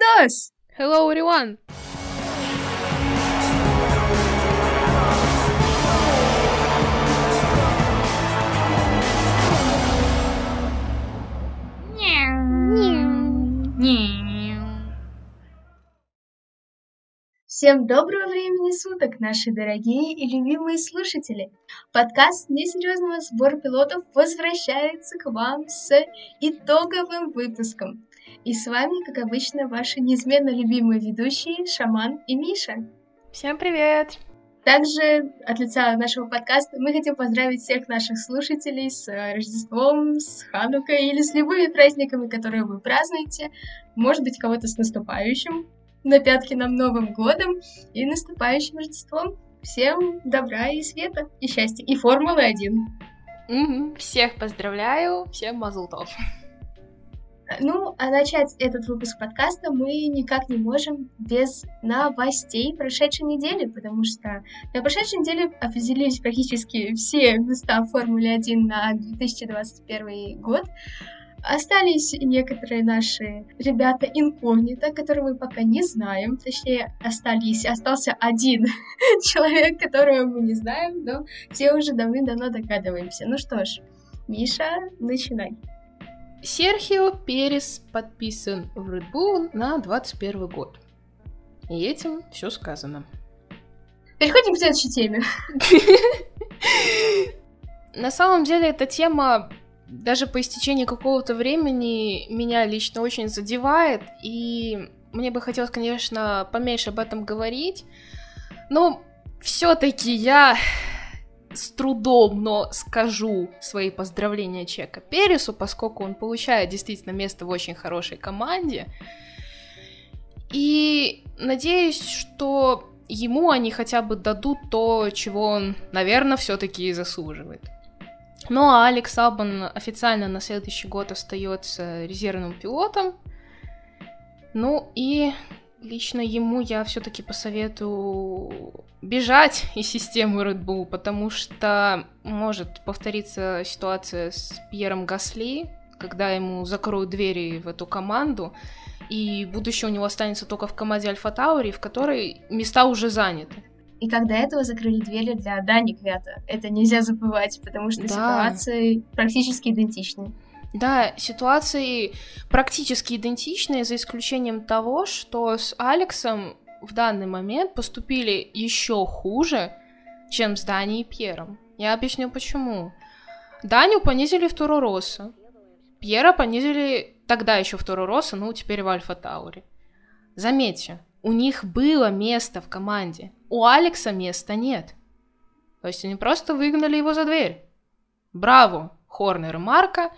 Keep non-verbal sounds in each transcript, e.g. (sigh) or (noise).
Dos! Hello, everyone! Всем доброго времени суток, наши дорогие и любимые слушатели! Подкаст несерьезного сбора пилотов возвращается к вам с итоговым выпуском. И с вами, как обычно, ваши неизменно любимые ведущие Шаман и Миша. Всем привет! Также от лица нашего подкаста мы хотим поздравить всех наших слушателей с Рождеством, с Ханукой или с любыми праздниками, которые вы празднуете. Может быть, кого-то с наступающим, на пятки нам Новым годом и наступающим Рождеством. Всем добра и света, и счастья, и Формулы-1. Угу. Всех поздравляю, всем мазлтов. Ну, а начать этот выпуск подкаста мы никак не можем без новостей прошедшей недели, потому что на прошедшей неделе определились практически все места Формулы 1 на 2021 год. Остались некоторые наши ребята инкогнито, которые мы пока не знаем. Точнее, остались. Остался один (laughs) человек, которого мы не знаем, но все уже давным-давно догадываемся. Ну что ж, Миша, начинай. Серхио Перес подписан в Red Bull на 21 год. И этим все сказано. Переходим к следующей теме. (laughs) На самом деле эта тема даже по истечении какого-то времени меня лично очень задевает, и мне бы хотелось, конечно, поменьше об этом говорить, но все-таки я с трудом, но скажу свои поздравления Чека Пересу, поскольку он получает действительно место в очень хорошей команде. И надеюсь, что ему они хотя бы дадут то, чего он, наверное, все-таки заслуживает. Ну а Алекс Албан официально на следующий год остается резервным пилотом. Ну и лично ему я все-таки посоветую бежать из системы Red Bull, потому что может повториться ситуация с Пьером Гасли, когда ему закроют двери в эту команду, и будущее у него останется только в команде Альфа Таури, в которой места уже заняты. И когда этого закрыли двери для Дани Квята. Это нельзя забывать, потому что да. ситуации практически идентичны. Да, ситуации практически идентичные, за исключением того, что с Алексом в данный момент поступили еще хуже, чем с Даней и Пьером. Я объясню почему. Даню понизили в Туру Росса. Пьера понизили тогда еще в Туру Росса, ну теперь в Альфа Тауре. Заметьте, у них было место в команде. У Алекса места нет. То есть они просто выгнали его за дверь. Браво, Хорнер и Марка.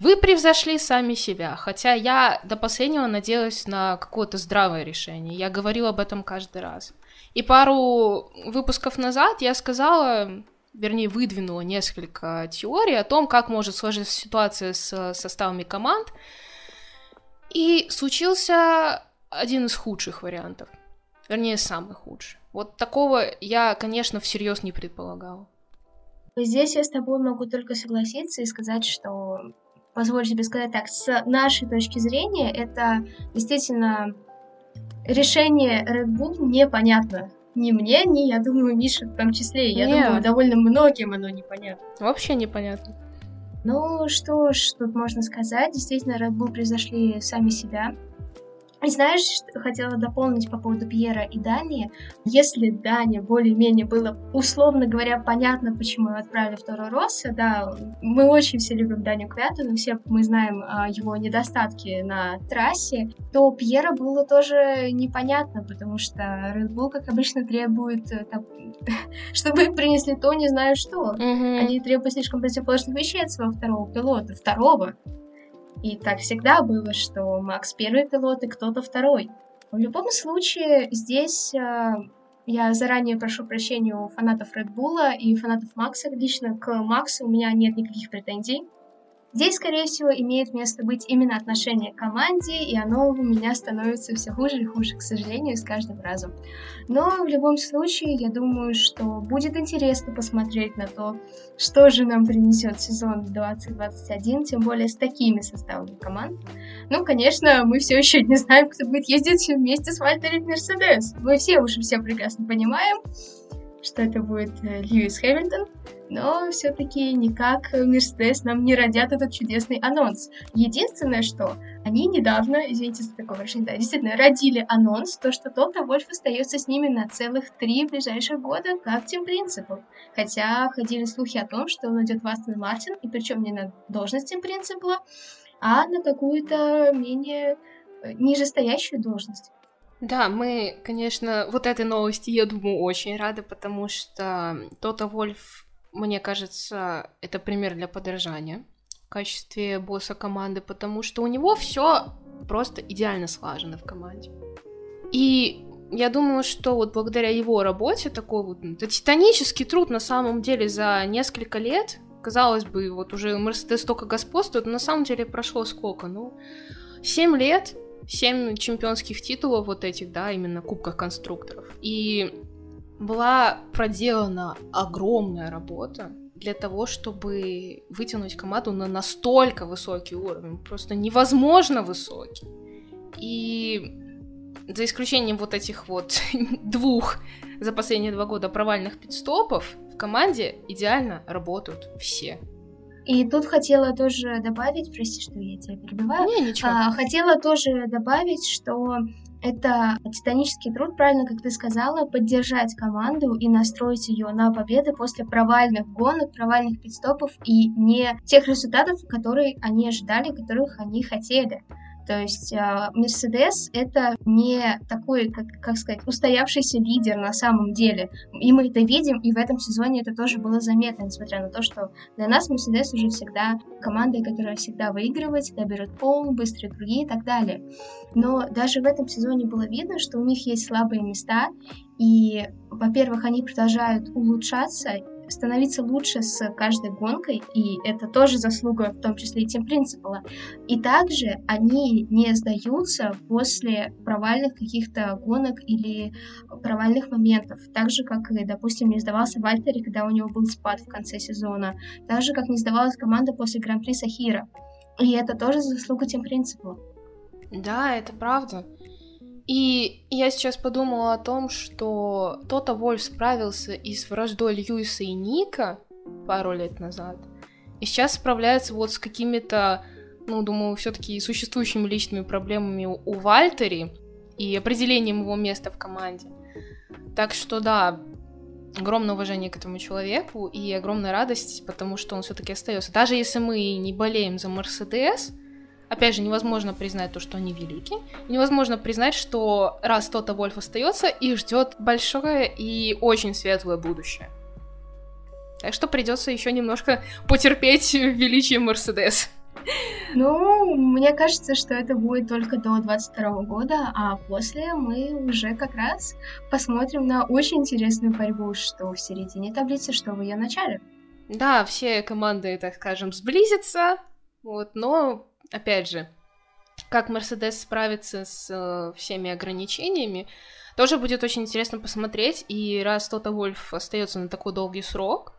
Вы превзошли сами себя, хотя я до последнего надеялась на какое-то здравое решение. Я говорила об этом каждый раз. И пару выпусков назад я сказала, вернее, выдвинула несколько теорий о том, как может сложиться ситуация с составами команд. И случился один из худших вариантов. Вернее, самый худший. Вот такого я, конечно, всерьез не предполагал. Здесь я с тобой могу только согласиться и сказать, что, позволь себе сказать так, с нашей точки зрения, это действительно решение Red Bull непонятно. Ни мне, ни, я думаю, Мише в том числе. Я Нет. думаю, довольно многим оно непонятно. Вообще непонятно. Ну, что ж тут можно сказать? Действительно, Red Bull превзошли сами себя. И знаешь, хотела дополнить по поводу Пьера и Дани? Если Дани более-менее было, условно говоря, понятно, почему его отправили в Торо Росса, да, мы очень все любим Даню Квяту, но все мы знаем а, его недостатки на трассе, то Пьера было тоже непонятно, потому что Red Bull, как обычно, требует, э, там, (laughs) чтобы принесли то, не знаю что. Mm-hmm. Они требуют слишком противоположных вещей от своего второго пилота, второго. И так всегда было, что Макс первый пилот и кто-то второй. В любом случае, здесь э, я заранее прошу прощения у фанатов Red Bull и фанатов Макса. Лично к Максу у меня нет никаких претензий. Здесь, скорее всего, имеет место быть именно отношение к команде, и оно у меня становится все хуже и хуже, к сожалению, с каждым разом. Но в любом случае, я думаю, что будет интересно посмотреть на то, что же нам принесет сезон 2021, тем более с такими составами команд. Ну, конечно, мы все еще не знаем, кто будет ездить вместе с Вальтери Мерседес. Мы все уже все прекрасно понимаем, что это будет э, Льюис Хэмилтон, но все-таки никак Мерседес нам не родят этот чудесный анонс. Единственное, что они недавно, извините за такое выражение, да, действительно родили анонс, то, что Тота Вольф остается с ними на целых три ближайших года, как Тим Принципл. Хотя ходили слухи о том, что он идет в Астон Мартин, и причем не на должность Тим Принципла, а на какую-то менее э, нижестоящую должность. Да, мы, конечно, вот этой новости, я думаю, очень рады, потому что Тота Вольф, мне кажется, это пример для подражания в качестве босса команды, потому что у него все просто идеально слажено в команде. И я думаю, что вот благодаря его работе, такой вот, это титанический труд на самом деле за несколько лет, казалось бы, вот уже Мерседес столько господствует, но на самом деле прошло сколько? Ну, 7 лет, семь чемпионских титулов вот этих, да, именно кубках конструкторов. И была проделана огромная работа для того, чтобы вытянуть команду на настолько высокий уровень, просто невозможно высокий. И за исключением вот этих вот (laughs) двух за последние два года провальных пидстопов, в команде идеально работают все. И тут хотела тоже добавить, прости, что я тебя перебиваю. Не, ничего. А, хотела тоже добавить, что это титанический труд, правильно, как ты сказала, поддержать команду и настроить ее на победы после провальных гонок, провальных пидстопов и не тех результатов, которые они ожидали, которых они хотели. То есть Мерседес uh, это не такой, как, как сказать, устоявшийся лидер на самом деле. И мы это видим, и в этом сезоне это тоже было заметно, несмотря на то, что для нас Мерседес уже всегда команда, которая всегда выигрывает, всегда берет пол, быстрые круги и так далее. Но даже в этом сезоне было видно, что у них есть слабые места, и, во-первых, они продолжают улучшаться, становиться лучше с каждой гонкой, и это тоже заслуга в том числе и Тим Принципала. И также они не сдаются после провальных каких-то гонок или провальных моментов. Так же, как, допустим, не сдавался Вальтери, когда у него был спад в конце сезона. Так же, как не сдавалась команда после Гран-при Сахира. И это тоже заслуга Тим Принципала. Да, это правда. И я сейчас подумала о том, что Тота Вольф справился и с враждой Льюиса и Ника пару лет назад, и сейчас справляется вот с какими-то, ну, думаю, все-таки существующими личными проблемами у Вальтери и определением его места в команде. Так что да, огромное уважение к этому человеку и огромная радость, потому что он все-таки остается. Даже если мы не болеем за Мерседес, Опять же, невозможно признать то, что они велики. Невозможно признать, что раз Тота Вольф остается, их ждет большое и очень светлое будущее. Так что придется еще немножко потерпеть величие Мерседес. Ну, мне кажется, что это будет только до 22 года, а после мы уже как раз посмотрим на очень интересную борьбу, что в середине таблицы, что в ее начале. Да, все команды, так скажем, сблизятся, вот, но опять же, как Мерседес справится с э, всеми ограничениями, тоже будет очень интересно посмотреть. И раз Тота Вольф остается на такой долгий срок,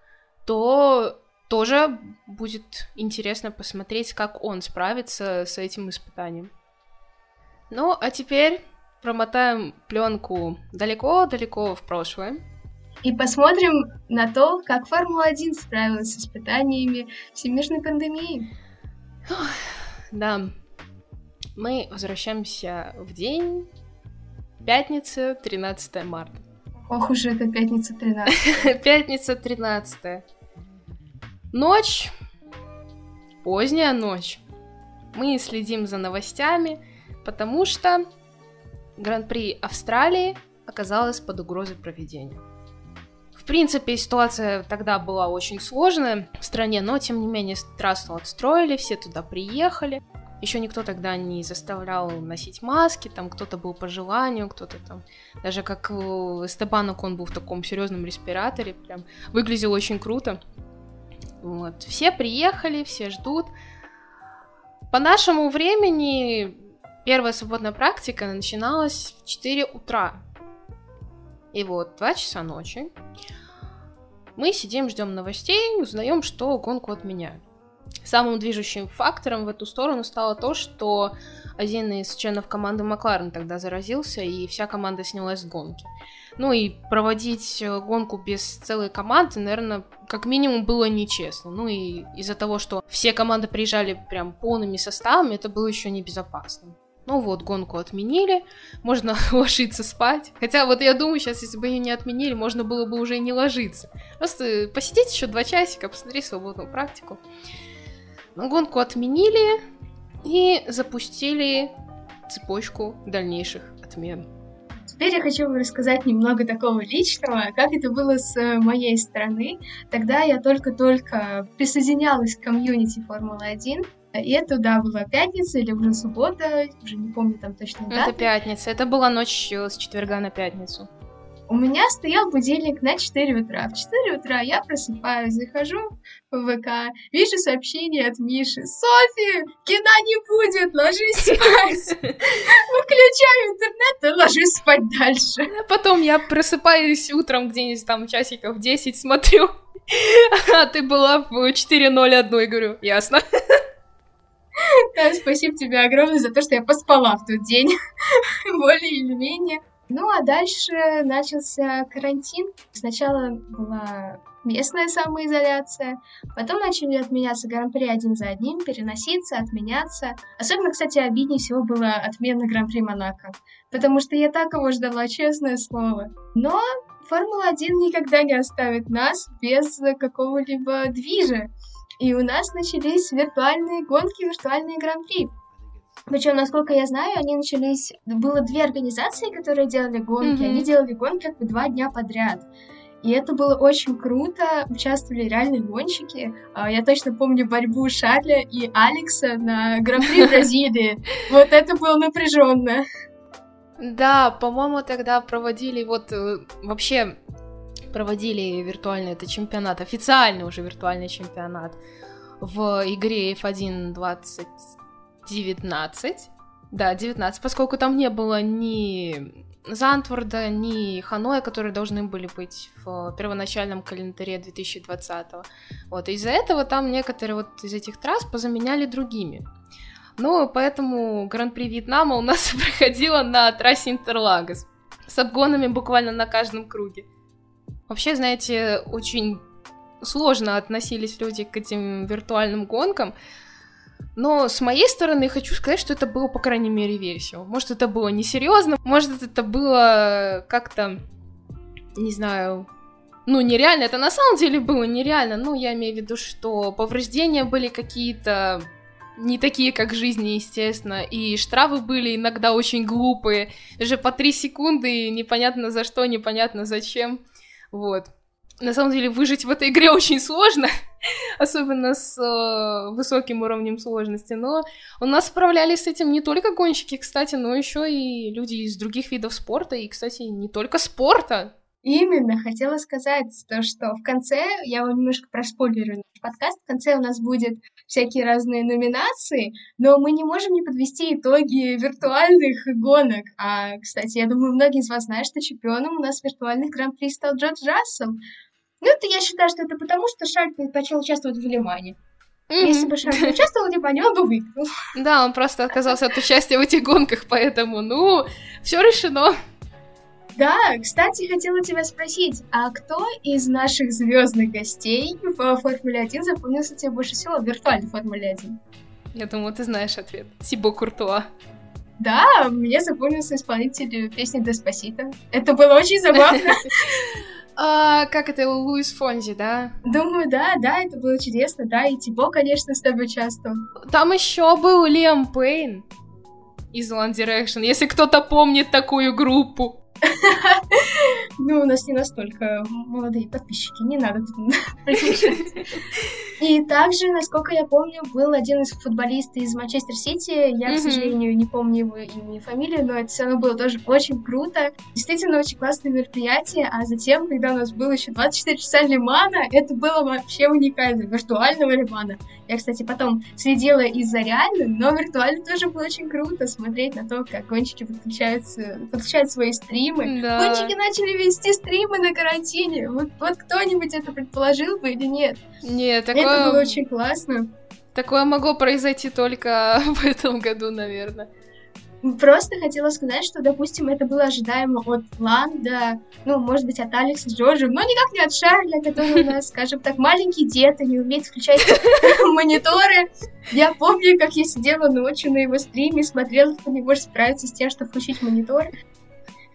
то тоже будет интересно посмотреть, как он справится с этим испытанием. Ну, а теперь промотаем пленку далеко-далеко в прошлое. И посмотрим на то, как Формула-1 справилась с испытаниями всемирной пандемии. Да. Мы возвращаемся в день пятницы, 13 марта. Ох уж это пятница 13. (laughs) Пятница 13. Ночь. Поздняя ночь. Мы следим за новостями, потому что Гран-при Австралии оказалась под угрозой проведения. В принципе, ситуация тогда была очень сложная в стране, но тем не менее трассу отстроили, все туда приехали. Еще никто тогда не заставлял носить маски, там кто-то был по желанию, кто-то там, даже как Эстебанок, он был в таком серьезном респираторе, прям выглядел очень круто. Вот. Все приехали, все ждут. По нашему времени первая свободная практика начиналась в 4 утра. И вот 2 часа ночи мы сидим, ждем новостей, узнаем, что гонку отменяют. Самым движущим фактором в эту сторону стало то, что один из членов команды Макларен тогда заразился, и вся команда снялась с гонки. Ну и проводить э, гонку без целой команды, наверное, как минимум было нечестно. Ну и из-за того, что все команды приезжали прям полными составами, это было еще небезопасно. Ну вот, гонку отменили, можно (laughs) ложиться спать. Хотя вот я думаю, сейчас, если бы ее не отменили, можно было бы уже и не ложиться. Просто посидеть еще два часика, посмотреть свободную практику. Но гонку отменили и запустили цепочку дальнейших отмен. Теперь я хочу рассказать немного такого личного, как это было с э, моей стороны. Тогда я только-только присоединялась к комьюнити Формулы-1, и это, да, была пятница или уже суббота, уже не помню там точно даты. Это пятница, это была ночь с четверга на пятницу. У меня стоял будильник на 4 утра. В 4 утра я просыпаюсь, захожу в ВК, вижу сообщение от Миши. Софи, кино не будет, ложись спать. (laughs) Выключаю интернет и ложись спать дальше. А потом я просыпаюсь утром где-нибудь там часиков 10, смотрю, (laughs) а ты была в 4.01 и говорю, ясно. (laughs) Да, спасибо тебе огромное за то, что я поспала в тот день, (laughs) более или менее. Ну, а дальше начался карантин. Сначала была местная самоизоляция, потом начали отменяться гран-при один за одним, переноситься, отменяться. Особенно, кстати, обиднее всего было отмена гран-при Монако, потому что я так его ждала, честное слово. Но Формула-1 никогда не оставит нас без какого-либо движа. И у нас начались виртуальные гонки, виртуальные гран-при. Причем, насколько я знаю, они начались... Было две организации, которые делали гонки. Mm-hmm. Они делали гонки как бы два дня подряд. И это было очень круто. Участвовали реальные гонщики. А, я точно помню борьбу Шарля и Алекса на Гран-при Бразилии. (laughs) Вот это было напряженно. Да, по-моему, тогда проводили вот э, вообще проводили виртуальный это чемпионат, официальный уже виртуальный чемпионат в игре F1 2019. Да, 19, поскольку там не было ни Зантворда, ни Ханоя, которые должны были быть в первоначальном календаре 2020. Вот, из-за этого там некоторые вот из этих трасс позаменяли другими. Ну, поэтому Гран-при Вьетнама у нас (laughs) проходило на трассе Интерлагос с обгонами буквально на каждом круге. Вообще, знаете, очень сложно относились люди к этим виртуальным гонкам. Но с моей стороны хочу сказать, что это было, по крайней мере, весело. Может, это было несерьезно, может, это было как-то, не знаю, ну, нереально. Это на самом деле было нереально. Ну, я имею в виду, что повреждения были какие-то не такие, как в жизни, естественно. И штрафы были иногда очень глупые. Даже по три секунды, непонятно за что, непонятно зачем. Вот. На самом деле выжить в этой игре (laughs) очень сложно, особенно с э, высоким уровнем сложности, но у нас справлялись с этим не только гонщики, кстати, но еще и люди из других видов спорта, и, кстати, не только спорта. Именно, хотела сказать то, что в конце, я его немножко проспойлерю наш подкаст, в конце у нас будет всякие разные номинации, но мы не можем не подвести итоги виртуальных гонок. А, кстати, я думаю, многие из вас знают, что чемпионом у нас виртуальных гран-при стал Джордж Рассел. Ну, это я считаю, что это потому, что Шарль предпочел участвовать в Лимане. Mm-hmm. Если бы Шарль участвовал в Лимане, он бы выиграл. Да, он просто отказался от участия в этих гонках, поэтому, ну, все решено. Да, кстати, хотела тебя спросить, а кто из наших звездных гостей в Формуле 1 запомнился тебе больше всего в виртуальной Формуле 1? Я думаю, ты знаешь ответ. Тибо Куртуа. Да, мне запомнился исполнитель песни Деспасита. Это было очень забавно. (laughs) (laughs) А, как это, Луис Фонзи, да? Думаю, да, да, это было чудесно, да, и Тибо, конечно, с тобой участвовал. Там еще был Лиам Пейн из One Direction, если кто-то помнит такую группу. Ну, у нас не настолько молодые подписчики, не надо (laughs) И также, насколько я помню, был один из футболистов из Манчестер Сити. Я, к сожалению, не помню его имя и фамилию, но это все равно было тоже очень круто. Действительно, очень классное мероприятие. А затем, когда у нас было еще 24 часа Лимана, это было вообще уникально. Виртуального Лимана. Я, кстати, потом следила из-за реального, но виртуально тоже было очень круто смотреть на то, как гонщики подключаются, подключают свои стримы. Да. Гонщики начали вести стримы на карантине. Вот, вот кто-нибудь это предположил бы или нет? Нет, такое... Это было очень классно. Такое могло произойти только (laughs) в этом году, наверное. Просто хотела сказать, что, допустим, это было ожидаемо от Ланда, ну, может быть, от Алекса с Джорджем, но никак не от Шарля, который у нас, скажем так, маленький дед и не умеет включать (laughs) мониторы. Я помню, как я сидела ночью на его стриме, смотрела, как он не может справиться с тем, что включить монитор.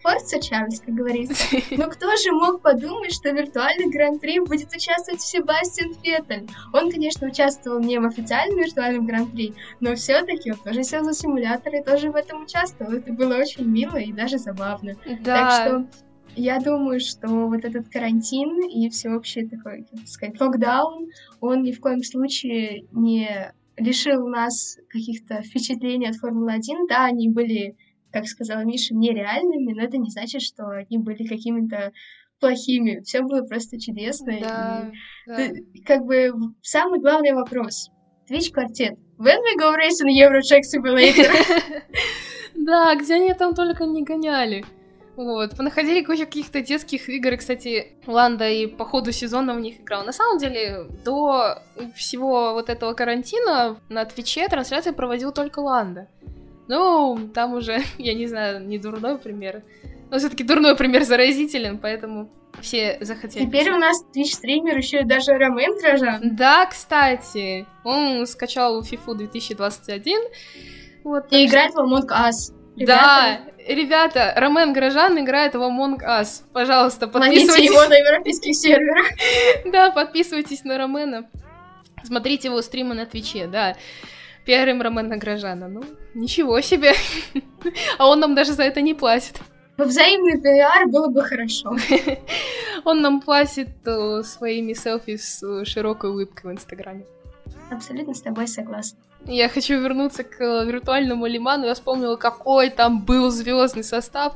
Форца Чарльз, как говорится. (laughs) Но кто же мог подумать, что в виртуальный гран-при будет участвовать Себастьян Феттель? Он, конечно, участвовал не в официальном виртуальном гран-при, но все-таки он тоже сел за симулятор и тоже в этом участвовал. Это было очень мило и даже забавно. Да. Так что я думаю, что вот этот карантин и всеобщий такой, как сказать, локдаун, он ни в коем случае не лишил нас каких-то впечатлений от Формулы-1. Да, они были как сказала Миша, нереальными, но это не значит, что они были какими-то плохими. Все было просто чудесно. Да, и, да. Как бы самый главный вопрос. Twitch квартет. When we go racing Euro Track Simulator? Да, где они там только не гоняли. Вот, понаходили кучу каких-то детских игр. Кстати, Ланда и по ходу сезона в них играл. На самом деле, до всего вот этого карантина на Твиче трансляции проводил только Ланда. Ну, там уже, (laughs) я не знаю, не дурной пример. Но все-таки дурной пример заразителен, поэтому все захотели. Теперь у нас Twitch-стример еще даже Ромен Грожан. Да, кстати. Он скачал FIFA 2021. Вот, И играет что... в Among Us. Ребята. Да, ребята, Ромен Грожан играет в Among Us. Пожалуйста, подписывайтесь. Ловите его на европейских серверах. (laughs) Да, подписывайтесь на Ромена. Смотрите его стримы на Твиче, да. Пиарим Романа Грожана. Ну, ничего себе. (laughs) А он нам даже за это не платит. Взаимный пиар было бы хорошо. (laughs) Он нам платит э, своими селфи с э, широкой улыбкой в Инстаграме. Абсолютно с тобой согласна. Я хочу вернуться к э, виртуальному Лиману. Я вспомнила, какой там был звездный состав.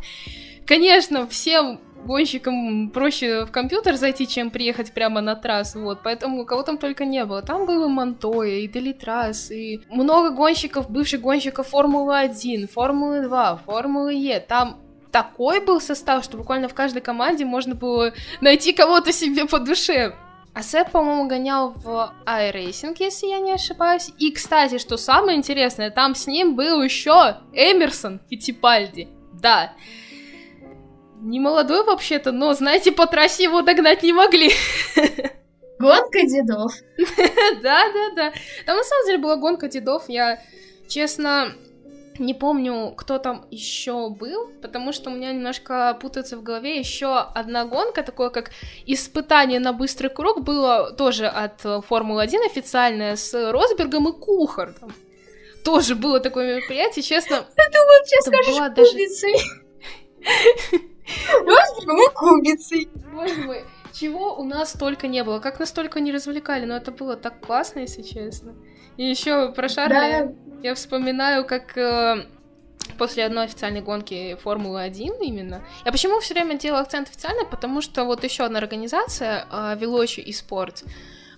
Конечно, всем гонщикам проще в компьютер зайти, чем приехать прямо на трассу, вот, поэтому кого там только не было. Там было Монтоя, и Делитрас, и много гонщиков, бывших гонщиков Формулы-1, Формулы-2, Формулы Е, там такой был состав, что буквально в каждой команде можно было найти кого-то себе по душе. А Сэп, по-моему, гонял в iRacing, если я не ошибаюсь. И, кстати, что самое интересное, там с ним был еще Эмерсон Фитипальди. Да. Не молодой вообще-то, но, знаете, по трассе его догнать не могли. (laughs) Гонка дедов. Да, да, да. Там на самом деле была гонка дедов. Я, честно, не помню, кто там еще был, потому что у меня немножко путается в голове. Еще одна гонка, такое как испытание на быстрый круг, было тоже от Формулы-1 официальное с Росбергом и Кухартом. Тоже было такое мероприятие, честно. Я думала, сейчас скажешь даже... (laughs) (laughs) Розовой кубицей. Боже мой, чего у нас только не было. Как нас только не развлекали, но это было так классно, если честно. И еще про Шарля да. я вспоминаю, как э, после одной официальной гонки Формулы-1 именно. Я почему все время делаю акцент официально? Потому что вот еще одна организация, э, Велочи и Спорт,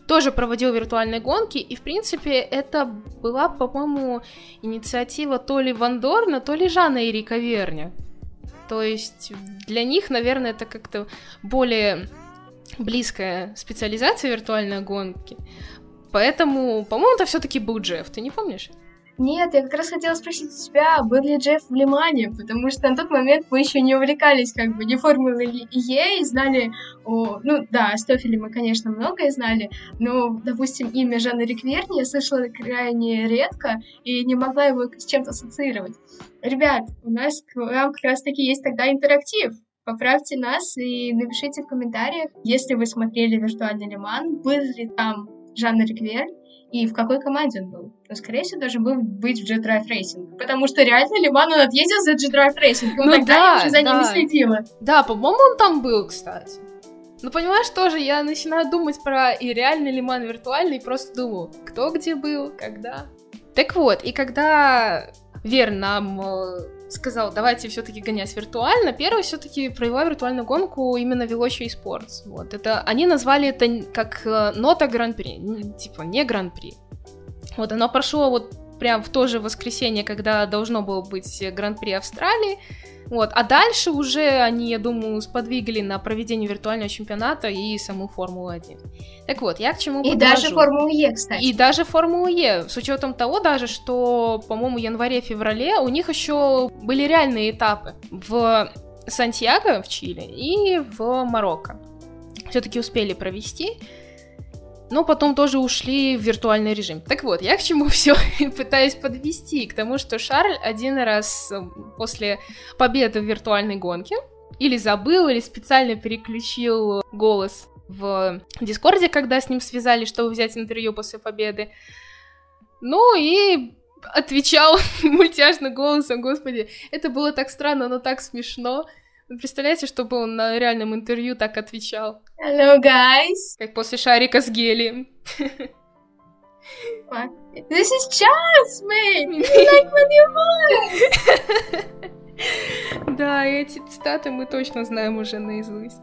тоже проводил виртуальные гонки, и, в принципе, это была, по-моему, инициатива то ли Вандорна, то ли Жанна и Рика Верня. То есть для них, наверное, это как-то более близкая специализация виртуальной гонки. Поэтому, по-моему, это все-таки был Джефф, ты не помнишь? Нет, я как раз хотела спросить у тебя, был ли Джефф в Лимане, потому что на тот момент мы еще не увлекались как бы не Формулой Е и знали о... Ну да, о Стофеле мы, конечно, многое знали, но, допустим, имя Жанна Рикверни я слышала крайне редко и не могла его с чем-то ассоциировать. Ребят, у нас к вам как раз-таки есть тогда интерактив. Поправьте нас и напишите в комментариях, если вы смотрели «Виртуальный Лиман», был ли там Жанна Рикверь, и в какой команде он был. Но, скорее всего, должен был быть в Jet Drive Racing. Потому что реально Лиман он отъездил за Jet Drive Racing. И он Ну тогда да, уже за ними да. следила. Да, по-моему, он там был, кстати. Ну, понимаешь, тоже я начинаю думать про и реальный лиман, и виртуальный, и просто думаю, кто где был, когда. Так вот, и когда Вер нам э, сказал, давайте все-таки гонять виртуально, первый все-таки провела виртуальную гонку именно Velocio Sports. Вот, это, они назвали это как э, нота гран-при, типа не гран-при. Вот, оно прошло вот прям в то же воскресенье, когда должно было быть гран-при Австралии. Вот. А дальше уже они, я думаю, сподвигли на проведение виртуального чемпионата и саму Формулу-1. Так вот, я к чему И подвожу. даже Формулу Е, кстати. И даже Формулу Е, с учетом того даже, что, по-моему, январе-феврале у них еще были реальные этапы в Сантьяго в Чили и в Марокко. Все-таки успели провести, но потом тоже ушли в виртуальный режим. Так вот, я к чему (laughs) все пытаюсь подвести, к тому, что Шарль один раз э, после победы в виртуальной гонке или забыл, или специально переключил голос в Дискорде, когда с ним связали, чтобы взять интервью после победы. Ну и отвечал (laughs) мультяшным голосом, господи, это было так странно, но так смешно. Вы представляете, чтобы он на реальном интервью так отвечал? Hello, guys. Как после шарика с гелием. What? This is chance, mate. You (laughs) like my new voice? Да, эти цитаты мы точно знаем уже наизусть.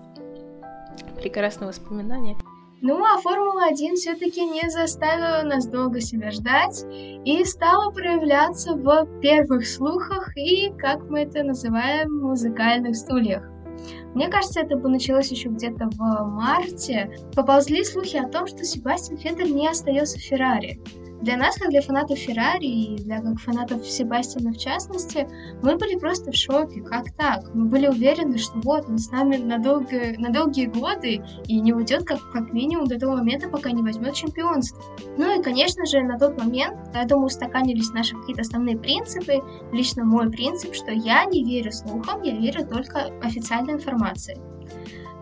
Прекрасное воспоминание. Ну, а Формула-1 все-таки не заставила нас долго себя ждать и стала проявляться в первых слухах и, как мы это называем, музыкальных стульях. Мне кажется, это бы началось еще где-то в марте. Поползли слухи о том, что Себастьян Феттель не остается в Феррари. Для нас, как для фанатов Феррари и для как фанатов Себастьяна в частности, мы были просто в шоке. Как так? Мы были уверены, что вот он с нами на, долго, на долгие годы и не уйдет как, как минимум до того момента, пока не возьмет чемпионство. Ну и, конечно же, на тот момент, я думаю, устаканились наши какие-то основные принципы. Лично мой принцип, что я не верю слухам, я верю только официальной информации.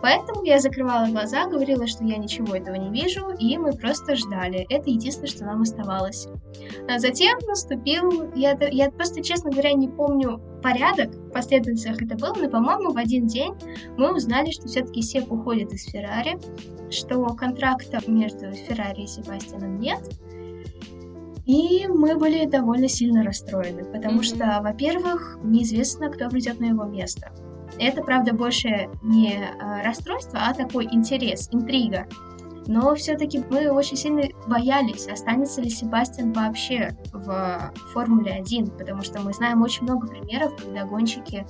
Поэтому я закрывала глаза, говорила, что я ничего этого не вижу, и мы просто ждали. Это единственное, что нам оставалось. А затем наступил, я, я просто, честно говоря, не помню порядок, в последовательностях это было, но, по-моему, в один день мы узнали, что все-таки Сеп уходит из Феррари, что контракта между Феррари и Себастьяном нет, и мы были довольно сильно расстроены, потому Мгм. что, во-первых, неизвестно, кто придет на его место. Это, правда, больше не э, расстройство, а такой интерес, интрига. Но все-таки мы очень сильно боялись, останется ли Себастьян вообще в Формуле 1, потому что мы знаем очень много примеров, когда гонщики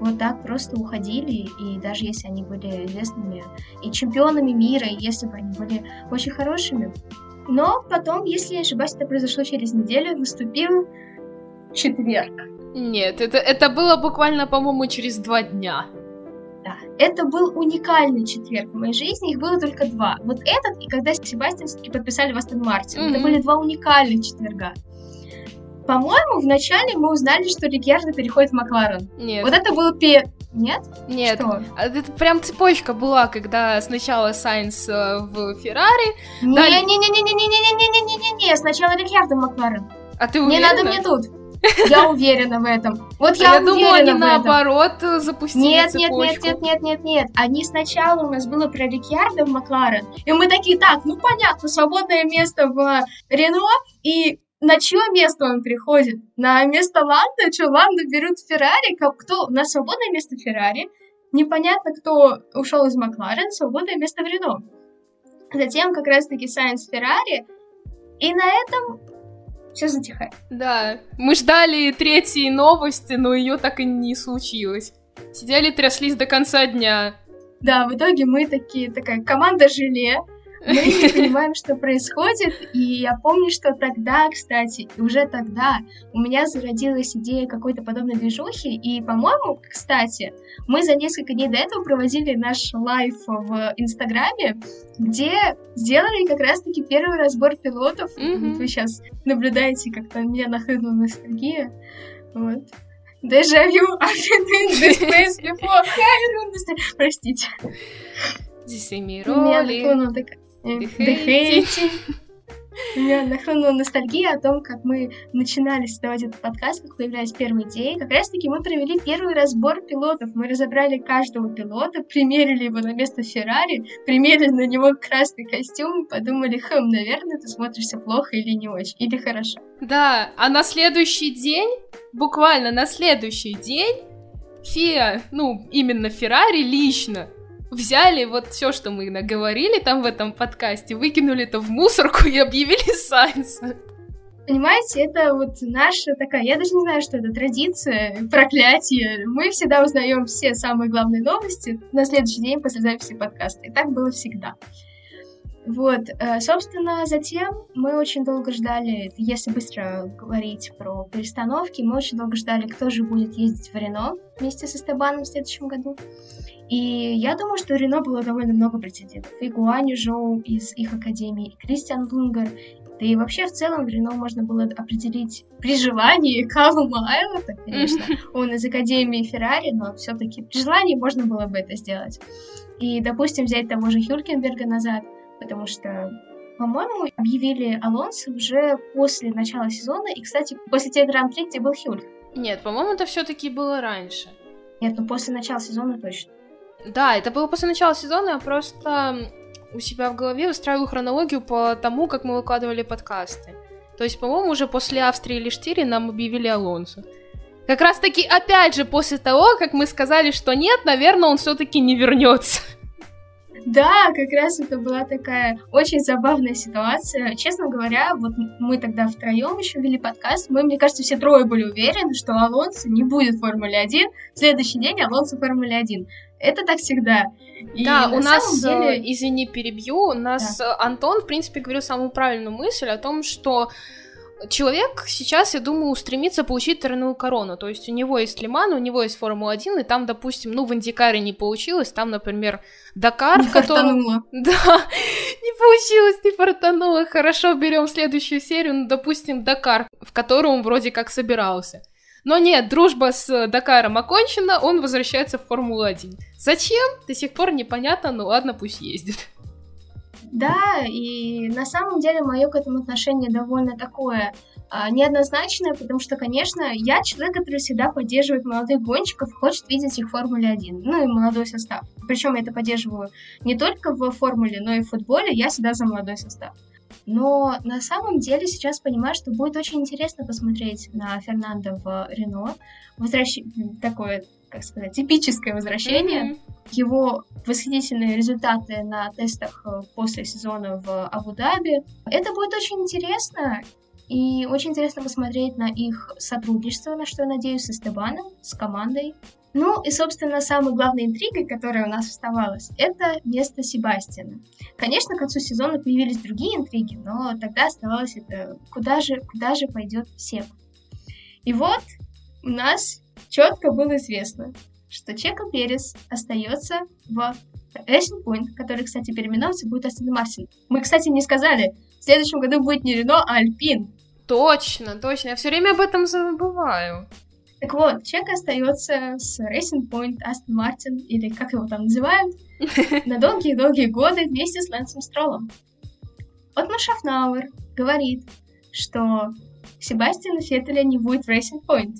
вот так просто уходили, и даже если они были известными и чемпионами мира, и если бы они были очень хорошими. Но потом, если не ошибаюсь, это произошло через неделю, наступил четверг. Нет, это, это было буквально, по-моему, через два дня. Да, это был уникальный четверг в моей жизни, их было только два. Вот этот и когда Себастьян все-таки подписали в Астон Мартин. Это Мгм. были два уникальных четверга. По-моему, вначале мы узнали, что Рикьярдо переходит в Макларен. Нет, Вот это был пе... Нет? нет. Что? А Это прям цепочка была, когда сначала Сайнс э, в Феррари, Да. Не-не-не-не-не-не-не-не-не-не-не. Сначала Рикьярдо в Макларен. а ты Не уверена? надо мне тут. (laughs) Я уверена в этом. Вот я, я думала, они наоборот э, запустили Нет, нет, нет, нет, нет, нет, нет. Они сначала у нас было про Рикьярдо в Макларен, и мы такие, так, ну понятно, свободное место в Рено, и на чье место он приходит? На место Ланда? Что, Ланда берут в Феррари? Как, кто? У нас свободное место Феррари. Непонятно, кто ушел из Макларен, свободное место в Рено. Затем как раз-таки Сайенс Феррари, и на этом все затихает. Да, мы ждали третьей новости, но ее так и не случилось. Сидели, тряслись до конца дня. Да, в итоге мы такие, такая команда желе, мы не понимаем, что происходит, и я помню, что тогда, кстати, уже тогда у меня зародилась идея какой-то подобной движухи, и, по-моему, кстати, мы за несколько дней до этого проводили наш live в Инстаграме, где сделали как раз-таки первый разбор пилотов. Мгм. Вот вы сейчас наблюдаете, как там меня нахлынула ностальгия. Вот. Vu, I've this place before. Простите. Здесь меня роли. нахлынула такая... hating. (laughs) У меня нахлынула ностальгия о том, как мы начинали создавать этот подкаст, как появлялись первые идеи. Как раз-таки мы провели первый разбор пилотов. Мы разобрали каждого пилота, примерили его на место Феррари, примерили на него красный костюм и подумали, хм, наверное, ты смотришься плохо или не очень, или хорошо. Да, а на следующий день, буквально на следующий день, Фия, ну, именно Феррари лично взяли вот все, что мы наговорили там в этом подкасте, выкинули это в мусорку и объявили (laughs) Сайнса. Понимаете, это вот наша такая, я даже не знаю, что это, традиция, проклятие. Мы всегда узнаем все самые главные новости на следующий день после записи подкаста. И так было всегда. Вот, э, собственно, затем мы очень долго ждали, если быстро говорить про перестановки, мы очень долго ждали, кто же будет ездить в Рено вместе со Стебаном в следующем году. И я думаю, что Рено было довольно много претендентов. И Гуани Жоу из их академии, и Кристиан Лунгар, да и вообще в целом в Рено можно было определить при желании Каву Майлота, конечно. Он из Академии Феррари, но все-таки при желании можно было бы это сделать. И, допустим, взять того же Хюлькенберга назад, потому что по-моему, объявили Алонсо уже после начала сезона, и, кстати, после тех гран-при, где был Хюль. Нет, по-моему, это все-таки было раньше. Нет, ну после начала сезона точно. Да, это было после начала сезона, я просто у себя в голове устраиваю хронологию по тому, как мы выкладывали подкасты. То есть, по-моему, уже после Австрии или Штири нам объявили Алонсо. Как раз таки, опять же, после того, как мы сказали, что нет, наверное, он все-таки не вернется. Да, как раз это была такая очень забавная ситуация. Честно говоря, вот мы тогда втроем еще вели подкаст, мы, мне кажется, все трое были уверены, что Алонсо не будет в Формуле 1. В следующий день Алонсо в Формуле 1. Это так всегда. И да, у нас, деле... Э, извини, перебью, у нас да. Антон, в принципе, говорил самую правильную мысль о том, что человек сейчас, я думаю, стремится получить тройную корону. То есть у него есть Лиман, у него есть Формула-1, и там, допустим, ну, в Индикаре не получилось, там, например, Дакар, не в котором... Фартануло. (laughs) Да, не получилось, не фартануло. Хорошо, берем следующую серию, ну, допустим, Дакар, в котором он вроде как собирался. Но нет, дружба с Дакаром окончена, он возвращается в Формулу-1. Зачем? До сих пор непонятно, но ладно, пусть ездит. Да, и на самом деле мое к этому отношение довольно такое а, неоднозначное, потому что, конечно, я человек, который всегда поддерживает молодых гонщиков, хочет видеть их в Формуле 1, ну и молодой состав. Причем я это поддерживаю не только в Формуле, но и в футболе, я всегда за молодой состав. Но на самом деле сейчас понимаю, что будет очень интересно посмотреть на Фернандо в Рено. Возвращ... Такое, как сказать, типическое возвращение. Mm-hmm. Его восхитительные результаты на тестах э, после сезона в Абу-Даби. Это будет очень интересно. И очень интересно посмотреть на их сотрудничество, на что я надеюсь, с Эстебаном, с командой. Ну и, собственно, самой главной интригой, которая у нас оставалась, это место Себастьяна. Конечно, к концу сезона появились другие интриги, но тогда оставалось это, куда же, куда же пойдет Себ. И вот у нас четко было известно, что Чека Перес остается в Racing Point, который, кстати, переименовывается, будет Астон Мартин. Мы, кстати, не сказали, в следующем году будет не Рено, а Альпин. Точно, точно. Я все время об этом забываю. Так вот, Чек остается с Racing Point, Aston Martin, или как его там называют, (laughs) на долгие-долгие годы вместе с Лэнсом Стролом. Отмар Шафнауэр говорит, что Себастьяна Феттеля не будет в Racing Point.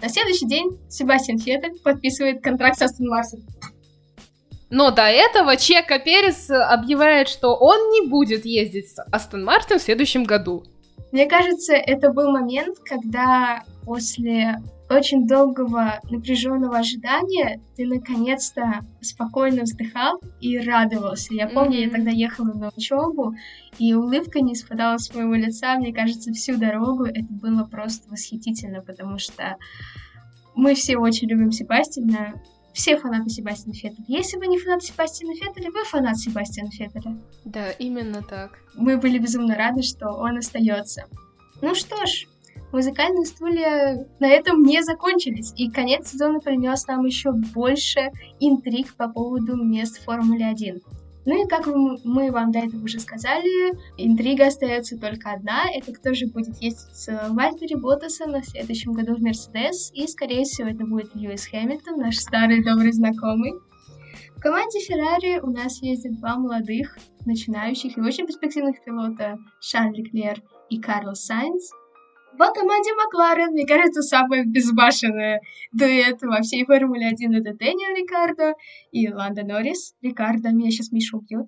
На следующий день Себастьян Феттель подписывает контракт с Астон Мартин. Но до этого Чека Перес объявляет, что он не будет ездить с Астон Мартин в следующем году. Мне кажется, это был момент, когда после очень долгого напряженного ожидания ты наконец-то спокойно вздыхал и радовался. Я помню, mm-hmm. я тогда ехала на учебу, и улыбка не спадала с моего лица. Мне кажется, всю дорогу это было просто восхитительно, потому что мы все очень любим Себастьяна. Все фанаты Себастьяна Феттеля. Если вы не фанат Себастьяна Феттеля, вы фанат Себастьяна Феттеля. Да, именно так. Мы были безумно рады, что он остается. Ну что ж, музыкальные стулья на этом не закончились. И конец сезона принес нам еще больше интриг по поводу мест в Формуле 1. Ну и как мы вам до этого уже сказали, интрига остается только одна. Это кто же будет ездить с Вальтери Ботаса на следующем году в Мерседес. И, скорее всего, это будет Льюис Хэмилтон, наш старый добрый знакомый. В команде Феррари у нас ездят два молодых, начинающих и очень перспективных пилота Шарль Леклер и Карлос Сайнц. В команде Макларен, мне кажется, самая безбашенная дуэт во всей Формуле 1 это Дэниел Рикардо и Ланда Норрис. Рикардо, меня сейчас Миша убьет.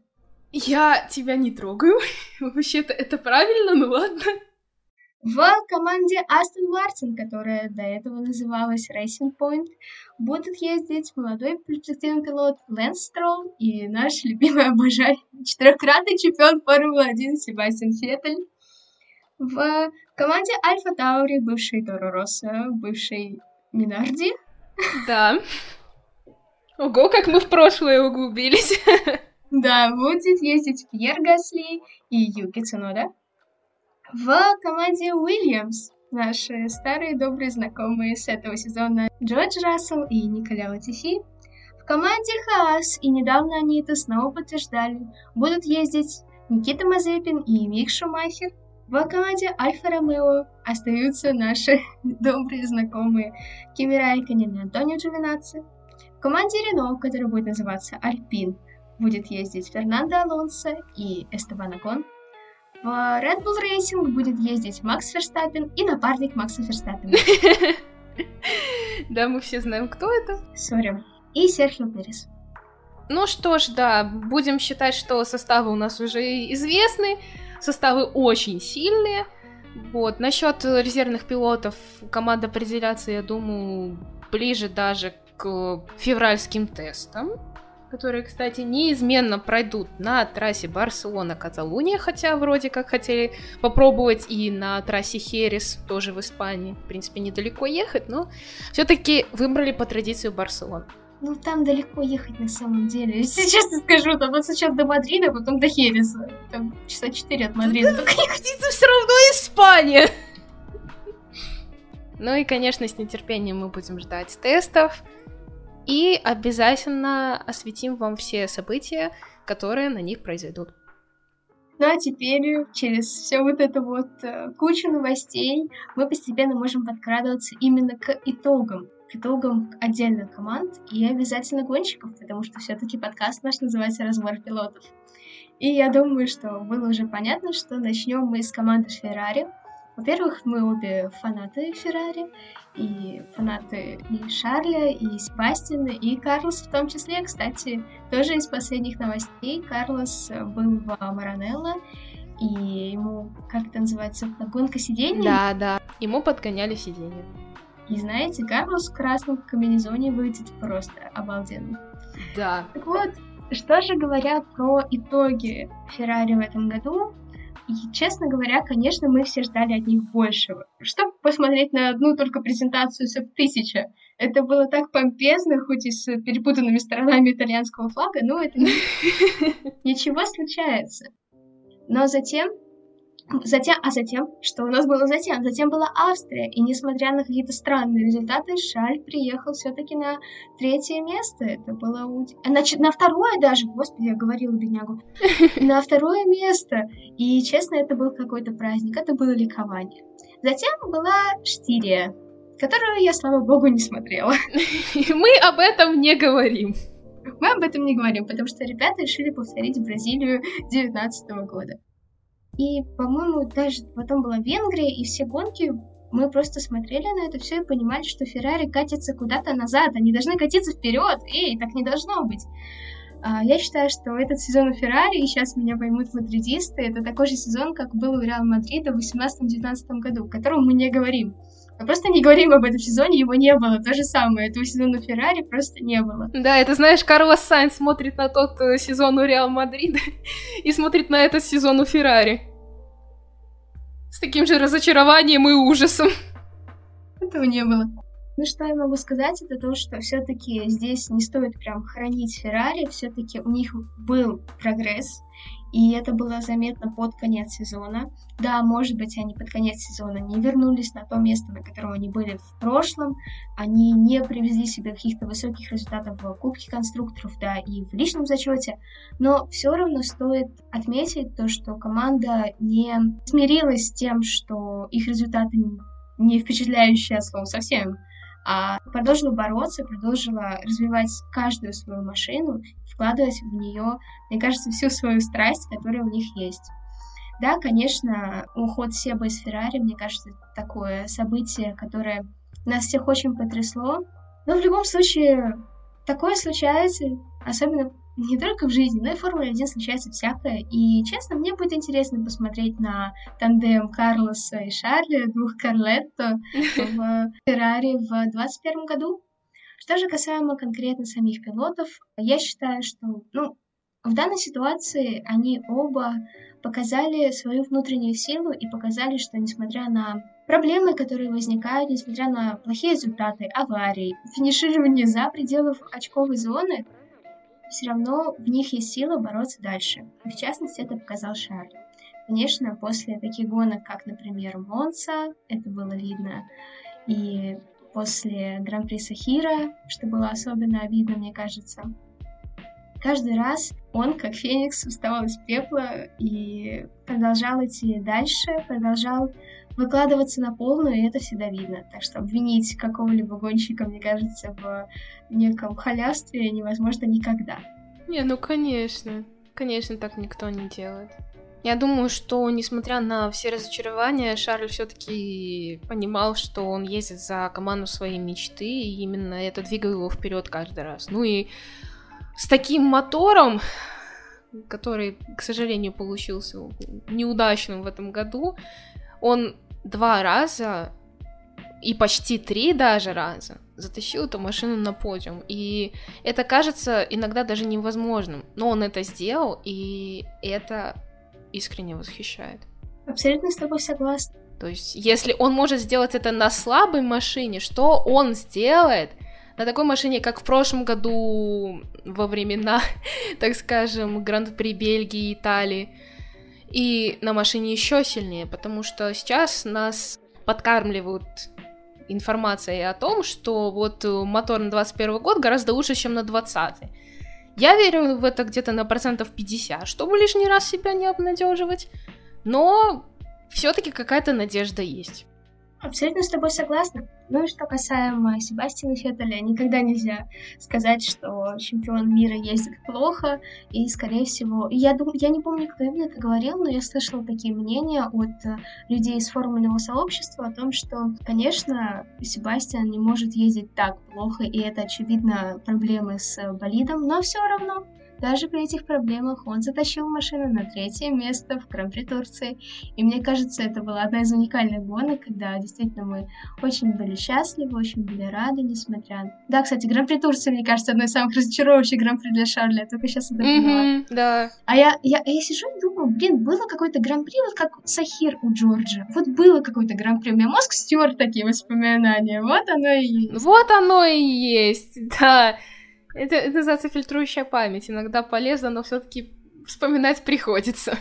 Я тебя не трогаю. (laughs) Вообще-то это правильно, ну ладно. В команде Астон Мартин, которая до этого называлась Racing Point, будут ездить молодой перспективный пилот Лэнс Стролл и наш любимый обожай, четырехкратный чемпион Формулы-1 Себастьян Феттель. В команде Альфа Таури бывший Торо Росса, бывший Минарди. Да. Ого, как мы в прошлое углубились. Да, будет ездить Пьер Гасли и Юки Цунода. В команде Уильямс наши старые добрые знакомые с этого сезона Джордж Рассел и Николя Латифи. В команде Хаас, и недавно они это снова подтверждали, будут ездить Никита Мазепин и Мик Шумахер. В команде Альфа Ромео остаются наши (laughs) добрые знакомые Кими Райконен и Антонио Джовинаци. В команде Рено, которая будет называться Альпин, будет ездить Фернандо Алонсо и Эстебан Акон. В Red Bull Racing будет ездить Макс Ферстаппин и напарник Макса Ферстаппина. (laughs) Да, мы все знаем, кто это. Сори. И Серхио Перес. Ну что ж, да, будем считать, что составы у нас уже известны, составы очень сильные. Вот, насчет резервных пилотов команда определяться, я думаю, ближе даже к февральским тестам которые, кстати, неизменно пройдут на трассе Барселона-Каталуния, хотя вроде как хотели попробовать и на трассе Херес, тоже в Испании. В принципе, недалеко ехать, но все-таки выбрали по традиции Барселону. Ну, там далеко ехать на самом деле. (laughs) Если честно скажу, там вот сначала до Мадрида, а потом до Хереса. Там часа четыре от Мадрида. Только ехать это все равно Испания. Ну и, конечно, с нетерпением мы будем ждать тестов. И обязательно осветим вам все события, которые на них произойдут. Ну а теперь через все вот это вот э, кучу новостей мы постепенно можем подкрадываться именно к итогам, к итогам отдельных команд и обязательно гонщиков, потому что все-таки подкаст наш называется «Разбор пилотов». И я думаю, что было уже понятно, что начнем мы с команды Феррари, во-первых, мы обе фанаты Феррари, и фанаты и Шарля, и Себастьяна, и Карлос в том числе. Кстати, тоже из последних новостей Карлос был в Маранелло, и ему, как это называется, подгонка сидений? Да, да, ему подгоняли сиденья. И знаете, Карлос в красном комбинезоне выглядит просто обалденно. Да. Так вот, что же говорят про итоги Феррари в этом году? И, честно говоря, конечно, мы все ждали от них большего. Чтобы посмотреть на одну только презентацию СЭП-1000, это было так помпезно, хоть и с перепутанными сторонами итальянского флага, но это (laughs) ничего случается. Но затем Затем, а затем, что у нас было затем? Затем была Австрия, и несмотря на какие-то странные результаты, Шаль приехал все-таки на третье место. Это было Значит, на второе даже, господи, я говорила беднягу, (laughs) на второе место. И, честно, это был какой-то праздник, это было ликование. Затем была Штирия, которую я, слава богу, не смотрела. (laughs) Мы об этом не говорим. Мы об этом не говорим, потому что ребята решили повторить Бразилию 2019 года. И, по-моему, даже потом была Венгрия, и все гонки мы просто смотрели на это все и понимали, что Феррари катится куда-то назад, они должны катиться вперед. Эй, так не должно быть. А, я считаю, что этот сезон у Феррари, и сейчас меня поймут мадридисты, это такой же сезон, как был у Реал Мадрида в 18-19 году, о котором мы не говорим. Мы просто не говорим об этом сезоне, его не было. То же самое, этого сезона Феррари просто не было. Да, это знаешь, Карлос Сайнс смотрит на тот э, сезон у Реал Мадрида (laughs) и смотрит на этот сезон у Феррари. С таким же разочарованием и ужасом. Этого не было. Ну, что я могу сказать, это то, что все-таки здесь не стоит прям хранить Феррари, все-таки у них был прогресс, и это было заметно под конец сезона. Да, может быть, они под конец сезона не вернулись на то место, на котором они были в прошлом, они не привезли себе каких-то высоких результатов в Кубке конструкторов, да, и в личном зачете, но все равно стоит отметить то, что команда не смирилась с тем, что их результаты не впечатляющие, от слова совсем, а продолжила бороться, продолжила развивать каждую свою машину, вкладывать в нее, мне кажется, всю свою страсть, которая у них есть. Да, конечно, уход Себа из Феррари, мне кажется, такое событие, которое нас всех очень потрясло. Но в любом случае, такое случается, особенно не только в жизни, но и в Формуле 1 случается всякое. И, честно, мне будет интересно посмотреть на тандем Карлоса и Шарля, двух Карлетто (laughs) в Феррари в 2021 году. Что же касаемо конкретно самих пилотов, я считаю, что ну, в данной ситуации они оба показали свою внутреннюю силу и показали, что несмотря на проблемы, которые возникают, несмотря на плохие результаты, аварии, финиширование за пределов очковой зоны, все равно в них есть сила бороться дальше. В частности, это показал Шарль. Конечно, после таких гонок, как, например, Монца, это было видно, и после Гран-при Сахира, что было особенно обидно, мне кажется. Каждый раз он, как Феникс, вставал из пепла и продолжал идти дальше, продолжал выкладываться на полную, и это всегда видно. Так что обвинить какого-либо гонщика, мне кажется, в неком халявстве невозможно никогда. Не, ну конечно. Конечно, так никто не делает. Я думаю, что, несмотря на все разочарования, Шарль все-таки понимал, что он ездит за команду своей мечты, и именно это двигало его вперед каждый раз. Ну и с таким мотором, который, к сожалению, получился неудачным в этом году, он два раза и почти три даже раза затащил эту машину на подиум. И это кажется иногда даже невозможным. Но он это сделал, и это искренне восхищает. Абсолютно с тобой согласна. То есть, если он может сделать это на слабой машине, что он сделает на такой машине, как в прошлом году во времена, (laughs) так скажем, Гран-при Бельгии Италии, и на машине еще сильнее, потому что сейчас нас подкармливают информацией о том, что вот мотор на 21 год гораздо лучше, чем на 20. Я верю в это где-то на процентов 50, чтобы лишний раз себя не обнадеживать, но все-таки какая-то надежда есть. Абсолютно с тобой согласна. Ну и что касаемо Себастьяна Феттеля, никогда нельзя сказать, что чемпион мира ездит плохо, и, скорее всего, я, дум... я не помню, кто именно это говорил, но я слышала такие мнения от э, людей из формульного сообщества о том, что, конечно, Себастьян не может ездить так плохо, и это, очевидно, проблемы с болидом, но все равно даже при этих проблемах он затащил машину на третье место в Гран-при Турции. И мне кажется, это была одна из уникальных гонок, когда действительно мы очень были счастливы, очень были рады, несмотря... Да, кстати, Гран-при Турции, мне кажется, одной из самых разочаровывающих Гран-при для Шарля. Я только сейчас это поняла. Mm-hmm, да. А я, я, я сижу и думаю, блин, было какое-то Гран-при, вот как Сахир у Джорджа. Вот было какое-то Гран-при. У меня мозг стер такие воспоминания. Вот оно и есть. Вот оно и есть, да. Это, это называется фильтрующая память. Иногда полезно, но все-таки вспоминать приходится.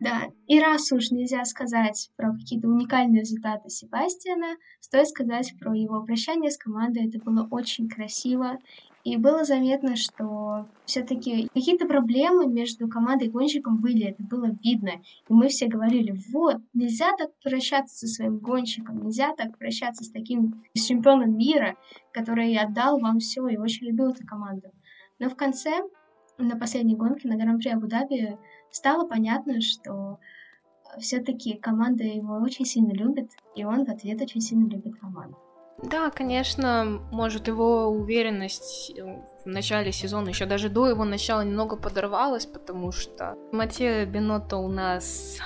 Да, и раз уж нельзя сказать про какие-то уникальные результаты Себастьяна, стоит сказать про его прощание с командой. Это было очень красиво, и было заметно, что все-таки какие-то проблемы между командой и гонщиком были, это было видно. И мы все говорили, вот, нельзя так прощаться со своим гонщиком, нельзя так прощаться с таким с чемпионом мира, который отдал вам все и очень любил эту команду. Но в конце, на последней гонке, на Гран-при Абу-Даби, стало понятно, что все-таки команда его очень сильно любит, и он в ответ очень сильно любит команду. Да, конечно, может его уверенность в начале сезона, еще даже до его начала немного подорвалась, потому что Матео Бенотто у нас,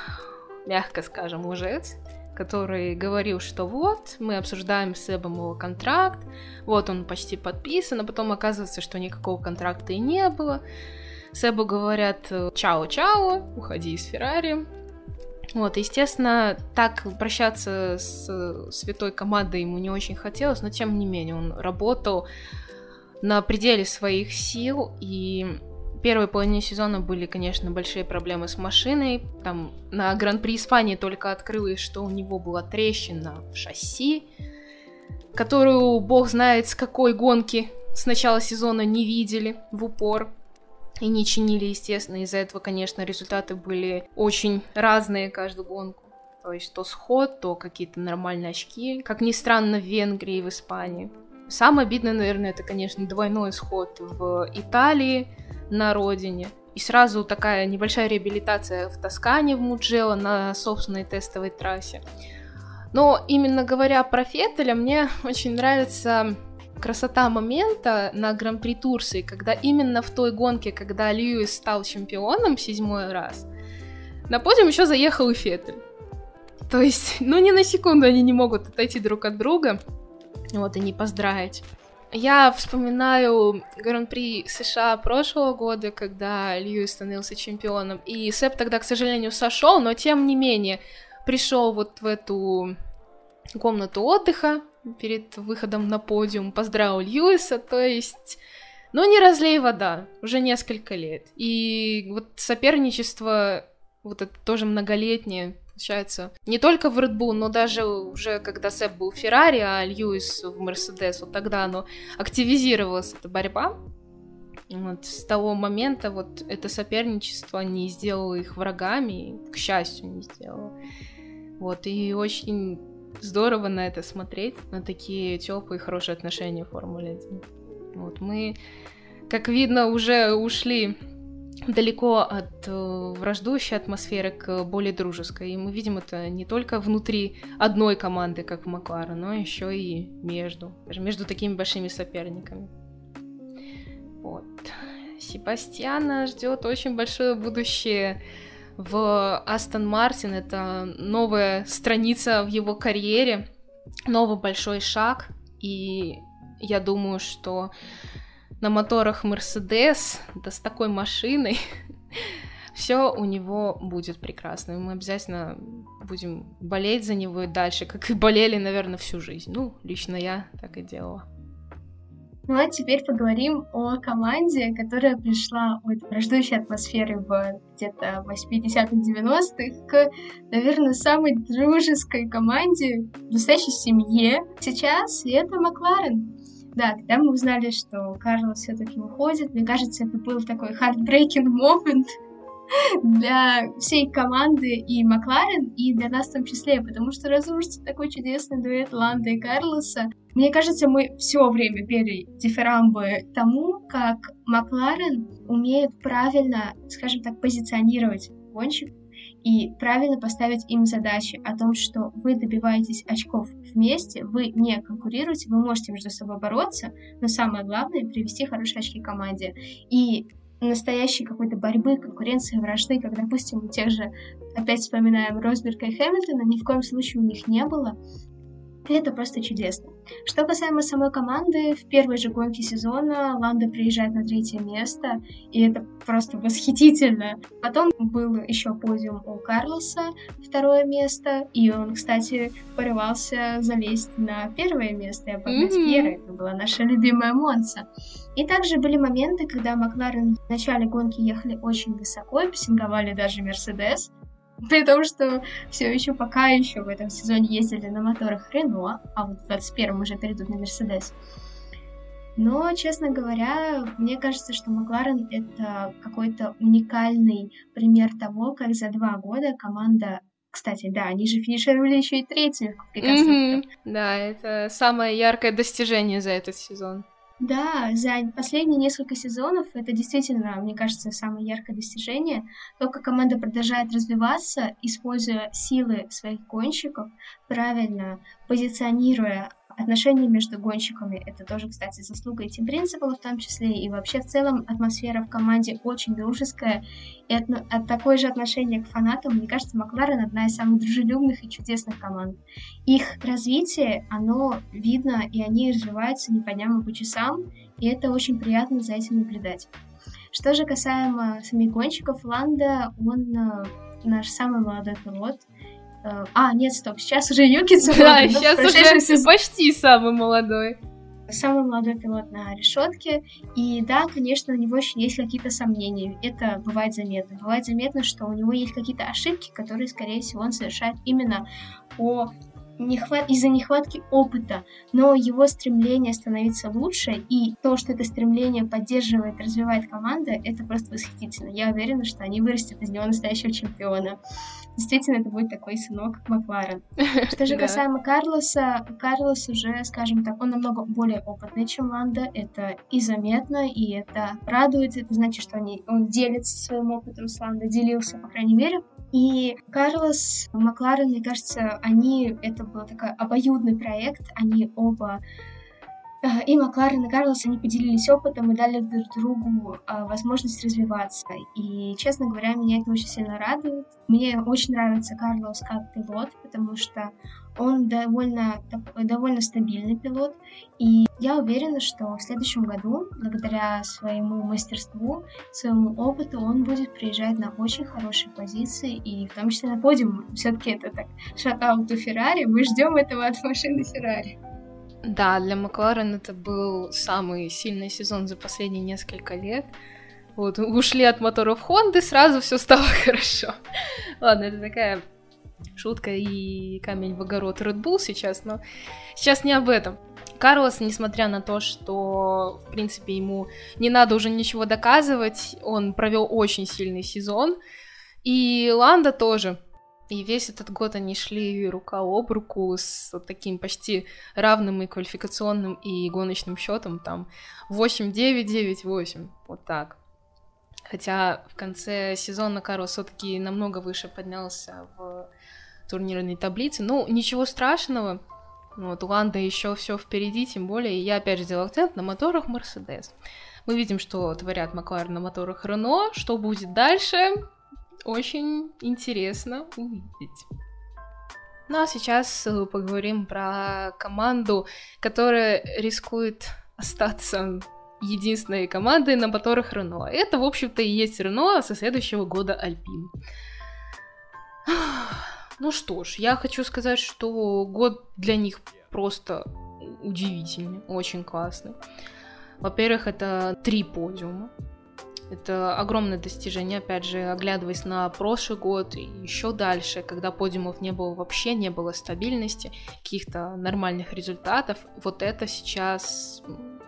мягко скажем, лжец, который говорил, что вот, мы обсуждаем с Эбом его контракт, вот он почти подписан, а потом оказывается, что никакого контракта и не было. Себу говорят «Чао-чао, уходи из Феррари», вот, естественно, так прощаться с святой командой ему не очень хотелось, но тем не менее он работал на пределе своих сил, и первой половине сезона были, конечно, большие проблемы с машиной. Там на Гран-при Испании только открылось, что у него была трещина в шасси, которую бог знает с какой гонки с начала сезона не видели в упор и не чинили, естественно. Из-за этого, конечно, результаты были очень разные каждую гонку. То есть то сход, то какие-то нормальные очки. Как ни странно, в Венгрии и в Испании. самое обидное, наверное, это, конечно, двойной исход в Италии на родине. И сразу такая небольшая реабилитация в Тоскане, в Муджело, на собственной тестовой трассе. Но именно говоря про Феттеля, мне (laughs) очень нравится красота момента на Гран-при Турции, когда именно в той гонке, когда Льюис стал чемпионом седьмой раз, на подиум еще заехал и Феттель. То есть, (laughs) ну ни на секунду они не могут отойти друг от друга, вот, и не поздравить. Я вспоминаю Гран-при США прошлого года, когда Льюис становился чемпионом, и Сэп тогда, к сожалению, сошел, но тем не менее пришел вот в эту комнату отдыха перед выходом на подиум, поздравил Льюиса, то есть... Ну, не разлей вода, уже несколько лет. И вот соперничество, вот это тоже многолетнее, получается, не только в Red Bull, но даже уже когда Сэп был в Феррари, а Льюис в Мерседес, вот тогда оно активизировалась, эта борьба. Вот с того момента вот это соперничество не сделало их врагами, к счастью, не сделало. Вот, и очень здорово на это смотреть, на такие теплые, хорошие отношения в Формуле 1. Вот, мы, как видно, уже ушли далеко от э, враждующей атмосферы к более дружеской. И мы видим это не только внутри одной команды, как в Маклара, но еще и между, между такими большими соперниками. Вот. Себастьяна ждет очень большое будущее в Астон Мартин. Это новая страница в его карьере, новый большой шаг. И я думаю, что на моторах Mercedes, да с такой машиной, (laughs) все у него будет прекрасно. Мы обязательно будем болеть за него и дальше, как и болели, наверное, всю жизнь. Ну, лично я так и делала. Ну а теперь поговорим о команде, которая пришла от враждующей атмосферы в где-то 80-х, 90-х к, наверное, самой дружеской команде, настоящей семье. Сейчас, это Макларен. Да, когда мы узнали, что Карлос все-таки уходит, мне кажется, это был такой heartbreaking moment для всей команды и Макларен, и для нас в том числе, потому что разрушится такой чудесный дуэт Ланда и Карлоса. Мне кажется, мы все время пели дифирамбы тому, как Макларен умеет правильно, скажем так, позиционировать гонщик и правильно поставить им задачи о том, что вы добиваетесь очков вместе, вы не конкурируете, вы можете между собой бороться, но самое главное — привести хорошие очки команде. И настоящей какой-то борьбы, конкуренции, вражды, как, допустим, у тех же, опять вспоминаем Росберга и Хэмилтона, ни в коем случае у них не было. Это просто чудесно. Что касаемо самой команды, в первой же гонке сезона Ланда приезжает на третье место, и это просто восхитительно. Потом был еще подиум у Карлоса, второе место, и он, кстати, порывался залезть на первое место и обогнать mm-hmm. Пьера. Это была наша любимая Монца. И также были моменты, когда Макларен в начале гонки ехали очень высоко и прессинговали даже Мерседес, при том, что все еще пока еще в этом сезоне ездили на моторах Рено, а вот в 21 уже перейдут на Мерседес. Но, честно говоря, мне кажется, что Макларен — это какой-то уникальный пример того, как за два года команда кстати, да, они же финишировали еще и третьими mm-hmm. Да, это самое яркое достижение за этот сезон. Да, за последние несколько сезонов это действительно, мне кажется, самое яркое достижение. Только команда продолжает развиваться, используя силы своих гонщиков, правильно позиционируя Отношения между гонщиками — это тоже, кстати, заслуга и Тим Принципала в том числе, и вообще в целом атмосфера в команде очень дружеская, и от, от такое же отношение к фанатам, мне кажется, Макларен одна из самых дружелюбных и чудесных команд. Их развитие, оно видно, и они развиваются не по дням, а по часам, и это очень приятно за этим наблюдать. Что же касаемо самих гонщиков, Ланда, он э, наш самый молодой пилот, а, нет, стоп, сейчас уже Юки (laughs) Цунода. Да, сейчас уже сезон... почти самый молодой. Самый молодой пилот на решетке. И да, конечно, у него еще есть какие-то сомнения. Это бывает заметно. Бывает заметно, что у него есть какие-то ошибки, которые, скорее всего, он совершает именно по нехват... из-за нехватки опыта, но его стремление становиться лучше и то, что это стремление поддерживает, развивает команда, это просто восхитительно. Я уверена, что они вырастят из него настоящего чемпиона. Действительно это будет такой сынок Макларен. (laughs) Что же касаемо Карлоса, Карлос уже, скажем так, он намного более опытный, чем Ланда. Это и заметно, и это радует. Это значит, что они, он делится своим опытом с Ландо, делился, по крайней мере. И Карлос, Макларен, мне кажется, они, это был такой обоюдный проект, они оба и Макларен, и Карлос, они поделились опытом и дали друг другу а, возможность развиваться. И, честно говоря, меня это очень сильно радует. Мне очень нравится Карлос как пилот, потому что он довольно, довольно стабильный пилот. И я уверена, что в следующем году, благодаря своему мастерству, своему опыту, он будет приезжать на очень хорошие позиции, и в том числе на подиум. Все-таки это так шатауту Феррари. Мы ждем этого от машины Феррари. Да, для Макларен это был самый сильный сезон за последние несколько лет. Вот, ушли от моторов Хонды, сразу все стало (laughs) хорошо. Ладно, это такая шутка и камень в огород Red Bull сейчас, но сейчас не об этом. Карлос, несмотря на то, что, в принципе, ему не надо уже ничего доказывать, он провел очень сильный сезон. И Ланда тоже. И весь этот год они шли рука об руку с таким почти равным и квалификационным, и гоночным счетом, там 8-9, 9-8, вот так. Хотя в конце сезона Карл все-таки намного выше поднялся в турнирной таблице. Ну, ничего страшного. Вот, у Ланда еще все впереди, тем более я опять же сделал акцент на моторах Мерседес. Мы видим, что творят Макларен на моторах Рено. Что будет дальше? Очень интересно увидеть. Ну а сейчас э, поговорим про команду, которая рискует остаться единственной командой на моторах Рено. Это, в общем-то, и есть Рено со следующего года Альпин. (sighs) Ну что ж, я хочу сказать, что год для них просто удивительный, очень классный. Во-первых, это три подиума. Это огромное достижение, опять же, оглядываясь на прошлый год и еще дальше, когда подиумов не было вообще, не было стабильности, каких-то нормальных результатов. Вот это сейчас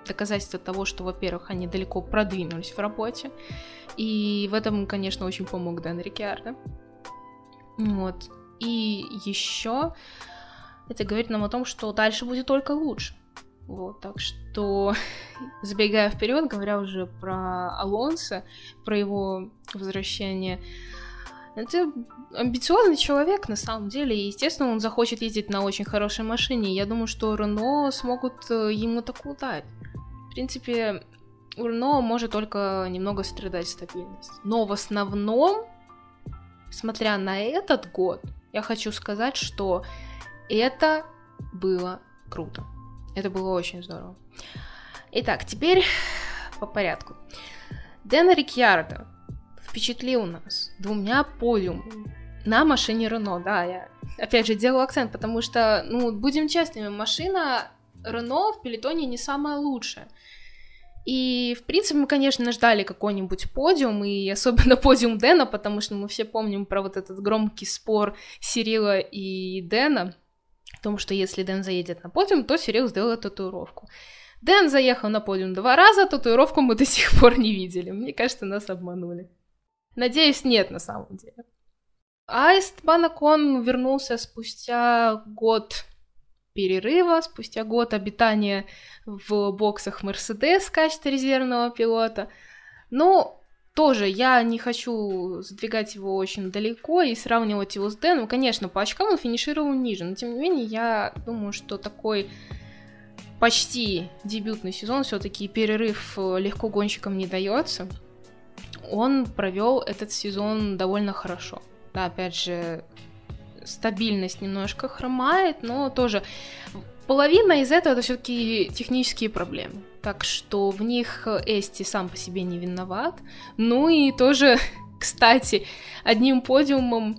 доказательство того, что, во-первых, они далеко продвинулись в работе, и в этом, конечно, очень помог Дэн Рикиардо. Вот. И еще это говорит нам о том, что дальше будет только лучше. Вот, так что, (laughs) забегая вперед, говоря уже про Алонса, про его возвращение, это амбициозный человек на самом деле, и, естественно, он захочет ездить на очень хорошей машине. Я думаю, что Рено смогут э, ему такую дать. В принципе, у Рено может только немного страдать стабильность. Но в основном, смотря на этот год, я хочу сказать, что это было круто. Это было очень здорово. Итак, теперь по порядку. Дэн Рикьярдо впечатлил нас двумя подиумами на машине Рено, да, я опять же делаю акцент, потому что, ну, будем честными, машина Рено в пелетоне не самая лучшая. И, в принципе, мы, конечно, ждали какой-нибудь подиум, и особенно (laughs) подиум Дэна, потому что мы все помним про вот этот громкий спор Сирила и Дэна, том, что если Дэн заедет на подиум, то Сирил сделает татуировку. Дэн заехал на подиум два раза, татуировку мы до сих пор не видели. Мне кажется, нас обманули. Надеюсь, нет на самом деле. Аист Банакон вернулся спустя год перерыва, спустя год обитания в боксах Мерседес в качестве резервного пилота. Ну, тоже я не хочу задвигать его очень далеко и сравнивать его с Дэном. Конечно, по очкам он финишировал ниже, но тем не менее я думаю, что такой почти дебютный сезон, все-таки перерыв э, легко гонщикам не дается. Он провел этот сезон довольно хорошо. Да, опять же, стабильность немножко хромает, но тоже половина из этого это все-таки технические проблемы так что в них Эсти сам по себе не виноват. Ну и тоже, (laughs) кстати, одним подиумом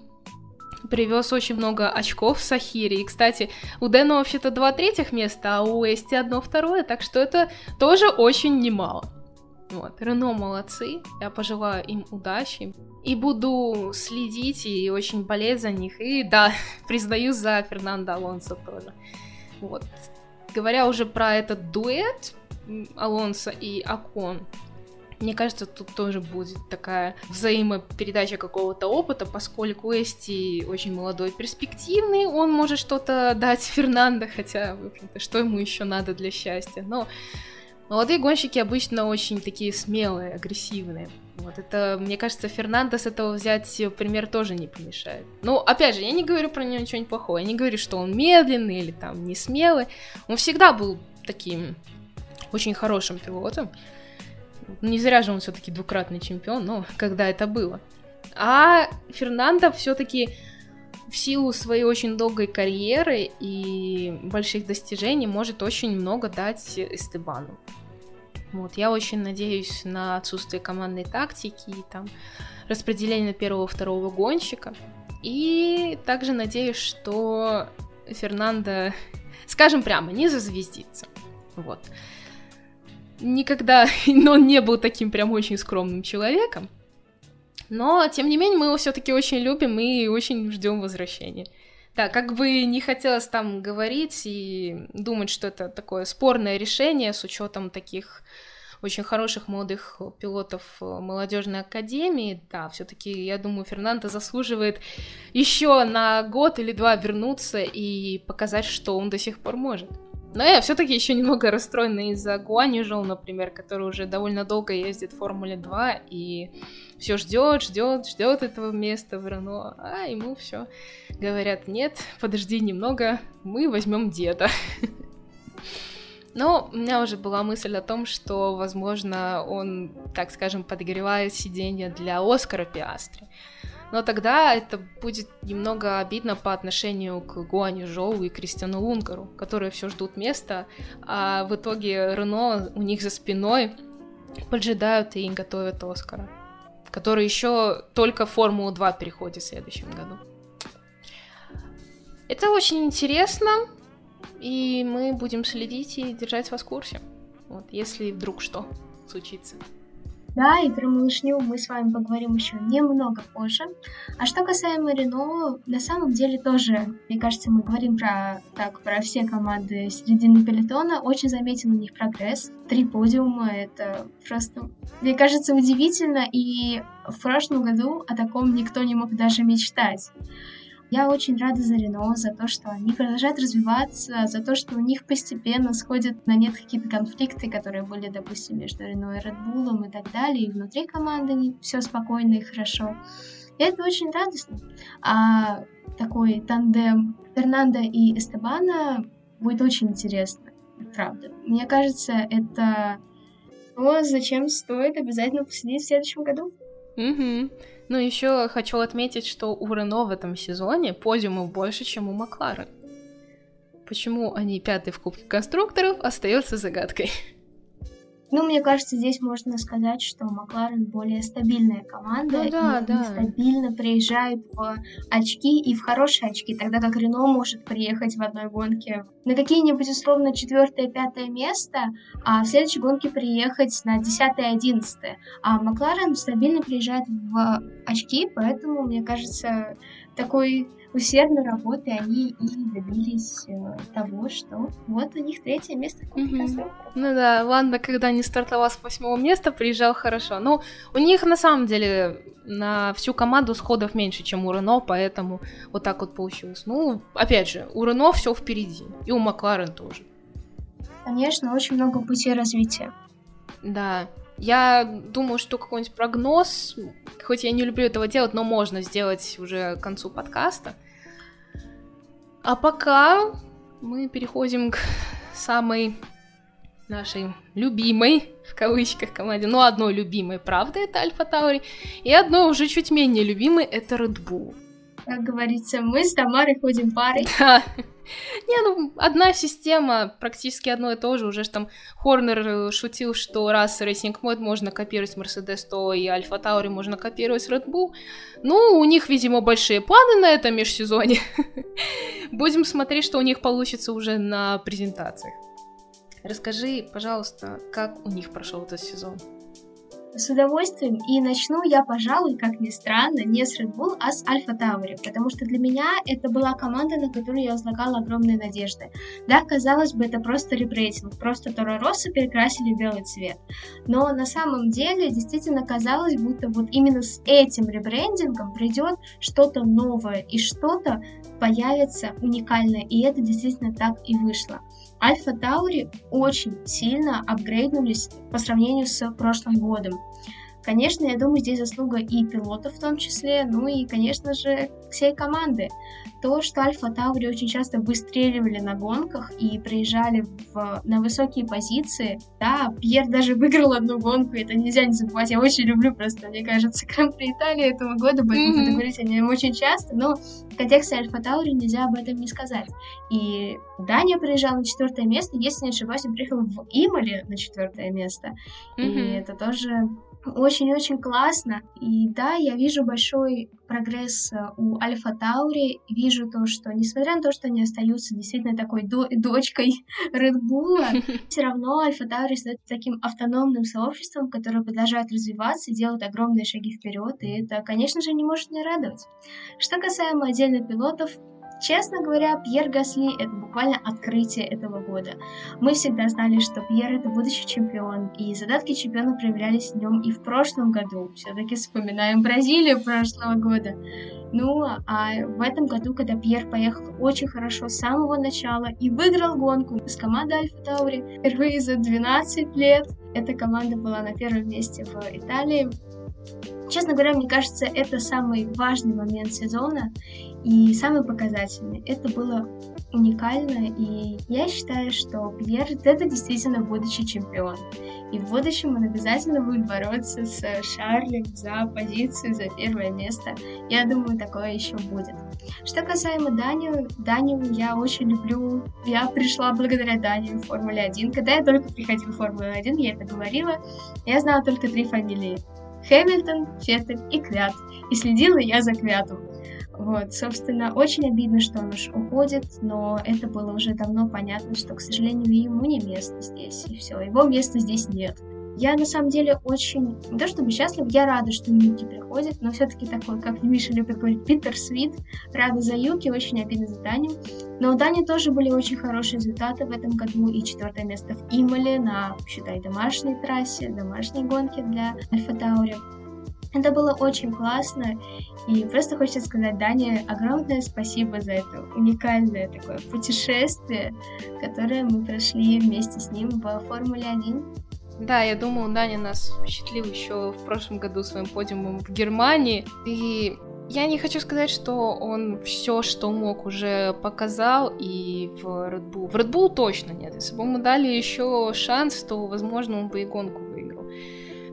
привез очень много очков в Сахире. И, кстати, у Дэна вообще-то два третьих места, а у Эсти одно второе, так что это тоже очень немало. Вот, Рено молодцы, я пожелаю им удачи. И буду следить и очень болеть за них. И да, (laughs) признаю за Фернандо Алонсо тоже. Вот. Говоря уже про этот дуэт, Алонсо и Акон. Мне кажется, тут тоже будет такая взаимопередача какого-то опыта, поскольку Эсти очень молодой, перспективный, он может что-то дать (laughs) Фернандо, хотя, в общем-то, что ему еще надо для счастья. Но молодые гонщики обычно очень такие смелые, агрессивные. Вот это, мне кажется, Фернандо с этого взять пример тоже не помешает. Ну, опять же, я не говорю про него ничего плохого, я не говорю, что он медленный или там не смелый. Он всегда был таким очень хорошим пилотом. Не зря же он все-таки двукратный чемпион, но (laughs) когда это было. А Фернандо все-таки в силу своей очень долгой карьеры и больших достижений может очень много дать Эстебану. Вот, я очень надеюсь на отсутствие командной тактики и там распределение первого-второго гонщика. И также надеюсь, что Фернандо, скажем прямо, не зазвездится. Вот никогда, (laughs) но он не был таким прям очень скромным человеком. Но, тем не менее, мы его все-таки очень любим и очень ждем возвращения. Да, как бы не хотелось там говорить и думать, что это такое спорное решение с учетом таких очень хороших молодых пилотов молодежной академии. Да, все-таки, я думаю, Фернандо заслуживает еще на год или два вернуться и показать, что он до сих пор может. Но я все-таки еще немного расстроена из-за Гуанижел, например, который уже довольно долго ездит в Формуле 2 и все ждет, ждет, ждет этого места в Рено, а ему все говорят, нет, подожди немного, мы возьмем деда. (laughs) Но у меня уже была мысль о том, что, возможно, он, так скажем, подогревает сиденье для Оскара Пиастри но тогда это будет немного обидно по отношению к Гуаню Жоу и Кристиану Лунгару, которые все ждут места, а в итоге Рено у них за спиной поджидают и готовят Оскара, который еще только в Формулу 2 переходит в следующем году. Это очень интересно, и мы будем следить и держать вас в курсе, вот, если вдруг что случится. Да, и про малышню мы с вами поговорим еще немного позже. А что касаемо Рено, на самом деле тоже, мне кажется, мы говорим про, так, про все команды середины пелетона. Очень заметен у них прогресс. Три подиума, это просто, мне кажется, удивительно. И в прошлом году о таком никто не мог даже мечтать. Я очень рада за Рено, за то, что они продолжают развиваться, за то, что у них постепенно сходят на нет какие-то конфликты, которые были, допустим, между Рено и Редбулом и так далее, и внутри команды все спокойно и хорошо. И это очень радостно. А такой тандем Фернандо и Эстебана будет очень интересно, правда. Мне кажется, это то, зачем стоит обязательно посидеть в следующем году. Угу. Ну, еще хочу отметить, что у Рено в этом сезоне подиумов больше, чем у Макларен. Почему они пятый в Кубке конструкторов, остается загадкой. Ну, мне кажется, здесь можно сказать, что Макларен более стабильная команда, ну, да, и да. стабильно приезжает в очки и в хорошие очки, тогда как Рено может приехать в одной гонке на какие-нибудь условно четвертое, пятое место, а в следующей гонке приехать на десятое, одиннадцатое. А Макларен стабильно приезжает в очки, поэтому, мне кажется, такой усердной работы они и добились э, того, что вот у них третье место в mm-hmm. Ну да, ладно, когда не стартовал с восьмого места, приезжал хорошо. Ну, у них на самом деле на всю команду сходов меньше, чем у Рено, поэтому вот так вот получилось. Ну, опять же, у Рено все впереди, и у Макларен тоже. Конечно, очень много путей развития. Да, я думаю, что какой-нибудь прогноз, хоть я не люблю этого делать, но можно сделать уже к концу подкаста. А пока мы переходим к самой нашей любимой, в кавычках, команде. Ну, одной любимой, правда, это Альфа Таури, и одной уже чуть менее любимой, это Red Bull. Как говорится, мы с Тамарой ходим парой. (laughs) Да. Не, ну, одна система, практически одно и то же. Уже ж там Хорнер э, шутил, что раз Racing Mode можно копировать Mercedes, то и Альфа Таури можно копировать Red Bull. Ну, у них, видимо, большие планы на этом межсезоне. (laughs) Будем смотреть, что у них получится уже на презентациях. Расскажи, пожалуйста, как у них прошел этот сезон? С удовольствием. И начну я, пожалуй, как ни странно, не с Red Bull, а с Альфа Таури, потому что для меня это была команда, на которую я возлагала огромные надежды. Да, казалось бы, это просто репрейтинг, просто Торо Росса перекрасили в белый цвет. Но на самом деле действительно казалось, будто вот именно с этим ребрендингом придет что-то новое и что-то появится уникальное. И это действительно так и вышло. Альфа Таури очень сильно апгрейднулись по сравнению с прошлым годом. Конечно, я думаю, здесь заслуга и пилотов в том числе, ну и, конечно же, всей команды. То, что Альфа Таури очень часто выстреливали на гонках и приезжали в, на высокие позиции. Да, Пьер даже выиграл одну гонку, это нельзя не забывать. Я очень люблю просто, мне кажется, (laughs) Гран-при Италии этого года, поэтому mm-hmm. буду говорить о нем очень часто, но в контексте Альфа Таури нельзя об этом не сказать. И Дания приезжал на четвертое место, если не ошибаюсь, он приехал в Имале на четвертое место. Mm-hmm. И это тоже очень-очень классно. И да, я вижу большой прогресс э, у Альфа Таури. Вижу то, что, несмотря на то, что они остаются действительно такой до- дочкой (laughs) Red Bull, (laughs) все равно Альфа Таури становится таким автономным сообществом, которое продолжает развиваться и делает огромные шаги вперед. И это, конечно же, не может не радовать. Что касаемо отдельных пилотов, Честно говоря, Пьер Гасли — это буквально открытие этого года. Мы всегда знали, что Пьер — это будущий чемпион, и задатки чемпиона проявлялись в нем и в прошлом году. Все-таки вспоминаем Бразилию прошлого года. Ну, а в этом году, когда Пьер поехал очень хорошо с самого начала и выиграл гонку с командой Альфа Таури, впервые за 12 лет эта команда была на первом месте в Италии. Честно говоря, мне кажется, это самый важный момент сезона и самый показательный. Это было уникально, и я считаю, что Пьер это действительно будущий чемпион. И в будущем он обязательно будет бороться с Шарлем за позицию, за первое место. Я думаю, такое еще будет. Что касаемо Данию, Данию я очень люблю. Я пришла благодаря Данию в Формуле 1. Когда я только приходила в Формулу 1, я это говорила, я знала только три фамилии. Хэмилтон, Феттель и Квят. И следила я за Квятом. Вот, собственно, очень обидно, что он уж уходит, но это было уже давно понятно, что, к сожалению, ему не место здесь, и все, его места здесь нет. Я на самом деле очень, не то чтобы счастлив, я рада, что Юки приходит, но все-таки такой, как Миша любит говорить, Питер Свит. Рада за Юки, очень обидно за Даню. Но у Дани тоже были очень хорошие результаты в этом году, и четвертое место в Имале на, считай, домашней трассе, домашней гонке для Альфа Таури. Это было очень классно, и просто хочется сказать Дане огромное спасибо за это уникальное такое путешествие, которое мы прошли вместе с ним в Формуле 1. Да, я думаю, Даня нас впечатлил еще в прошлом году своим подиумом в Германии. И я не хочу сказать, что он все, что мог, уже показал и в Red Bull. В Red Bull точно нет. Если бы ему дали еще шанс, то, возможно, он бы и гонку выиграл.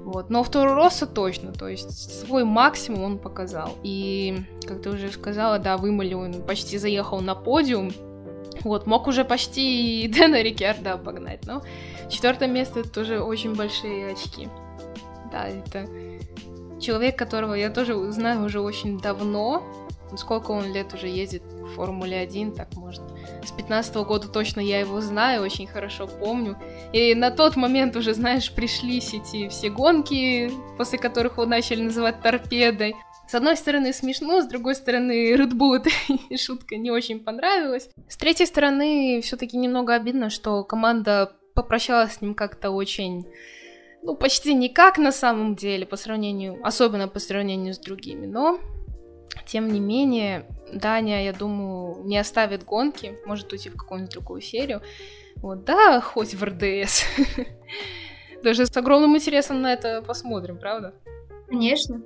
Вот. Но в Тору Росса точно, то есть свой максимум он показал. И, как ты уже сказала, да, вымыли он почти заехал на подиум, вот, мог уже почти и (laughs) Дэна Рикерда обогнать, но четвертое место это тоже очень большие очки. Да, это человек, которого я тоже знаю уже очень давно. Сколько он лет уже ездит в Формуле 1, так может. С 15 -го года точно я его знаю, очень хорошо помню. И на тот момент уже, знаешь, пришлись эти все гонки, после которых его начали называть торпедой. С одной стороны смешно, с другой стороны Red Bull (laughs) шутка не очень понравилась. С третьей стороны все-таки немного обидно, что команда попрощалась с ним как-то очень ну, почти никак на самом деле, по сравнению, особенно по сравнению с другими, но, тем не менее, Даня, я думаю, не оставит гонки, может уйти в какую-нибудь другую серию, вот, да, хоть в РДС. (laughs) Даже с огромным интересом на это посмотрим, правда? Конечно.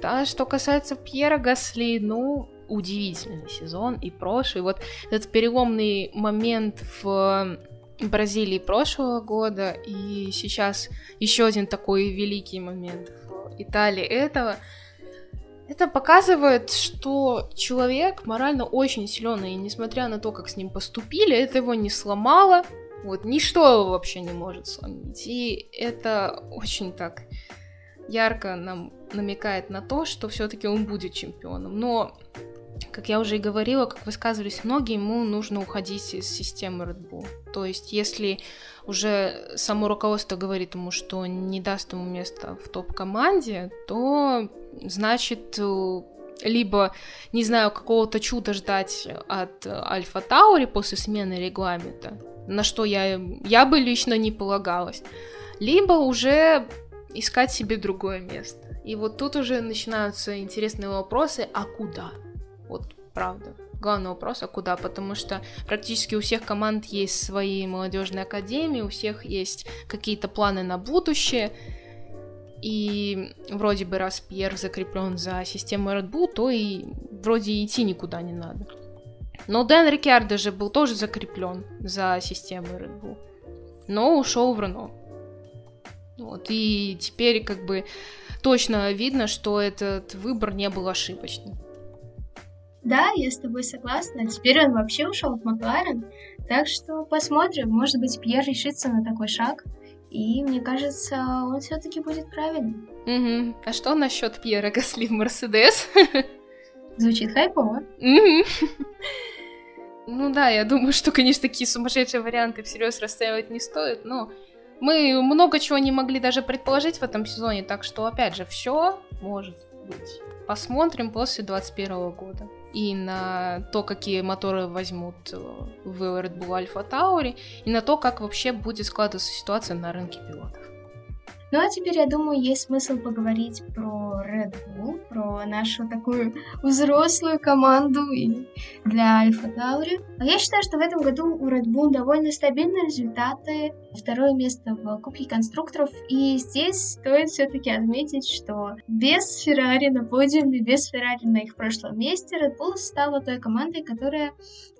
Да, что касается Пьера Гасли, ну, удивительный сезон и прошлый. Вот этот переломный момент в Бразилии прошлого года и сейчас еще один такой великий момент в Италии этого. Это показывает, что человек морально очень силен, и несмотря на то, как с ним поступили, это его не сломало. Вот, ничто его вообще не может сломить. И это очень так ярко нам намекает на то, что все-таки он будет чемпионом. Но как я уже и говорила, как высказывались многие, ему нужно уходить из системы Red Bull. То есть, если уже само руководство говорит ему, что не даст ему место в топ-команде, то значит либо, не знаю, какого-то чуда ждать от Альфа Таури после смены регламента, на что я, я бы лично не полагалась, либо уже искать себе другое место. И вот тут уже начинаются интересные вопросы, а куда? Вот правда. Главный вопрос, а куда? Потому что практически у всех команд есть свои молодежные академии, у всех есть какие-то планы на будущее. И вроде бы раз Пьер закреплен за системой Red Bull, то и вроде идти никуда не надо. Но Дэн Рикьярдо же был тоже закреплен за системой Red Bull. Но ушел в Рено. Вот, и теперь как бы точно видно, что этот выбор не был ошибочным. Да, я с тобой согласна. Теперь он вообще ушел в Макларен. Так что посмотрим. Может быть, Пьер решится на такой шаг. И мне кажется, он все-таки будет правильным. Угу. А что насчет Пьера Гасли в Мерседес? (laughs) Звучит хайпово. Угу. (laughs) Ну да, я думаю, что, конечно, такие сумасшедшие варианты всерьез расстраивать не стоит, но мы много чего не могли даже предположить в этом сезоне, так что, опять же, все может быть. Посмотрим после 2021 года и на то, какие моторы возьмут э, в Red Bull Alpha Tauri, и на то, как вообще будет складываться ситуация на рынке пилотов. Ну а теперь, я думаю, есть смысл поговорить про Red Bull, про нашу такую взрослую команду для Альфа Таури. Я считаю, что в этом году у Red Bull довольно стабильные результаты. Второе место в Кубке конструкторов. И здесь стоит все-таки отметить, что без Феррари на подиуме, без Феррари на их прошлом месте, Red Bull стала той командой, которая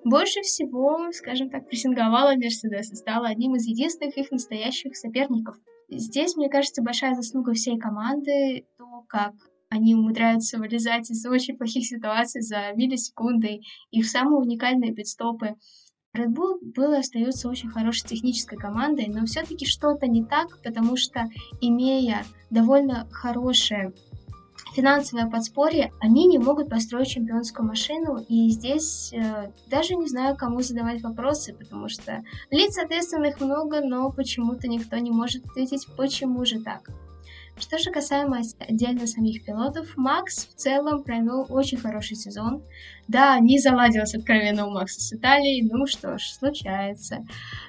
больше всего, скажем так, прессинговала Мерседес и стала одним из единственных их настоящих соперников. Здесь, мне кажется, большая заслуга всей команды, то, как они умудряются вылезать из очень плохих ситуаций за миллисекунды, их самые уникальные пидстопы. Red Bull был и остается очень хорошей технической командой, но все-таки что-то не так, потому что, имея довольно хорошее финансовое подспорье, они не могут построить чемпионскую машину, и здесь э, даже не знаю, кому задавать вопросы, потому что лиц ответственных много, но почему-то никто не может ответить, почему же так. Что же касаемо отдельно самих пилотов, Макс в целом провел очень хороший сезон. Да, не заладилось откровенно у Макса с Италией, ну что ж, случается.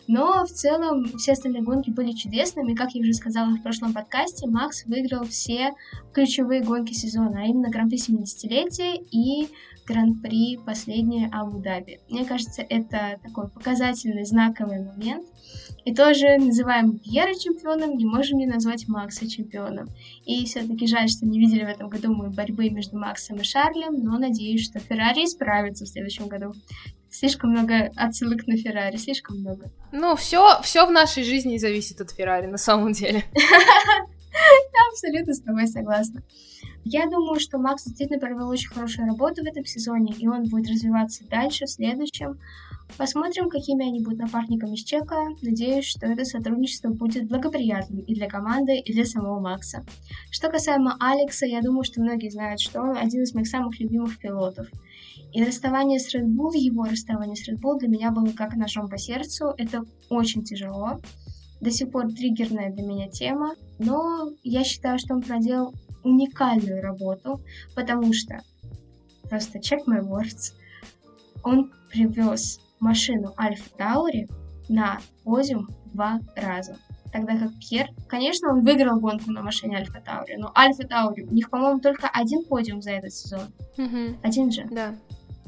Но в целом все остальные гонки были чудесными. Как я уже сказала в прошлом подкасте, Макс выиграл все ключевые гонки сезона, а именно Гран-при 70-летия и Гран-при последнее Абу-Даби. Мне кажется, это такой показательный, знаковый момент. И тоже называем Пьера чемпионом, не можем не назвать Макса чемпионом. И все-таки жаль, что не видели в этом году мы борьбы между Максом и Шарлем, но надеюсь, что Феррари справится в следующем году. Слишком много отсылок на Феррари, слишком много. Ну, все, все в нашей жизни зависит от Феррари, на самом деле. Я (laughs) абсолютно с тобой согласна. Я думаю, что Макс действительно провел очень хорошую работу в этом сезоне, и он будет развиваться дальше в следующем. Посмотрим, какими они будут напарниками с Чека. Надеюсь, что это сотрудничество будет благоприятным и для команды, и для самого Макса. Что касаемо Алекса, я думаю, что многие знают, что он один из моих самых любимых пилотов. И расставание с Red Bull, его расставание с Red Bull для меня было как ножом по сердцу. Это очень тяжело. До сих пор триггерная для меня тема. Но я считаю, что он проделал уникальную работу, потому что, просто check my words, он привез машину Альфа Таури на подиум два раза. Тогда как Пьер, конечно, он выиграл гонку на машине Альфа Таури, но Альфа Таури, у них, по-моему, только один подиум за этот сезон. Угу. Один же. Да.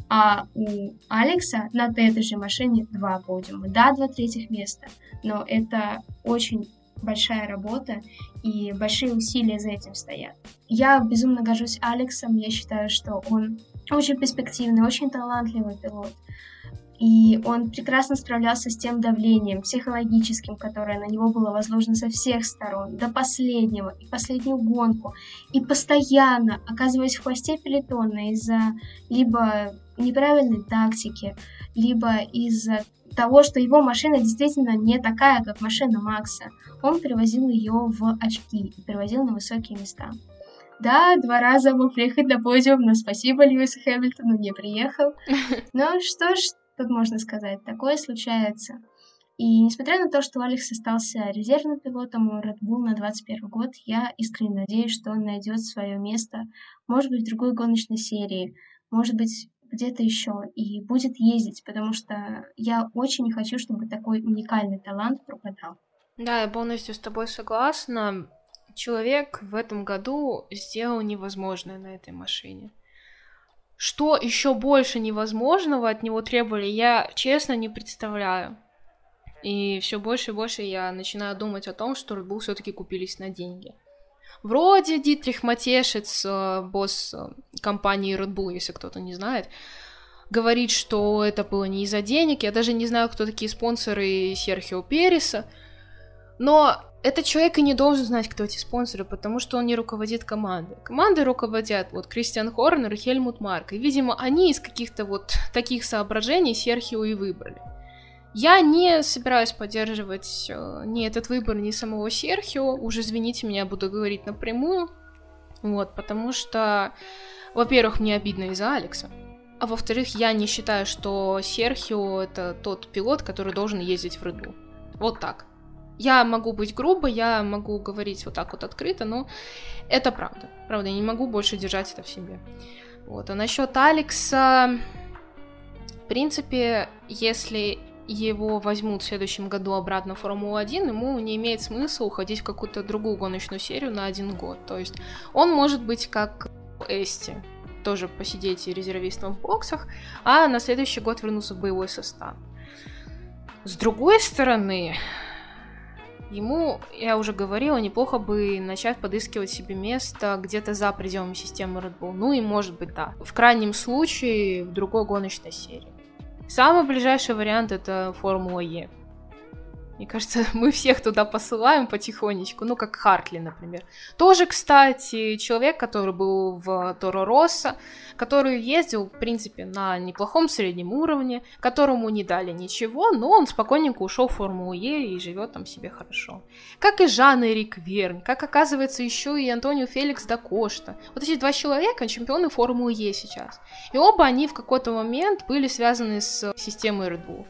А у Алекса на этой же машине два подиума. Да, два третьих места, но это очень большая работа и большие усилия за этим стоят. Я безумно горжусь Алексом, я считаю, что он очень перспективный, очень талантливый пилот. И он прекрасно справлялся с тем давлением психологическим, которое на него было возложено со всех сторон, до последнего, и последнюю гонку, и постоянно оказываясь в хвосте пелетона из-за либо неправильной тактики, либо из-за того, что его машина действительно не такая, как машина Макса. Он перевозил ее в очки и перевозил на высокие места. Да, два раза мог приехать на подиум, но спасибо Льюису Хэмилтону, не приехал. (laughs) Но что ж тут можно сказать, такое случается. И несмотря на то, что Алекс остался резервным пилотом у Red Bull на 21 год, я искренне надеюсь, что он найдет свое место, может быть, в другой гоночной серии, может быть, где-то еще и будет ездить, потому что я очень не хочу, чтобы такой уникальный талант пропадал. Да, я полностью с тобой согласна. Человек в этом году сделал невозможное на этой машине. Что еще больше невозможного от него требовали, я честно не представляю. И все больше и больше я начинаю думать о том, что Red Bull все-таки купились на деньги. Вроде Дитрих Матешец, э, босс э, компании Red Bull, если кто-то не знает, говорит, что это было не из-за денег. Я даже не знаю, кто такие спонсоры Серхио Переса. Но этот человек и не должен знать, кто эти спонсоры, потому что он не руководит командой. Командой руководят вот Кристиан Хорнер и Хельмут Марк. И, видимо, они из каких-то вот таких соображений Серхио и выбрали. Я не собираюсь поддерживать э, ни этот выбор, ни самого Серхио. Уже извините меня, буду говорить напрямую. Вот, потому что, во-первых, мне обидно из-за Алекса. А во-вторых, я не считаю, что Серхио это тот пилот, который должен ездить в Red Вот так. Я могу быть грубо, я могу говорить вот так вот открыто, но это правда. Правда, я не могу больше держать это в себе. Вот. А насчет Алекса, в принципе, если его возьмут в следующем году обратно в Формулу-1, ему не имеет смысла уходить в какую-то другую гоночную серию на один год. То есть он может быть как Эсти, тоже посидеть резервистом в боксах, а на следующий год вернуться в боевой состав. С другой стороны, ему, я уже говорила, неплохо бы начать подыскивать себе место где-то за пределами системы Red Bull. Ну и может быть, да. В крайнем случае, в другой гоночной серии. Самый ближайший вариант это Формула Е. Мне кажется, (laughs) мы всех туда посылаем потихонечку, ну, как Хартли, например. Тоже, кстати, человек, который был в Торо Росса, который ездил, в принципе, на неплохом среднем уровне, которому не дали ничего, но он спокойненько ушел в Формулу Е и живет там себе хорошо. Как и Жан Эрик Верн, как оказывается еще и Антонио Феликс да Кошта. Вот эти два человека чемпионы Формулы Е сейчас. И оба они в какой-то момент были связаны с системой Red Bull.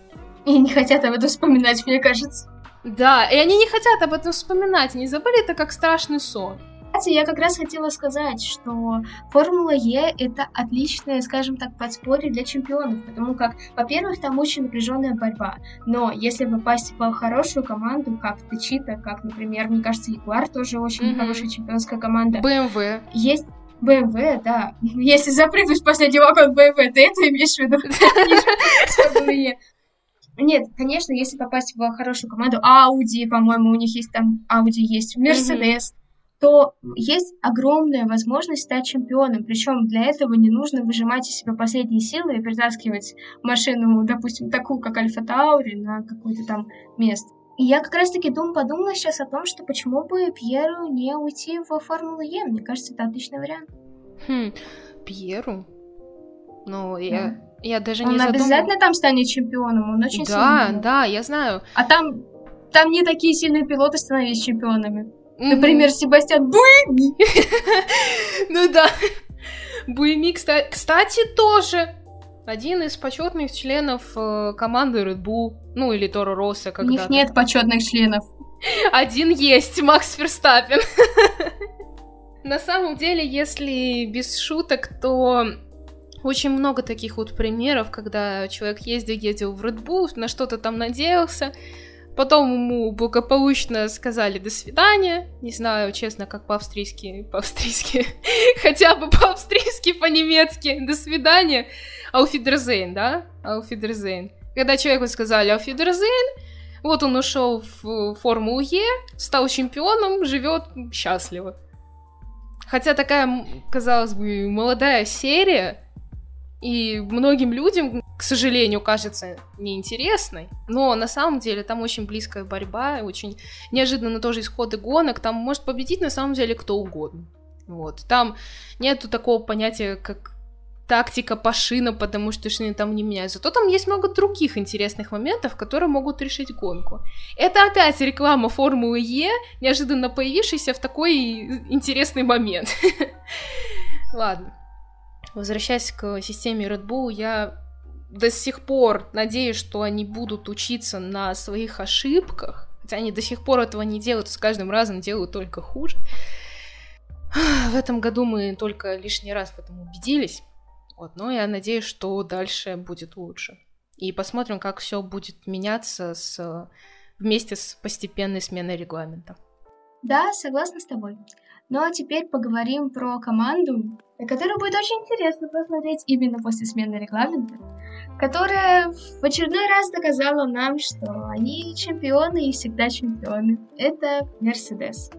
И не хотят об этом вспоминать, мне кажется. Да, и они не хотят об этом вспоминать, они забыли это как страшный сон. Кстати, я как раз хотела сказать, что Формула Е это отличное, скажем так, подспорье для чемпионов, потому как, во-первых, там очень напряженная борьба, но если попасть в хорошую команду, как Тачита, как, например, мне кажется, Ягуар тоже очень mm-hmm. хорошая чемпионская команда. BMW. Есть BMW, да. Если запрыгнуть в последний вагон BMW, ты это имеешь в виду? Нет, конечно, если попасть в хорошую команду, Audi, по-моему, у них есть там Audi есть, Mercedes, mm-hmm. то есть огромная возможность стать чемпионом. Причем для этого не нужно выжимать из себя последние силы и притаскивать машину, допустим, такую, как Альфа Таури, на какое-то там место. И я как раз-таки дум, подумала сейчас о том, что почему бы Пьеру не уйти в Формулу Е. Мне кажется, это отличный вариант. Хм, Пьеру? Ну, я... Да. Я даже он не задумывалась. обязательно там станет чемпионом, он очень да, сильный. Да, да, я знаю. А там, там не такие сильные пилоты становились чемпионами. Mm-hmm. Например, Себастьян Буйми. (laughs) Ну да. Буйми, кстати, тоже один из почетных членов э, команды Red Bull, ну или Торо Росса когда У них нет почетных членов. (laughs) Один есть, Макс Ферстаппин. (laughs) На самом деле, если без шуток, то очень много таких вот примеров, когда человек ездил, ездил в Red Bull, на что-то там надеялся, потом ему благополучно сказали «до свидания», не знаю, честно, как по-австрийски, по-австрийски, (laughs) хотя бы по-австрийски, по-немецки «до свидания», «Ауфидерзейн», да, «Ауфидерзейн». Когда человеку сказали «Ауфидерзейн», вот он ушел в Формулу Е, стал чемпионом, живет счастливо. Хотя такая, казалось бы, молодая серия, и многим людям, к сожалению, кажется неинтересной, но на самом деле там очень близкая борьба, очень неожиданно тоже исходы гонок, там может победить на самом деле кто угодно. Вот. Там нету такого понятия, как тактика по шинам, потому что шины там не меняются. Зато там есть много других интересных моментов, которые могут решить гонку. Это опять реклама Формулы Е, неожиданно появившаяся в такой интересный момент. (laughs) Ладно. Возвращаясь к системе Red Bull, я до сих пор надеюсь, что они будут учиться на своих ошибках, хотя они до сих пор этого не делают, с каждым разом делают только хуже. В этом году мы только лишний раз в этом убедились. Вот, но я надеюсь, что дальше будет лучше. И посмотрим, как все будет меняться с, вместе с постепенной сменой регламента. Да, согласна с тобой. Ну а теперь поговорим про команду, на которую будет очень интересно посмотреть именно после смены регламента, которая в очередной раз доказала нам, что они чемпионы и всегда чемпионы. Это Мерседес.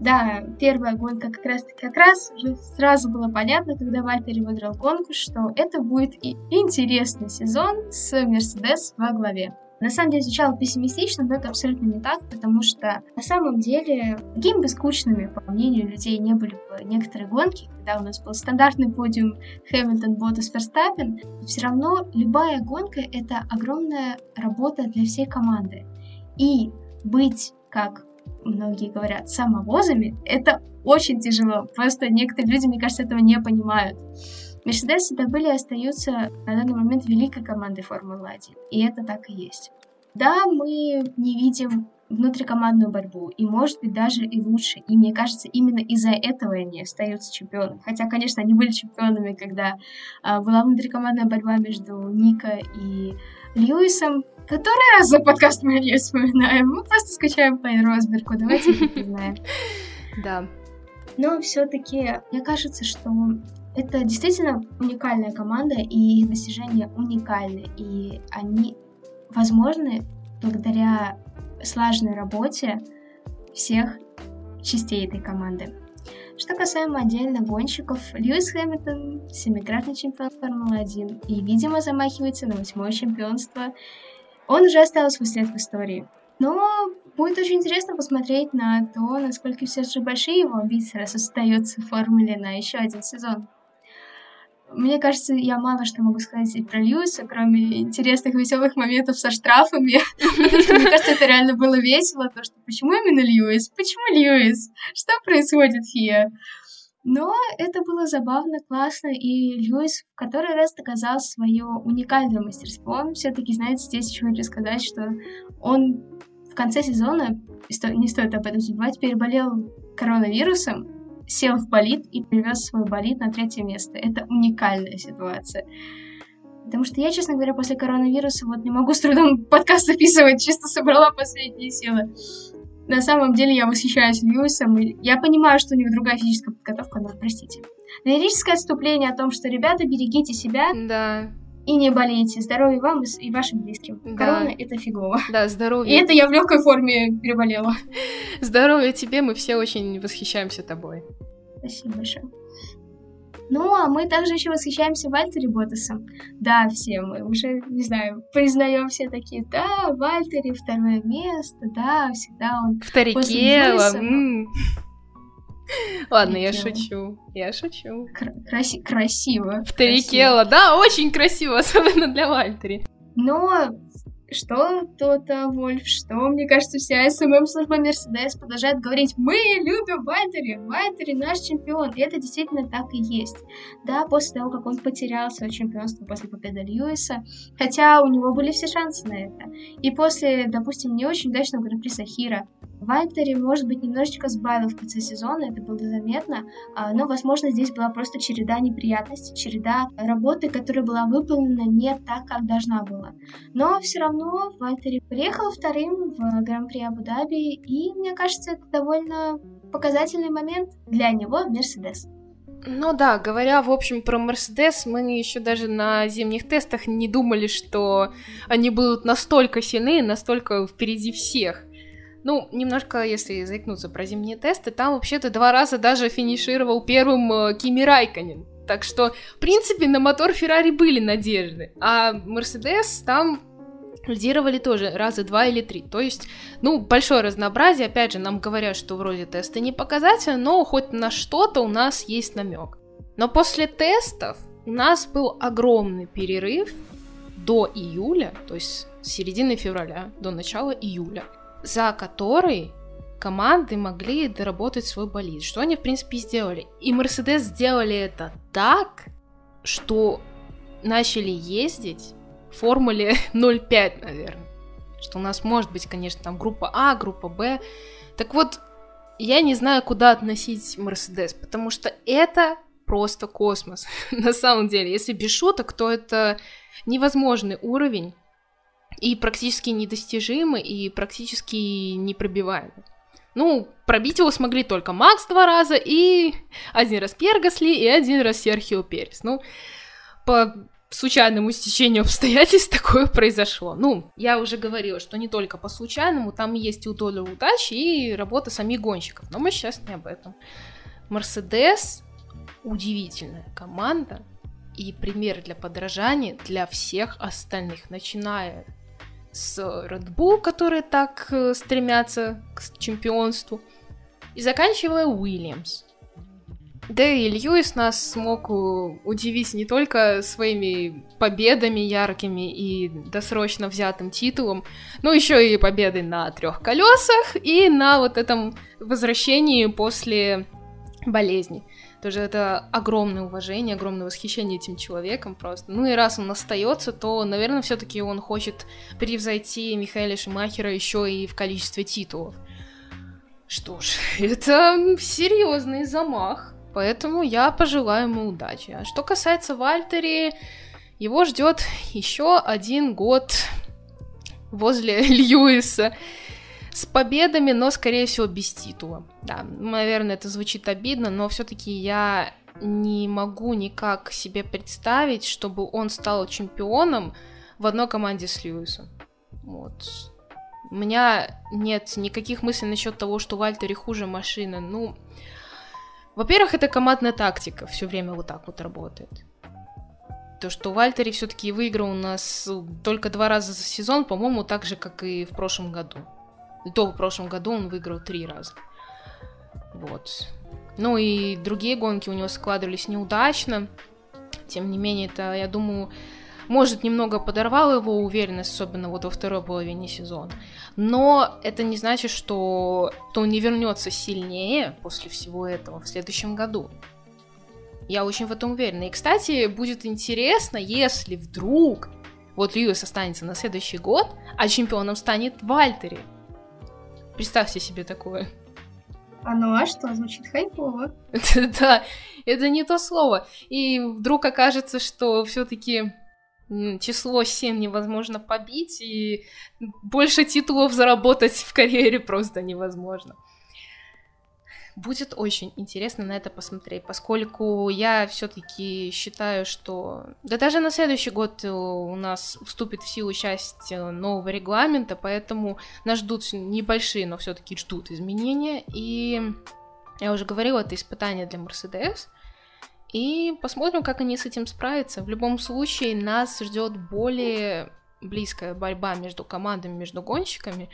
Да, первая гонка как раз как раз сразу было понятно, когда Вальтери выиграл гонку, что это будет и интересный сезон с Мерседес во главе. На самом деле звучало пессимистично, но это абсолютно не так, потому что на самом деле какими бы скучными, по мнению людей, не были бы некоторые гонки, когда у нас был стандартный подиум Хэмилтон, Ботас, Верстаппен, все равно любая гонка — это огромная работа для всей команды. И быть, как многие говорят, самовозами, это очень тяжело. Просто некоторые люди, мне кажется, этого не понимают. Мерседес всегда были и остаются на данный момент великой командой Формулы-1. И это так и есть. Да, мы не видим внутрикомандную борьбу, и может быть даже и лучше. И мне кажется, именно из-за этого они остаются чемпионами. Хотя, конечно, они были чемпионами, когда а, была внутрикомандная борьба между Ника и Льюисом. Который раз за подкаст мы ее вспоминаем? Мы просто скучаем по Росбергу, давайте признаем. (laughs) Да. Но все-таки мне кажется, что это действительно уникальная команда, и их достижения уникальны, и они возможны благодаря слаженной работе всех частей этой команды. Что касаемо отдельно гонщиков, Льюис Хэмилтон – семикратный чемпион Формулы-1 и, видимо, замахивается на восьмое чемпионство. Он уже оставил свой след в истории. Но будет очень интересно посмотреть на то, насколько все же большие его амбиции раз остаются в формуле на еще один сезон. Мне кажется, я мало что могу сказать про Льюиса, кроме интересных, веселых моментов со штрафами. (laughs) Мне кажется, это реально было весело, то, что почему именно Льюис? Почему Льюис? Что происходит here? Но это было забавно, классно, и Льюис в который раз доказал свое уникальное мастерство. Он все-таки, знаете, здесь еще хочу сказать, что он в конце сезона, не стоит об этом забывать, переболел коронавирусом, сел в болит и привез свой болит на третье место. Это уникальная ситуация. Потому что я, честно говоря, после коронавируса вот не могу с трудом подкаст записывать, чисто собрала последние силы. На самом деле я восхищаюсь Льюисом, и я понимаю, что у него другая физическая подготовка, но простите. Лирическое отступление о том, что, ребята, берегите себя. Да. И не болейте. Здоровья вам и вашим близким. Да. Корона — это фигово. Да, здоровье. И это я в легкой форме переболела. Здоровья тебе, мы все очень восхищаемся тобой. Спасибо большое. Ну, а мы также еще восхищаемся Вальтери Ботасом. Да, все мы уже, не знаю, признаем все такие, да, Вальтери второе место, да, всегда он... Вторикело, (laughs) Ладно, я шучу. Я шучу. Краси красиво. Вторикело, да, очень красиво, (laughs) особенно для Вальтери. Но что то-то, Вольф, что, мне кажется, вся СММ-служба Мерседес продолжает говорить, мы любим Вальтери, Вальтери наш чемпион, и это действительно так и есть. Да, после того, как он потерял свое чемпионство после победы Льюиса, хотя у него были все шансы на это, и после, допустим, не очень удачного гран-при Сахира, Вальтери, может быть, немножечко сбавил в конце сезона, это было заметно, а, но, возможно, здесь была просто череда неприятностей, череда работы, которая была выполнена не так, как должна была. Но все равно Вальтери приехал вторым в Гран-при Абу-Даби, и, мне кажется, это довольно показательный момент для него Мерседес. Ну да, говоря, в общем, про Мерседес, мы еще даже на зимних тестах не думали, что они будут настолько сильны, настолько впереди всех. Ну, немножко, если заикнуться про зимние тесты, там вообще-то два раза даже финишировал первым э, Кими Райконен. Так что, в принципе, на мотор Феррари были надежды. А Мерседес там лидировали тоже раза два или три. То есть, ну, большое разнообразие. Опять же, нам говорят, что вроде тесты не показательны, но хоть на что-то у нас есть намек. Но после тестов у нас был огромный перерыв до июля, то есть с середины февраля до начала июля за который команды могли доработать свой болид, что они, в принципе, сделали. И Мерседес сделали это так, что начали ездить формуле (laughs) 0,5, наверное. Что у нас может быть, конечно, там группа А, группа Б. Так вот, я не знаю, куда относить Мерседес, потому что это просто космос. (laughs) На самом деле, если без шуток, то это невозможный уровень и практически недостижимый, и практически непробиваемый. Ну, пробить его смогли только Макс два раза, и один раз Пьер Гасли, и один раз Серхио Перес. Ну, по случайному стечению обстоятельств такое произошло. Ну, я уже говорила, что не только по случайному, там есть и доля удачи, и работа самих гонщиков. Но мы сейчас не об этом. Мерседес удивительная команда и пример для подражания для всех остальных, начиная с Red Bull, которые так э, стремятся к чемпионству, и заканчивая Уильямс. Да и Льюис нас смог удивить не только своими победами яркими и досрочно взятым титулом, но еще и победой на трех колесах и на вот этом возвращении после болезни. Тоже это огромное уважение, огромное восхищение этим человеком просто. Ну и раз он остается, то, наверное, все-таки он хочет превзойти Михаила Шимахера еще и в количестве титулов. Что ж, (laughs) это серьезный замах. Поэтому я пожелаю ему удачи. А что касается Вальтери, его ждет еще один год возле (laughs) Льюиса с победами, но, скорее всего, без титула. Да, наверное, это звучит обидно, но все-таки я не могу никак себе представить, чтобы он стал чемпионом в одной команде с Льюисом. Вот. У меня нет никаких мыслей насчет того, что Вальтери хуже машины. Ну, во-первых, это командная тактика все время вот так вот работает. То, что Вальтери все-таки выиграл у нас только два раза за сезон, по-моему, так же, как и в прошлом году. И то в прошлом году он выиграл три раза. Вот. Ну и другие гонки у него складывались неудачно. Тем не менее, это, я думаю, может, немного подорвал его уверенность, особенно вот во второй половине сезона. Но это не значит, что, что он не вернется сильнее после всего этого в следующем году. Я очень в этом уверена. И, кстати, будет интересно, если вдруг вот Льюис останется на следующий год, а чемпионом станет Вальтери. Представьте себе такое. А ну а что, звучит хайпово. (laughs) Да, это не то слово. И вдруг окажется, что все-таки число 7 невозможно побить, и больше титулов заработать в карьере просто невозможно. Будет очень интересно на это посмотреть, поскольку я все-таки считаю, что... Да даже на следующий год э, у нас вступит в силу часть э, нового регламента, поэтому нас ждут небольшие, но все-таки ждут изменения. И я уже говорила, это испытание для Мерседес. И посмотрим, как они с этим справятся. В любом случае, нас ждет более близкая борьба между командами, между гонщиками.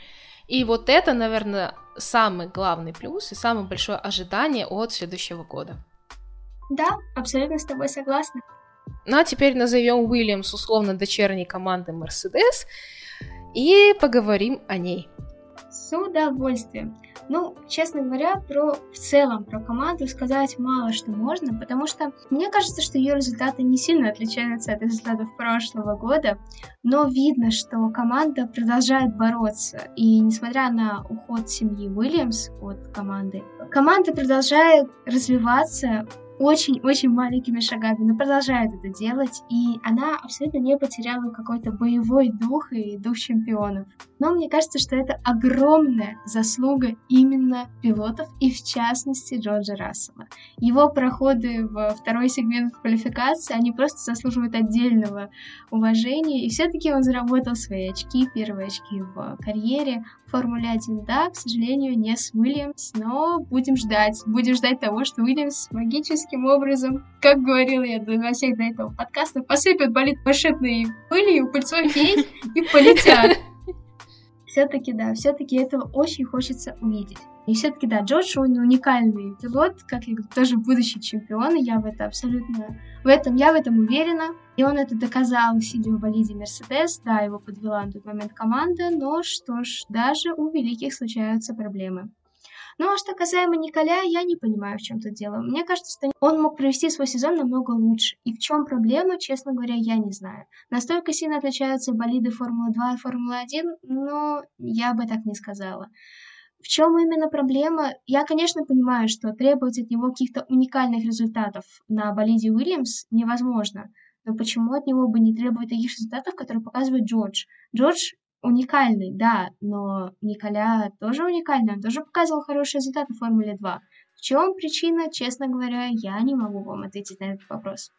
И вот это, наверное, самый главный плюс и самое большое ожидание от следующего года. Да, абсолютно с тобой согласна. Ну а теперь назовем Уильямс условно дочерней команды Mercedes и поговорим о ней. С удовольствием. Ну, честно говоря, про в целом про команду сказать мало что можно, потому что мне кажется, что ее результаты не сильно отличаются от результатов прошлого года, но видно, что команда продолжает бороться. И несмотря на уход семьи Уильямс от команды, команда продолжает развиваться, очень-очень маленькими шагами, но продолжает это делать, и она абсолютно не потеряла какой-то боевой дух и дух чемпионов. Но мне кажется, что это огромная заслуга именно пилотов, и в частности Джорджа Рассела. Его проходы во второй сегмент квалификации, они просто заслуживают отдельного уважения, и все-таки он заработал свои очки, первые очки в карьере, Формуле 1, да, к сожалению, не с Уильямс, но будем ждать. Будем ждать того, что Уильямс магическим образом, как говорила я во всех до этого подкаста, посыпят болит пошипной пылью, пыльцой фей и полетят. Все-таки, да, все-таки этого очень хочется увидеть. И все-таки, да, Джордж, он уникальный пилот, как я говорю, тоже будущий чемпион, и я в это абсолютно, в этом, я в этом уверена. И он это доказал, сидя в болиде Мерседес, да, его подвела на тот момент команда, но что ж, даже у великих случаются проблемы. Ну а что касаемо Николя, я не понимаю, в чем тут дело. Мне кажется, что он мог провести свой сезон намного лучше. И в чем проблема, честно говоря, я не знаю. Настолько сильно отличаются болиды Формулы-2 и Формулы-1, но я бы так не сказала. В чем именно проблема? Я, конечно, понимаю, что требовать от него каких-то уникальных результатов на болиде Уильямс невозможно. Но почему от него бы не требовать таких результатов, которые показывает Джордж? Джордж уникальный, да, но Николя тоже уникальный, он тоже показывал хорошие результаты в Формуле 2. В чем причина, честно говоря, я не могу вам ответить на этот вопрос.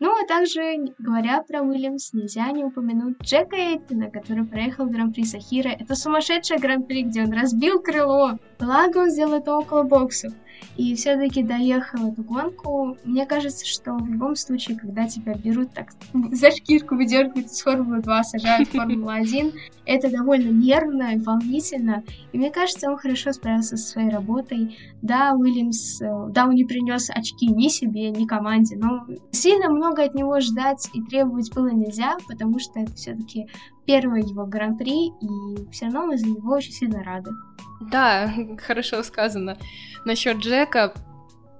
Ну, а также, говоря про Уильямс, нельзя не упомянуть Джека Эйттона, который проехал Гран-при Сахира. Это сумасшедшее Гран-при, где он разбил крыло. Благо он сделал это около боксов и все-таки доехал эту гонку. Мне кажется, что в любом случае, когда тебя берут так (laughs) за шкирку, выдергивают из Формулы 2, сажают в Формулу 1, это довольно нервно и волнительно. И мне кажется, он хорошо справился со своей работой. Да, Уильямс, э, да, он не принес очки ни себе, ни команде, но сильно много от него ждать и требовать было нельзя, потому что это все-таки первый его гран-при, и все равно мы за него очень сильно рады. Да, (laughs) хорошо сказано. Насчет Джека,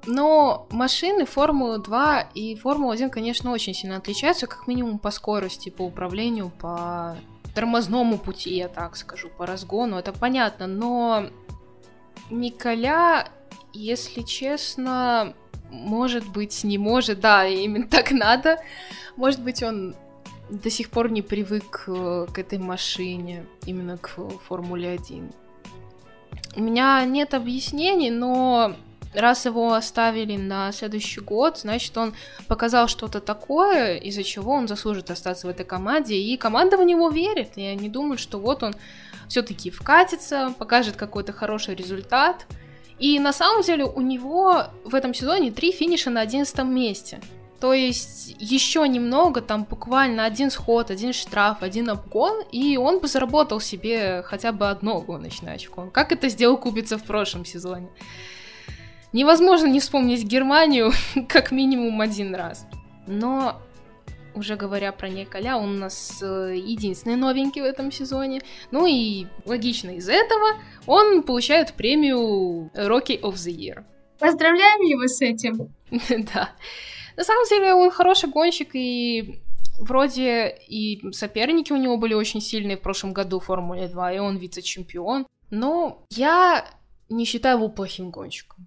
но машины Формулы 2 и Формула 1, конечно, очень сильно отличаются, как минимум по скорости, по управлению, по тормозному пути, я так скажу, по разгону, это понятно, но Николя, если честно, может быть, не может, да, именно так надо, может быть, он до сих пор не привык э, к этой машине, именно к Формуле 1. У меня нет объяснений, но раз его оставили на следующий год, значит, он показал что-то такое, из-за чего он заслужит остаться в этой команде, и команда в него верит. Я не думаю, что вот он все-таки вкатится, покажет какой-то хороший результат. И на самом деле у него в этом сезоне три финиша на одиннадцатом месте. То есть еще немного, там буквально один сход, один штраф, один обгон, и он бы заработал себе хотя бы одно гоночное очко. Как это сделал Кубица в прошлом сезоне? Невозможно не вспомнить Германию (laughs) как минимум один раз. Но уже говоря про Николя, он у нас э, единственный новенький в этом сезоне. Ну и логично из этого он получает премию Rocky of the Year. Поздравляем его с этим. (laughs) Да. На самом деле он хороший гонщик, и вроде и соперники у него были очень сильные в прошлом году в Формуле 2, и он вице-чемпион. Но я не считаю его плохим гонщиком.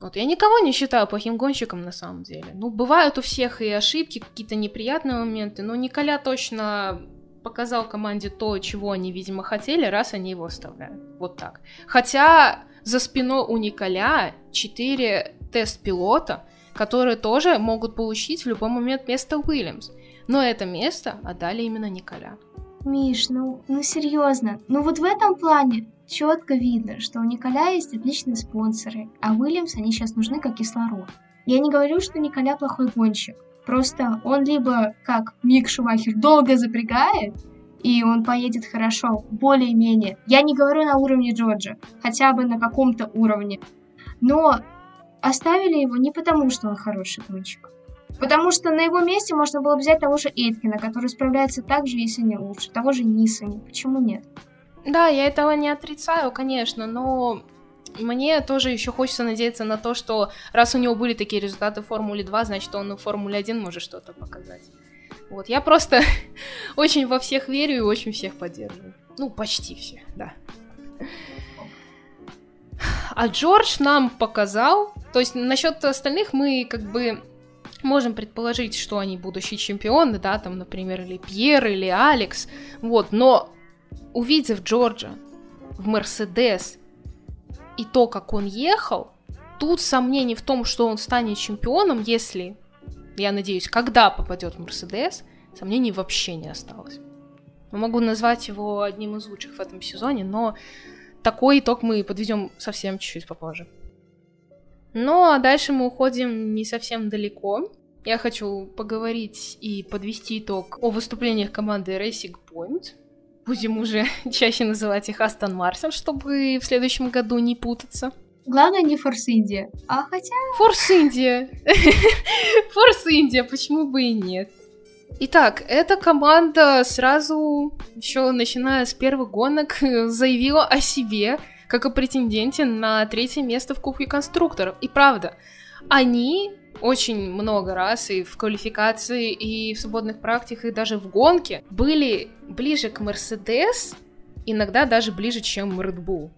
Вот я никого не считаю плохим гонщиком на самом деле. Ну, бывают у всех и ошибки, какие-то неприятные моменты, но Николя точно показал команде то, чего они, видимо, хотели, раз они его оставляют. Вот так. Хотя за спиной у Николя 4 тест-пилота, которые тоже могут получить в любой момент место Уильямс. Но это место отдали именно Николя. Миш, ну, ну серьезно, ну вот в этом плане четко видно, что у Николя есть отличные спонсоры, а Уильямс они сейчас нужны как кислород. Я не говорю, что Николя плохой гонщик, просто он либо, как Мик Шумахер, долго запрягает, и он поедет хорошо, более-менее. Я не говорю на уровне Джорджа, хотя бы на каком-то уровне. Но Оставили его не потому, что он хороший гонщик. Потому что на его месте можно было взять того же Эйткина, который справляется так же, если не лучше. Того же Нисани. Почему нет? Да, я этого не отрицаю, конечно, но мне тоже еще хочется надеяться на то, что раз у него были такие результаты в Формуле 2, значит, он в Формуле 1 может что-то показать. Вот, я просто (laughs) очень во всех верю и очень всех поддерживаю. Ну, почти всех, да. А Джордж нам показал, то есть насчет остальных мы как бы можем предположить, что они будущие чемпионы, да, там, например, или Пьер, или Алекс, вот, но увидев Джорджа в Мерседес и то, как он ехал, тут сомнений в том, что он станет чемпионом, если, я надеюсь, когда попадет в Мерседес, сомнений вообще не осталось. Могу назвать его одним из лучших в этом сезоне, но такой итог мы подведем совсем чуть-чуть попозже. Ну, а дальше мы уходим не совсем далеко. Я хочу поговорить и подвести итог о выступлениях команды Racing Point. Будем уже (laughs) чаще называть их Астон Мартин, чтобы в следующем году не путаться. Главное не Форс Индия, а хотя... Форс Индия! Форс Индия, почему бы и нет? Итак, эта команда сразу, еще начиная с первых гонок, (laughs) заявила о себе, как о претенденте на третье место в Кубке конструкторов. И правда, они очень много раз и в квалификации, и в свободных практиках, и даже в гонке были ближе к Мерседес, иногда даже ближе, чем Red Bull.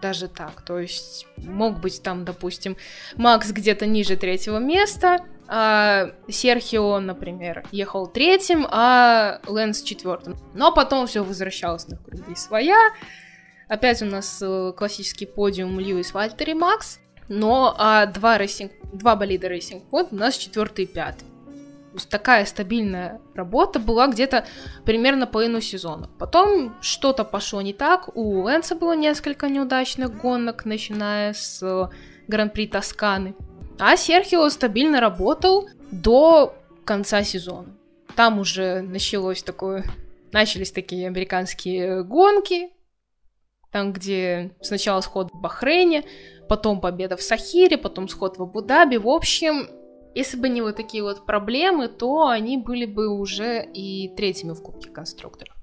Даже так. То есть мог быть там, допустим, Макс где-то ниже третьего места, а Серхио, например, ехал третьим, а Лэнс четвертым. Но потом все возвращалось на круги своя. Опять у нас э, классический подиум Льюис, Валттери и Макс. Но а два, Racing, два болида Racing Point у нас четвертый и пятый. То есть такая стабильная работа была где-то примерно половину сезона. Потом что-то пошло не так. У Лэнса было несколько неудачных гонок, начиная с э, Гран-при Тосканы. А Серхио стабильно работал до конца сезона. Там уже началось такое... Начались такие американские гонки, там, где сначала сход в Бахрейне, потом победа в Сахире, потом сход в Абу-Даби. В общем, если бы не вот такие вот проблемы, то они были бы уже и третьими в Кубке конструкторов.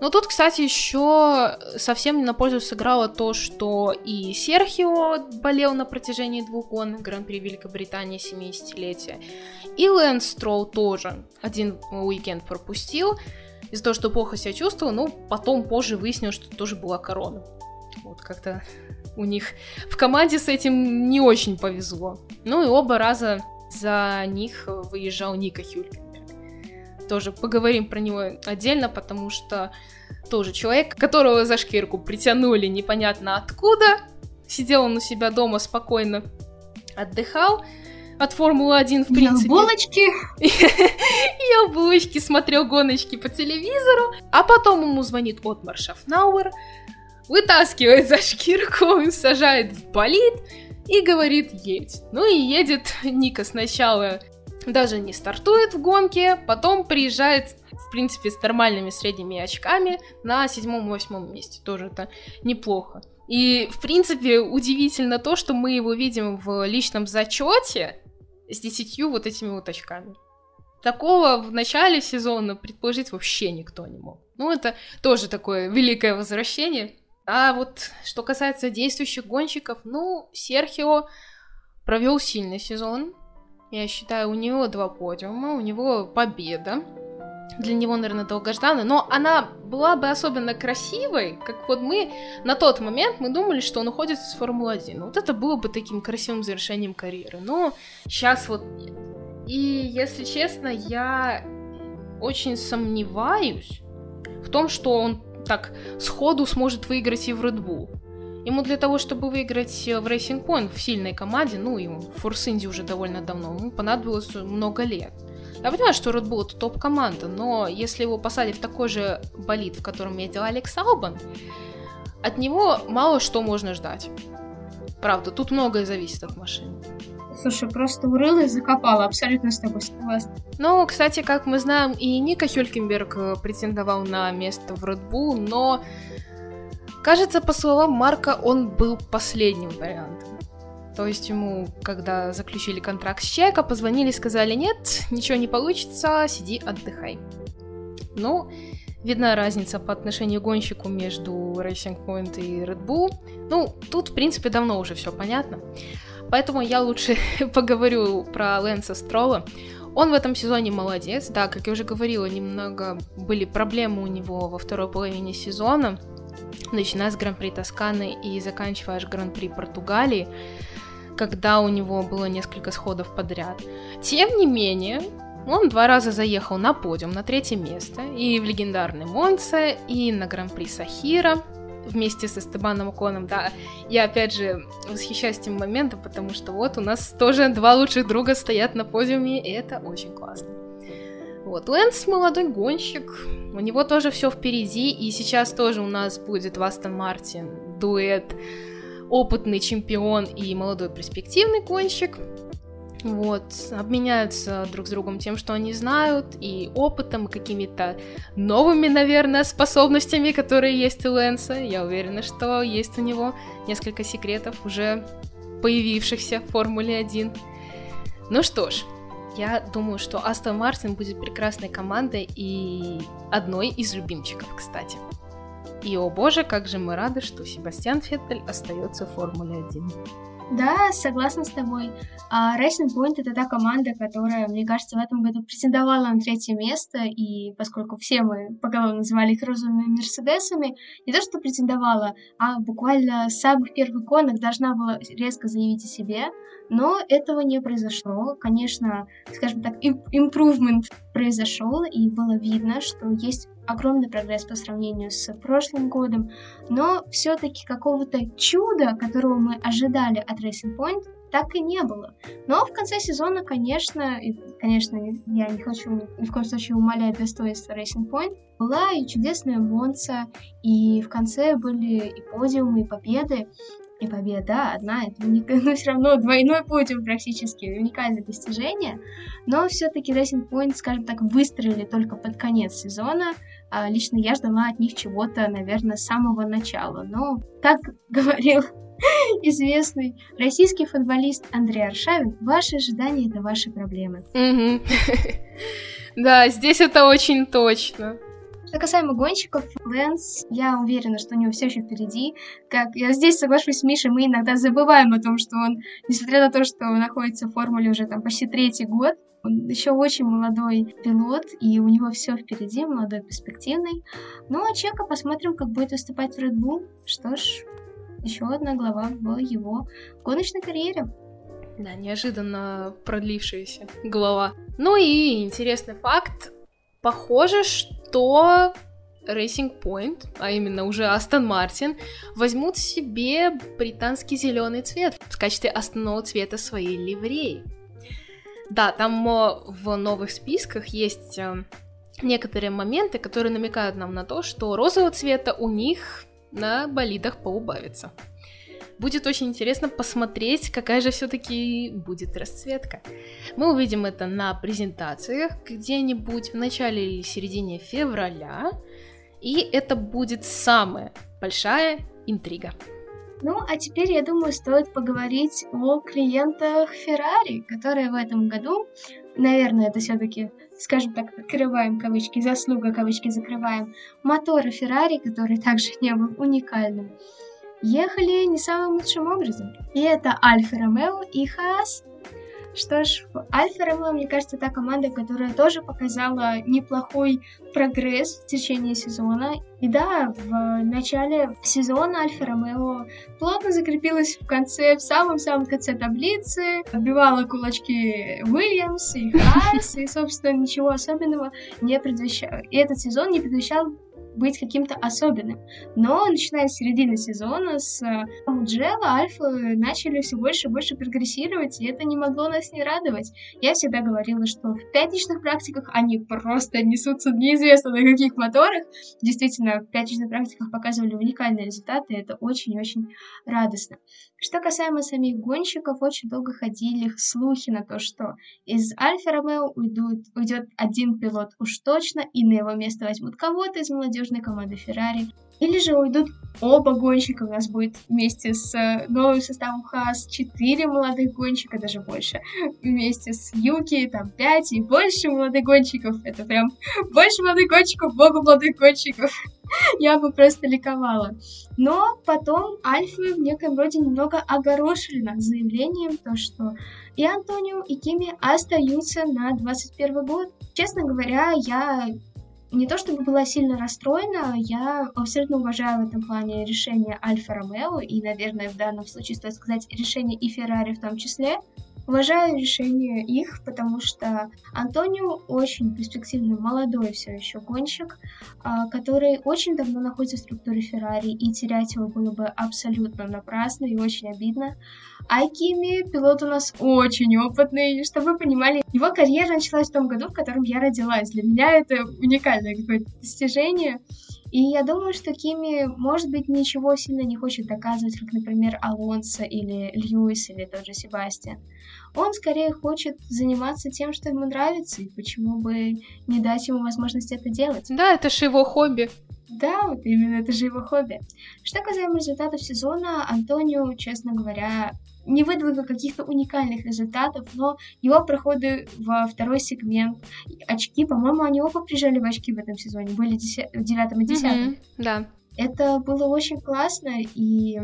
Но тут, кстати, еще совсем не на пользу сыграло то, что и Серхио болел на протяжении двух гон Гран-при Великобритании 70-летия, и Лэнс Строу тоже один уикенд пропустил из-за того, что плохо себя чувствовал, но потом позже выяснилось, что тоже была корона. Вот как-то у них в команде с этим не очень повезло. Ну и оба раза за них выезжал Ника Хюлькенберг. Тоже поговорим про него отдельно, потому что тоже человек, которого за шкирку притянули непонятно откуда, сидел он у себя дома спокойно, отдыхал от Формулы-1, в принципе. Ел булочки. (laughs) Ел булочки, смотрел гоночки по телевизору, а потом ему звонит Отмар Шафнауэр, вытаскивает за шкирку, (laughs) сажает в болид и говорит «едь». Ну и едет Ника сначала даже не стартует в гонке, потом приезжает, в принципе, с нормальными средними очками на седьмом-восьмом месте. Тоже это неплохо. И, в принципе, удивительно то, что мы его видим в личном зачете с десятью вот этими вот очками. Такого в начале сезона предположить вообще никто не мог. Ну, это тоже такое великое возвращение. А вот что касается действующих гонщиков, ну, Серхио провел сильный сезон. Я считаю, у него два подиума, у него победа. Для него, наверное, долгожданная, но она была бы особенно красивой, как вот мы на тот момент мы думали, что он уходит из Формулы-1. Вот это было бы таким красивым завершением карьеры. Но сейчас вот нет. И, если честно, я очень сомневаюсь в том, что он так сходу сможет выиграть и в Red Bull. Ему для того, чтобы выиграть э, в Racing Point в сильной команде, ну, ему в Force Indy уже довольно давно, ему понадобилось много лет. Я понимаю, что Red Bull это топ-команда, но если его посадят в такой же болид, в котором ездил Алекс Албан, от него мало что можно ждать. Правда, тут многое зависит от машины. Слушай, просто урыла и закопала, абсолютно с тобой согласна. Ну, кстати, как мы знаем, и Ника Хюлькенберг э, претендовал на место в Red Bull, но, кажется, по словам Марка, он был последним вариантом. То есть ему, когда заключили контракт с Чека, позвонили и сказали, нет, ничего не получится, сиди, отдыхай. Ну, видна разница по отношению к гонщику между Racing Point и Red Bull. Ну, тут, в принципе, давно уже все понятно. Поэтому я лучше (laughs) поговорю про Лэнса Строла. Он в этом сезоне молодец. Да, как я уже говорила, немного были проблемы у него во второй половине сезона, начиная с Гран-при Тосканы и заканчивая аж Гран-при Португалии, когда у него было несколько сходов подряд. Тем не менее, он два раза заехал на подиум, на третье место, и в легендарный Монце, и на Гран-при Сахира, вместе с Эстебаном Оконом, да. Я, опять же, восхищаюсь этим моментом, потому что вот у нас тоже два лучших друга стоят на подиуме, и это очень классно. Вот, Лэнс молодой гонщик, у него тоже все впереди, и сейчас тоже у нас будет в Астон Мартин дуэт опытный чемпион и молодой перспективный гонщик. Вот, обменяются друг с другом тем, что они знают, и опытом, и какими-то новыми, наверное, способностями, которые есть у Лэнса. Я уверена, что есть у него несколько секретов, уже появившихся в Формуле 1. Ну что ж, я думаю, что Астон Мартин будет прекрасной командой и одной из любимчиков, кстати. И, о боже, как же мы рады, что Себастьян Феттель остается в Формуле 1. Да, согласна с тобой. А Racing Point это та команда, которая, мне кажется, в этом году претендовала на третье место, и поскольку все мы поголовно называли их розовыми Мерседесами, не то что претендовала, а буквально с самых первых гонок должна была резко заявить о себе, но этого не произошло. Конечно, скажем так, improvement произошел, и было видно, что есть огромный прогресс по сравнению с прошлым годом, но все-таки какого-то чуда, которого мы ожидали от Racing Point, так и не было. Но в конце сезона, конечно, и, конечно, я не хочу ни в коем случае умалять достоинство Racing Point, была и чудесная Монца, и в конце были и подиумы, и победы, и победа одна, это уник... ну, все равно двойной подиум практически, уникальное достижение, но все-таки Racing Point, скажем так, выстроили только под конец сезона, а лично я ждала от них чего-то, наверное, с самого начала, но, как (laughs) говорил известный российский футболист Андрей Аршавин, ваши ожидания — это ваши проблемы. (laughs) Да, здесь это очень точно. Что касаемо гонщиков, Лэнс, я уверена, что у него все еще впереди. Как я здесь соглашусь с Мишей, мы иногда забываем о том, что он, несмотря на то, что находится в формуле уже там почти третий год, он еще очень молодой пилот, и у него все впереди, молодой, перспективный. Ну а Чека посмотрим, как будет выступать в Red Bull. Что ж, еще одна глава в его гоночной карьере. Да, неожиданно продлившаяся глава. Ну и интересный факт. Похоже, что Racing Point, а именно уже Астон Мартин, возьмут себе британский зеленый цвет в качестве основного цвета своей ливреи. Да, там в новых списках есть э, некоторые моменты, которые намекают нам на то, что розового цвета у них на болидах поубавится. Будет очень интересно посмотреть, какая же все-таки будет расцветка. Мы увидим это на презентациях где-нибудь в начале или середине февраля. И это будет самая большая интрига. Ну, а теперь, я думаю, стоит поговорить о клиентах Ferrari, которые в этом году, наверное, это все-таки, скажем так, открываем кавычки, заслуга кавычки закрываем, моторы Ferrari, который также не был уникальным, ехали не самым лучшим образом. И это Альфа Ромео и Хаас. Что ж, Альфа Ромео, мне кажется, та команда, которая тоже показала неплохой прогресс в течение сезона. И да, в начале сезона Альфа Ромео плотно закрепилась в конце, в самом-самом конце таблицы, отбивала кулачки Уильямс и Хас, и, собственно, ничего особенного не предвещал. И этот сезон не предвещал быть каким-то особенным. Но начиная с середины сезона с Муджела э, Альфа начали все больше и больше прогрессировать, и это не могло нас не радовать. Я всегда говорила, что в пятничных практиках они просто несутся неизвестно на каких моторах. Действительно, в пятничных практиках показывали уникальные результаты, и это очень-очень радостно. Что касаемо самих гонщиков, очень долго ходили слухи на то, что из Альфа Ромео уйдут, уйдет один пилот уж точно, и на его место возьмут кого-то из молодежной команды Феррари. Или же уйдут оба гонщика. У нас будет вместе с э, новым составом Хас 4 молодых гонщика, даже больше. Вместе с Юки там 5 и больше молодых гонщиков. Это прям (laughs) больше молодых гонщиков, много молодых гонщиков. (laughs) Я бы просто ликовала. Но потом Альфы в неком роде немного огорошили нас заявлением, то что и Антонио, и Кими остаются на 21 год. Честно говоря, я не то чтобы была сильно расстроена, я абсолютно уважаю в этом плане решение Альфа Ромео, и, наверное, в данном случае стоит сказать решение и Феррари в том числе. Уважаю решение их, потому что Антонио очень перспективный, молодой все еще гонщик, а, который очень давно находится в структуре Феррари, и терять его было бы абсолютно напрасно и очень обидно. Айкими пилот у нас очень опытный, чтобы вы понимали, его карьера началась в том году, в котором я родилась. Для меня это уникальное какое-то достижение. И я думаю, что Кими, может быть, ничего сильно не хочет доказывать, как, например, Алонсо или Льюис или тот же Себастьян. Он скорее хочет заниматься тем, что ему нравится, и почему бы не дать ему возможность это делать. Да, это же его хобби. Да, вот именно это же его хобби. Что касаемо результатов сезона, Антонио, честно говоря, не выдвигал каких-то уникальных результатов, но его проходы во второй сегмент, очки, по-моему, они оба прижали в очки в этом сезоне, были в девятом и десятом. Mm-hmm, да. Это было очень классно, и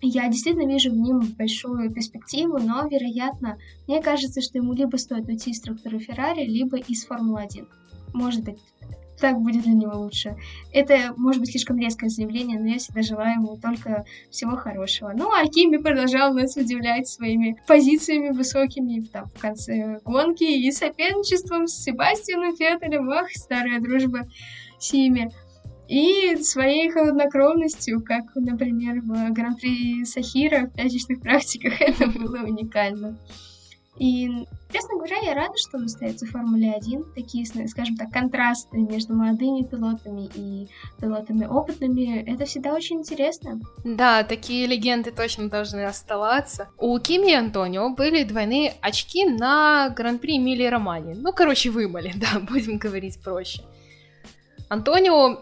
я действительно вижу в нем большую перспективу, но, вероятно, мне кажется, что ему либо стоит уйти из структуры Феррари, либо из Формулы-1. Может быть, так будет для него лучше. Это, может быть, слишком резкое заявление, но я всегда желаю ему только всего хорошего. Ну, а Кими продолжал нас удивлять своими позициями высокими там, в конце гонки и соперничеством с Себастьяном Феттелем. Ах, старая дружба с ними. И своей холоднокровностью, как, например, в Гран-при Сахира в пятничных практиках, (laughs) это было уникально. И, честно говоря, я рада, что остается в Формуле 1. Такие, скажем так, контрасты между молодыми пилотами и пилотами опытными, это всегда очень интересно. Да, такие легенды точно должны оставаться. У Кими и Антонио были двойные очки на Гран-при Эмилии Романи. Ну, короче, вымыли, (laughs) да, будем говорить проще. Антонио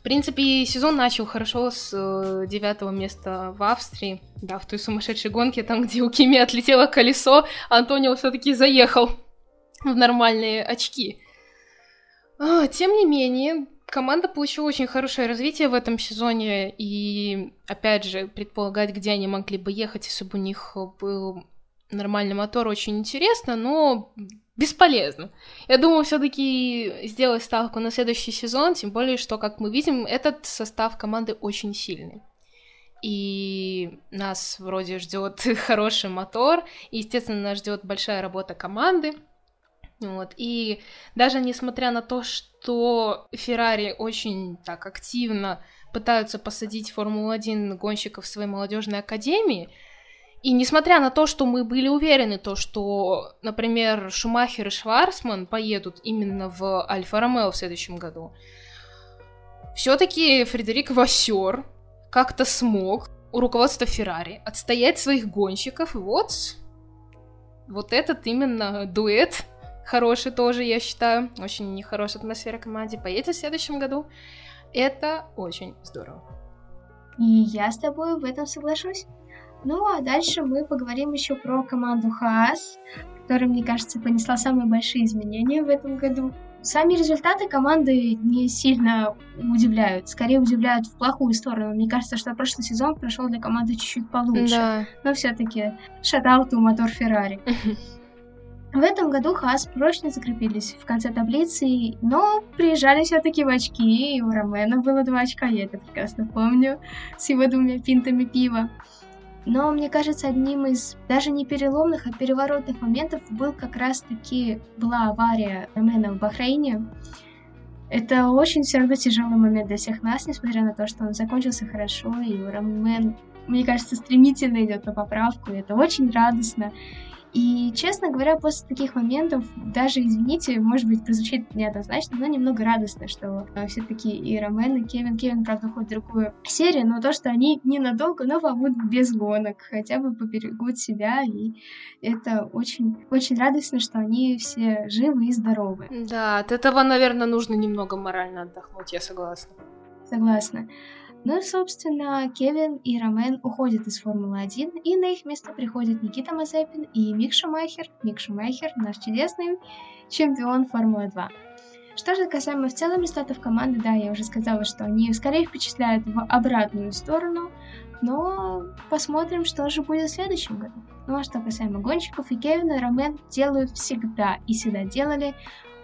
в принципе, сезон начал хорошо с э, девятого места в Австрии. Да, в той сумасшедшей гонке, там, где у Кими отлетело колесо, Антонио все-таки заехал в нормальные очки. А, тем не менее, команда получила очень хорошее развитие в этом сезоне, и, опять же, предполагать, где они могли бы ехать, если бы у них был нормальный мотор, очень интересно, но бесполезно. Я думаю, все-таки сделать ставку на следующий сезон, тем более, что, как мы видим, этот состав команды очень сильный. И нас вроде ждет (laughs) хороший мотор, и, естественно, нас ждет большая работа команды. Вот. И даже несмотря на то, что Феррари очень так активно пытаются посадить Формулу-1 гонщиков в своей молодежной академии, и несмотря на то, что мы были уверены, то, что, например, Шумахер и Шварцман поедут именно в Альфа-Ромео в следующем году, все-таки Фредерик Вассер как-то смог у руководства Феррари отстоять своих гонщиков, и вот, вот этот именно дуэт хороший тоже, я считаю, очень нехорошая атмосфера команде, поедет в следующем году. Это очень здорово. И я с тобой в этом соглашусь. Ну а дальше мы поговорим еще про команду Хаас, которая, мне кажется, понесла самые большие изменения в этом году. Сами результаты команды не сильно удивляют, скорее удивляют в плохую сторону. Мне кажется, что прошлый сезон прошел для команды чуть-чуть получше. Да. Но все-таки шатаут у мотор Феррари. (laughs) В этом году Хас прочно закрепились в конце таблицы, но приезжали все-таки в очки, и у Ромена было два очка, я это прекрасно помню, с его двумя пинтами пива. Но мне кажется, одним из даже не переломных, а переворотных моментов был как раз-таки была авария Ромена в Бахрейне. Это очень все равно тяжелый момент для всех нас, несмотря на то, что он закончился хорошо, и Ромен, мне кажется, стремительно идет на поправку, и это очень радостно. И, честно говоря, после таких моментов, даже, извините, может быть, прозвучит неоднозначно, но немного радостно, что э, все-таки и Ромен, и Кевин, Кевин, правда, уходит в другую серию, но то, что они ненадолго, но побудут без гонок, хотя бы поберегут себя, и это очень, очень радостно, что они все живы и здоровы. Да, от этого, наверное, нужно немного морально отдохнуть, я согласна. Согласна. Ну и, собственно, Кевин и Ромен уходят из Формулы-1, и на их место приходят Никита Мазепин и Мик Шумахер. Мик Шумахер, наш чудесный чемпион Формулы-2. Что же касаемо в целом результатов команды, да, я уже сказала, что они скорее впечатляют в обратную сторону, но посмотрим, что же будет в следующем году. Ну а что касаемо гонщиков, и Кевина, Ромен делают всегда и всегда делали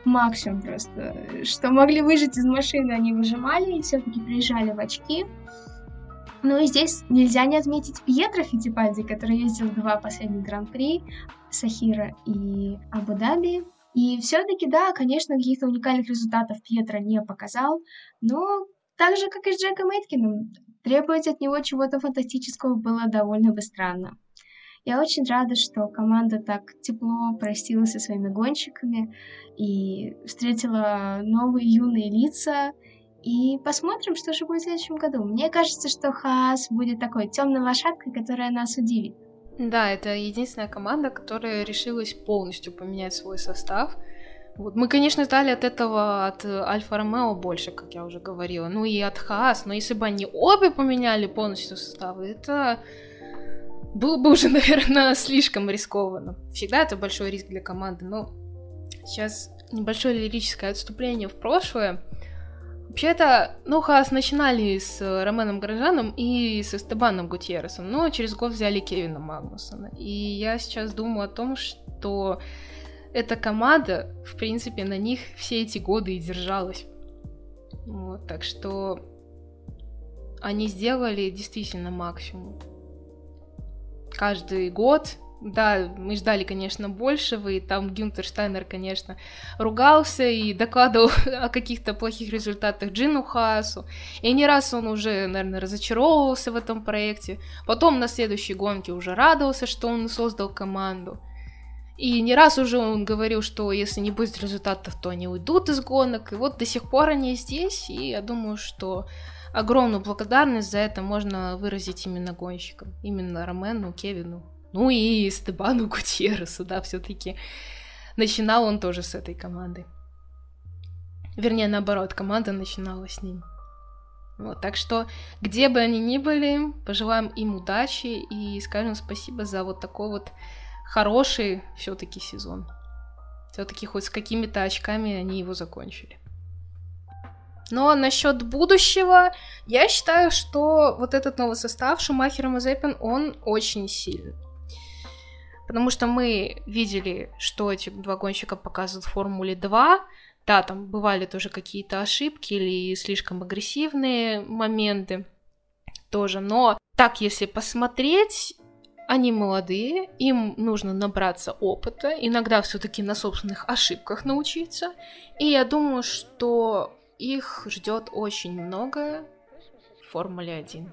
максимум просто. Что могли выжить из машины, они выжимали и все-таки приезжали в очки. Ну и здесь нельзя не отметить Пьетро Фитипальди, который ездил два последних гран-при, Сахира и Абу-Даби. И все-таки, да, конечно, каких-то уникальных результатов Пьетро не показал, но так же, как и с Джеком Эйткиным, требовать от него чего-то фантастического было довольно бы странно. Я очень рада, что команда так тепло простилась со своими гонщиками и встретила новые юные лица. И посмотрим, что же будет в следующем году. Мне кажется, что Хаас будет такой темной лошадкой, которая нас удивит. Да, это единственная команда, которая решилась полностью поменять свой состав. Вот. Мы, конечно, ждали от этого, от Альфа Ромео больше, как я уже говорила, ну и от Хаас, но если бы они обе поменяли полностью состав, это было бы уже, (laughs) наверное, слишком рискованно. Всегда это большой риск для команды, но сейчас небольшое лирическое отступление в прошлое. Вообще-то, ну, Хаас начинали с Роменом Грожаном и с Эстебаном Гутьерресом, но через год взяли Кевина Магнусона. И я сейчас думаю о том, что эта команда, в принципе, на них все эти годы и держалась. Вот, так что они сделали действительно максимум. Каждый год да, мы ждали, конечно, большего, и там Гюнтер Штайнер, конечно, ругался и докладывал (laughs) о каких-то плохих результатах Джину Хаасу. И не раз он уже, наверное, разочаровывался в этом проекте. Потом на следующей гонке уже радовался, что он создал команду. И не раз уже он говорил, что если не будет результатов, то они уйдут из гонок. И вот до сих пор они здесь, и я думаю, что огромную благодарность за это можно выразить именно гонщикам. Именно Ромену, Кевину, ну и Стебану Гутьерресу, да, все-таки начинал он тоже с этой команды. Вернее, наоборот, команда начинала с ним. Вот, так что, где бы они ни были, пожелаем им удачи и скажем спасибо за вот такой вот хороший все-таки сезон. Все-таки хоть с какими-то очками они его закончили. Но насчет будущего, я считаю, что вот этот новый состав Шумахер и Мазепин, он очень сильный. Потому что мы видели, что эти два гонщика показывают в Формуле 2. Да, там бывали тоже какие-то ошибки или слишком агрессивные моменты тоже. Но так, если посмотреть, они молодые, им нужно набраться опыта, иногда все-таки на собственных ошибках научиться. И я думаю, что их ждет очень много в Формуле 1.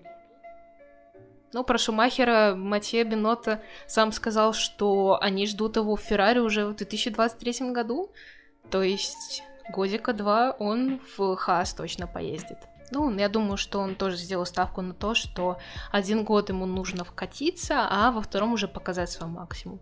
Ну, про Шумахера Матье Бинота сам сказал, что они ждут его в Феррари уже в 2023 году. То есть годика два он в Хас точно поездит. Ну, я думаю, что он тоже сделал ставку на то, что один год ему нужно вкатиться, а во втором уже показать свой максимум.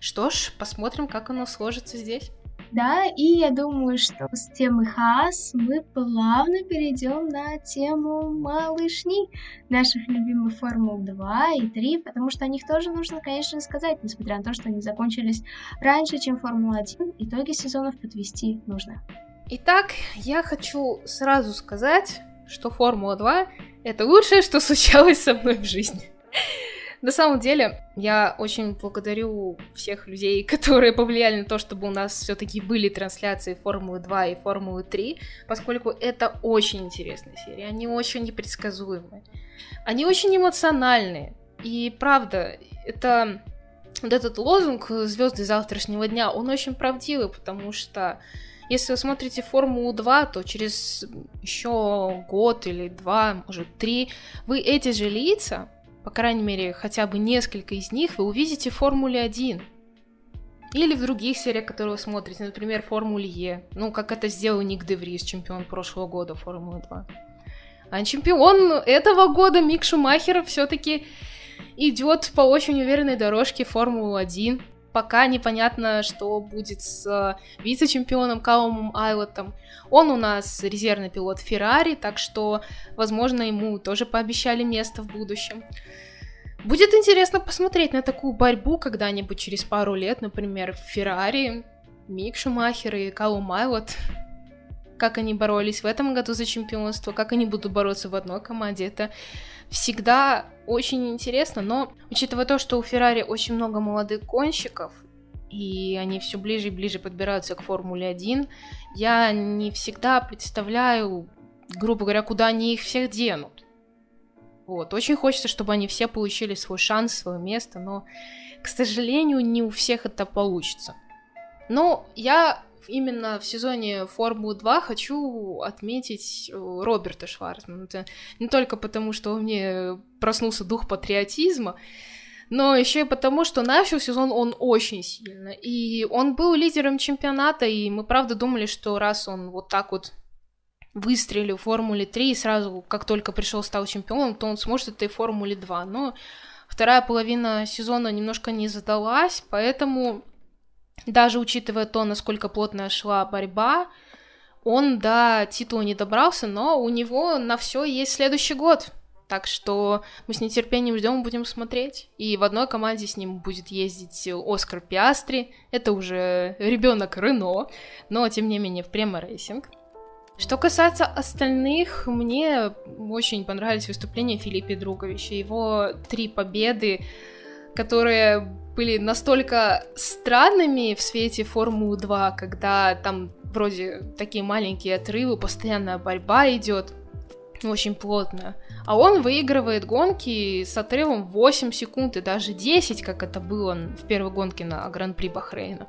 Что ж, посмотрим, как оно сложится здесь. Да, и я думаю, что с темы Хаас мы плавно перейдем на тему малышни наших любимых Формул 2 и 3, потому что о них тоже нужно, конечно, сказать, несмотря на то, что они закончились раньше, чем Формула 1, итоги сезонов подвести нужно. Итак, я хочу сразу сказать, что Формула 2 — это лучшее, что случалось со мной в жизни. На самом деле, я очень благодарю всех людей, (laughs) которые повлияли на то, чтобы у нас все-таки были трансляции Формулы 2 и Формулы 3, поскольку это очень интересные серии, они очень непредсказуемые, они очень эмоциональные. И правда, это вот этот лозунг звезды завтрашнего дня, он очень правдивый, потому что если вы смотрите Формулу 2, то через еще год или два, может три, вы эти же лица по крайней мере, хотя бы несколько из них вы увидите в Формуле 1. Или в других сериях, которые вы смотрите, например, Формуле Е. Ну, как это сделал Ник Деврис, чемпион прошлого года Формулы 2. А чемпион этого года Мик Шумахер все-таки идет по очень уверенной дорожке Формулы 1 пока непонятно, что будет с э, вице-чемпионом Каумом Айлотом. Он у нас резервный пилот Феррари, так что, возможно, ему тоже пообещали место в будущем. Будет интересно посмотреть на такую борьбу когда-нибудь через пару лет, например, в Феррари, Мик Шумахер и Калум Айлот. Как они боролись в этом году за чемпионство, как они будут бороться в одной команде, это всегда очень интересно, но учитывая то, что у Феррари очень много молодых гонщиков, и они все ближе и ближе подбираются к Формуле 1, я не всегда представляю, грубо говоря, куда они их всех денут. Вот, очень хочется, чтобы они все получили свой шанс, свое место, но, к сожалению, не у всех это получится. Но я именно в сезоне Формулы 2 хочу отметить э, Роберта Шварцмана. Это не только потому, что у меня проснулся дух патриотизма, но еще и потому, что начал сезон он очень сильно. И он был лидером чемпионата, и мы правда думали, что раз он вот так вот выстрелил в Формуле 3 и сразу, как только пришел, стал чемпионом, то он сможет этой Формуле 2. Но вторая половина сезона немножко не задалась, поэтому даже учитывая то, насколько плотная шла борьба, он до титула не добрался, но у него на все есть следующий год. Так что мы с нетерпением ждем, будем смотреть. И в одной команде с ним будет ездить Оскар Пиастри. Это уже ребенок Рено, но тем не менее в Prema Racing. Что касается остальных, мне очень понравились выступления Филиппа Друговича. Его три победы, которые были настолько странными в свете Формулы 2, когда там вроде такие маленькие отрывы, постоянная борьба идет, очень плотная. А он выигрывает гонки с отрывом 8 секунд и даже 10, как это было в первой гонке на Гран-при Бахрейна.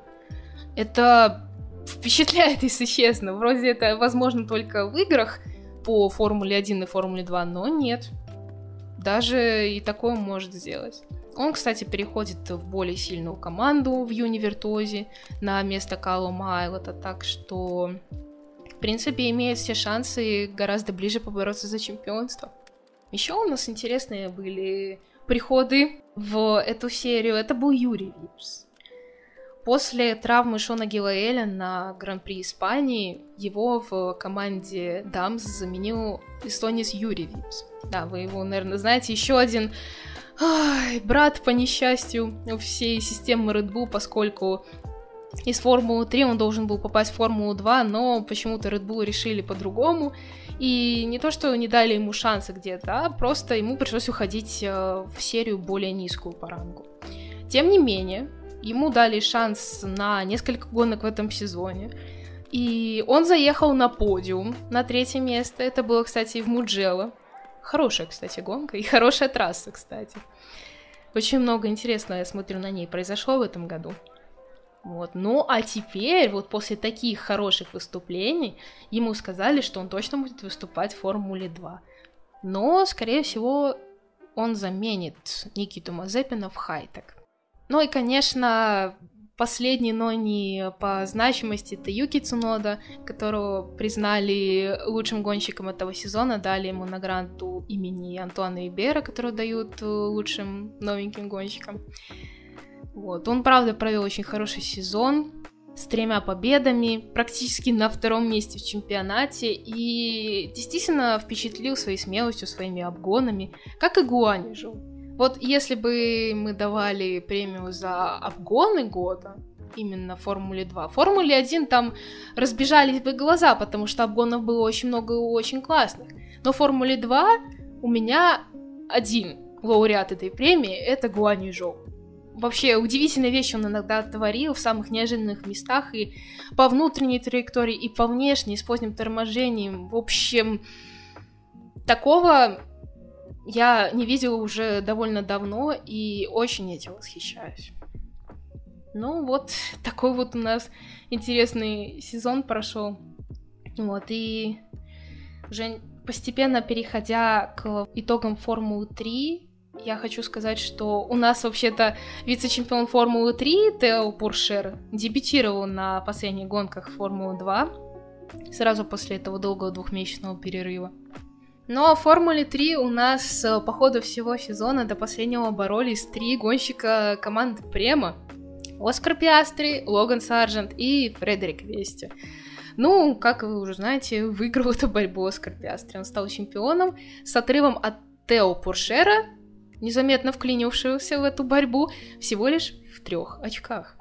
Это впечатляет, (laughs) если честно. Вроде это возможно только в играх по Формуле 1 и Формуле 2, но нет. Даже и такое может сделать. Он, кстати, переходит в более сильную команду в Юнивертозе на место Калу Майлота, так что, в принципе, имеет все шансы гораздо ближе побороться за чемпионство. Еще у нас интересные были приходы в эту серию. Это был Юрий Випс. После травмы Шона Гелаэля на Гран-при Испании его в команде DAMS заменил эстонец Юрий Випс. Да, вы его, наверное, знаете. Еще один ай, брат по несчастью всей системы Red Bull, поскольку из Формулы 3 он должен был попасть в Формулу 2, но почему-то Red Bull решили по-другому. И не то, что не дали ему шанса где-то, а просто ему пришлось уходить э, в серию более низкую по рангу. Тем не менее, Ему дали шанс на несколько гонок в этом сезоне. И он заехал на подиум на третье место. Это было, кстати, в Муджело. Хорошая, кстати, гонка и хорошая трасса, кстати. Очень много интересного, я смотрю, на ней произошло в этом году. Вот. Ну, а теперь, вот после таких хороших выступлений, ему сказали, что он точно будет выступать в Формуле 2. Но, скорее всего, он заменит Никиту Мазепина в Хайтек. Ну и, конечно, последний, но не по значимости, это Юки Цунода, которого признали лучшим гонщиком этого сезона, дали ему награду имени Антуана Ибера, которую дают лучшим новеньким гонщикам. Вот. Он, правда, провел очень хороший сезон с тремя победами, практически на втором месте в чемпионате и действительно впечатлил своей смелостью, своими обгонами, как и Гуанижу. Вот если бы мы давали премию за обгоны года, именно Формуле 2. Формуле 1 там разбежались бы глаза, потому что обгонов было очень много и очень классных. Но Формуле 2 у меня один лауреат этой премии — это Гуани Жоу. Вообще, удивительные вещи он иногда творил в самых неожиданных местах и по внутренней траектории, и по внешней, с поздним торможением. В общем, такого я не видела уже довольно давно и очень этим восхищаюсь. Ну вот, (laughs) такой вот у нас интересный сезон прошел. Вот, и уже постепенно переходя к итогам Формулы 3, я хочу сказать, что у нас вообще-то вице-чемпион Формулы 3 Тео Пуршер дебютировал на последних гонках Формулы 2 сразу после этого долгого двухмесячного перерыва. Но в Формуле 3 у нас э, по ходу всего сезона до последнего боролись три гонщика команды Према. Оскар Пиастри, Логан Саржент и Фредерик Вести. Ну, как вы уже знаете, выиграл эту борьбу Оскар Пиастри. Он стал чемпионом с отрывом от Тео Пуршера, незаметно вклинившегося в эту борьбу, всего лишь в трех очках.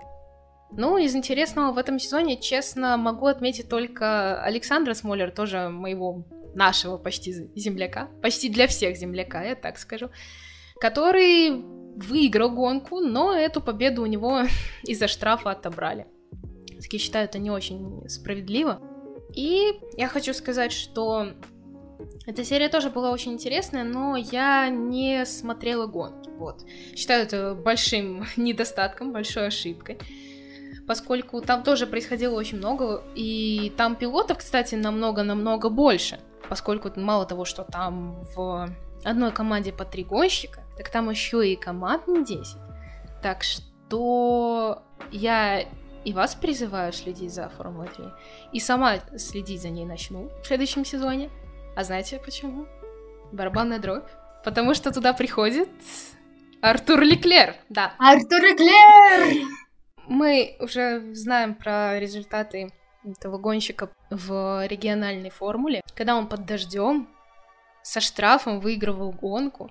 Ну, из интересного в этом сезоне, честно, могу отметить только Александра Смолер, тоже моего нашего почти земляка, почти для всех земляка, я так скажу, который выиграл гонку, но эту победу у него (laughs) из-за штрафа отобрали. Я считаю, это не очень справедливо. И я хочу сказать, что эта серия тоже была очень интересная, но я не смотрела гонки. Вот. Считаю это большим (laughs) недостатком, большой ошибкой поскольку там тоже происходило очень много, и там пилотов, кстати, намного-намного больше поскольку мало того, что там в одной команде по три гонщика, так там еще и команд не 10. Так что я и вас призываю следить за Формулой 3. И сама следить за ней начну в следующем сезоне. А знаете почему? Барабанная дробь. Потому что туда приходит Артур Леклер, да. Артур Леклер! Мы уже знаем про результаты этого гонщика в региональной формуле, когда он под дождем со штрафом выигрывал гонку.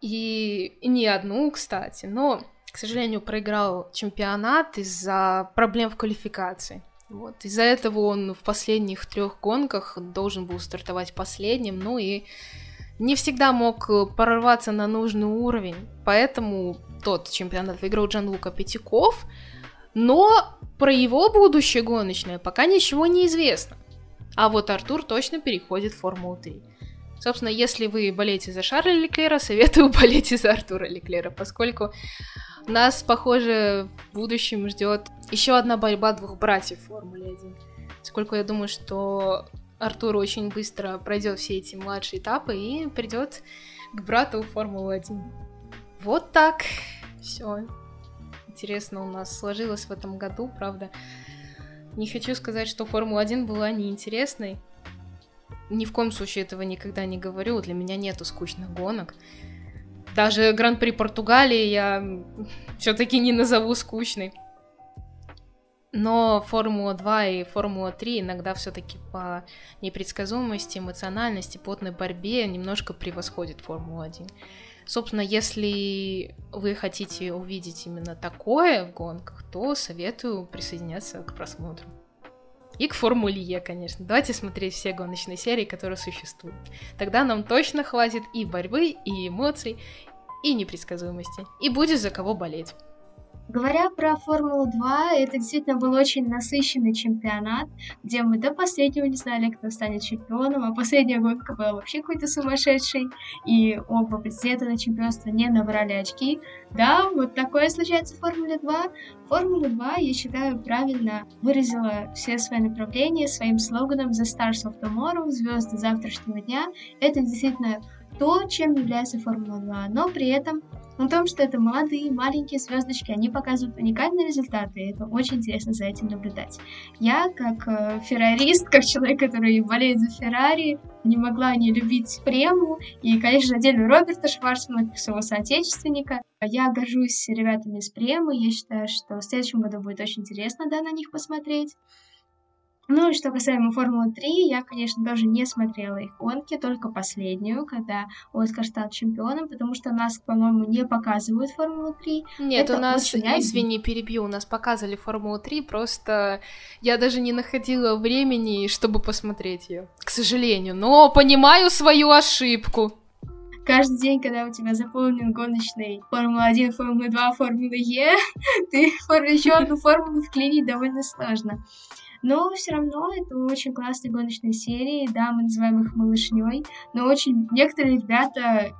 И не одну, кстати, но, к сожалению, проиграл чемпионат из-за проблем в квалификации. Вот. Из-за этого он в последних трех гонках должен был стартовать последним, ну и не всегда мог прорваться на нужный уровень, поэтому тот чемпионат выиграл Джанлука Пятиков, но про его будущее гоночное пока ничего не известно. А вот Артур точно переходит в Формулу-3. Собственно, если вы болеете за Шарля Леклера, советую (laughs) болеть за Артура Леклера, поскольку нас, похоже, в будущем ждет еще одна борьба двух братьев в Формуле 1. Поскольку я думаю, что Артур очень быстро пройдет все эти младшие этапы и придет к брату в Формулу 1. Вот так. Все. Интересно у нас сложилось в этом году, правда. Не хочу сказать, что Формула 1 была неинтересной. Ни в коем случае этого никогда не говорю. Для меня нету скучных гонок. Даже Гран-при Португалии я все-таки не назову скучной. Но Формула 2 и Формула 3 иногда все-таки по непредсказуемости, эмоциональности, плотной борьбе немножко превосходит Формулу 1. Собственно, если вы хотите увидеть именно такое в гонках, то советую присоединяться к просмотру. И к Формуле Е, конечно. Давайте смотреть все гоночные серии, которые существуют. Тогда нам точно хватит и борьбы, и эмоций, и непредсказуемости. И будет за кого болеть. Говоря про Формулу-2, это действительно был очень насыщенный чемпионат, где мы до последнего не знали, кто станет чемпионом, а последняя гонка была вообще какой-то сумасшедшей, и оба претендента на чемпионство не набрали очки. Да, вот такое случается в Формуле 2. Формула 2, я считаю, правильно выразила все свои направления своим слоганом «The Stars of Tomorrow», «Звезды завтрашнего дня». Это действительно то, чем является Формула 2, но при этом о том, что это молодые, маленькие звездочки, они показывают уникальные результаты, и это очень интересно за этим наблюдать. Я, как э, феррарист, (laughs) как человек, который болеет за Феррари, не могла не любить Прему, и, конечно, отдельно Роберта Шварцмана, своего соотечественника. Я горжусь ребятами с Премы, я считаю, что в следующем году будет очень интересно, да, на них посмотреть. Ну и что касаемо Формулы 3, я, конечно, даже не смотрела их гонки, только последнюю, когда Оскар стал чемпионом, потому что нас, по-моему, не показывают Формулу 3. Нет, Это у нас, извини, перебью, у нас показывали Формулу 3, просто я даже не находила времени, чтобы посмотреть ее, к сожалению, но понимаю свою ошибку каждый день, когда у тебя заполнен гоночный Формула-1, Формула-2, Формула Е, (laughs) ты еще одну формулу вклинить довольно сложно. Но все равно это очень классные гоночные серии, да, мы называем их малышней, но очень некоторые ребята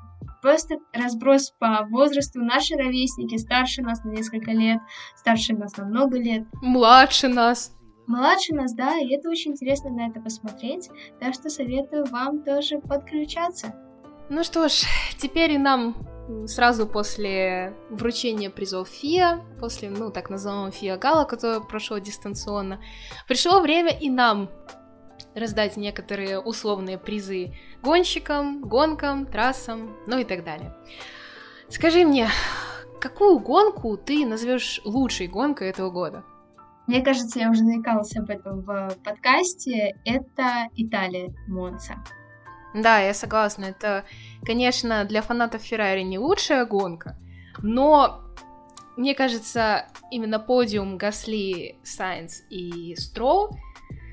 просто разброс по возрасту. Наши ровесники старше нас на несколько лет, старше нас на много лет. Младше нас. Младше нас, да, и это очень интересно на это посмотреть, так что советую вам тоже подключаться. Ну что ж, теперь и нам сразу после вручения призов ФИА, после, ну, так называемого ФИА Гала, который прошел дистанционно, пришло время и нам раздать некоторые условные призы гонщикам, гонкам, трассам, ну и так далее. Скажи мне, какую гонку ты назовешь лучшей гонкой этого года? Мне кажется, я уже заикалась об этом в подкасте. Это Италия, Монца. Да, я согласна. Это, конечно, для фанатов Феррари не лучшая гонка, но мне кажется, именно подиум Гасли, Сайнс и Строу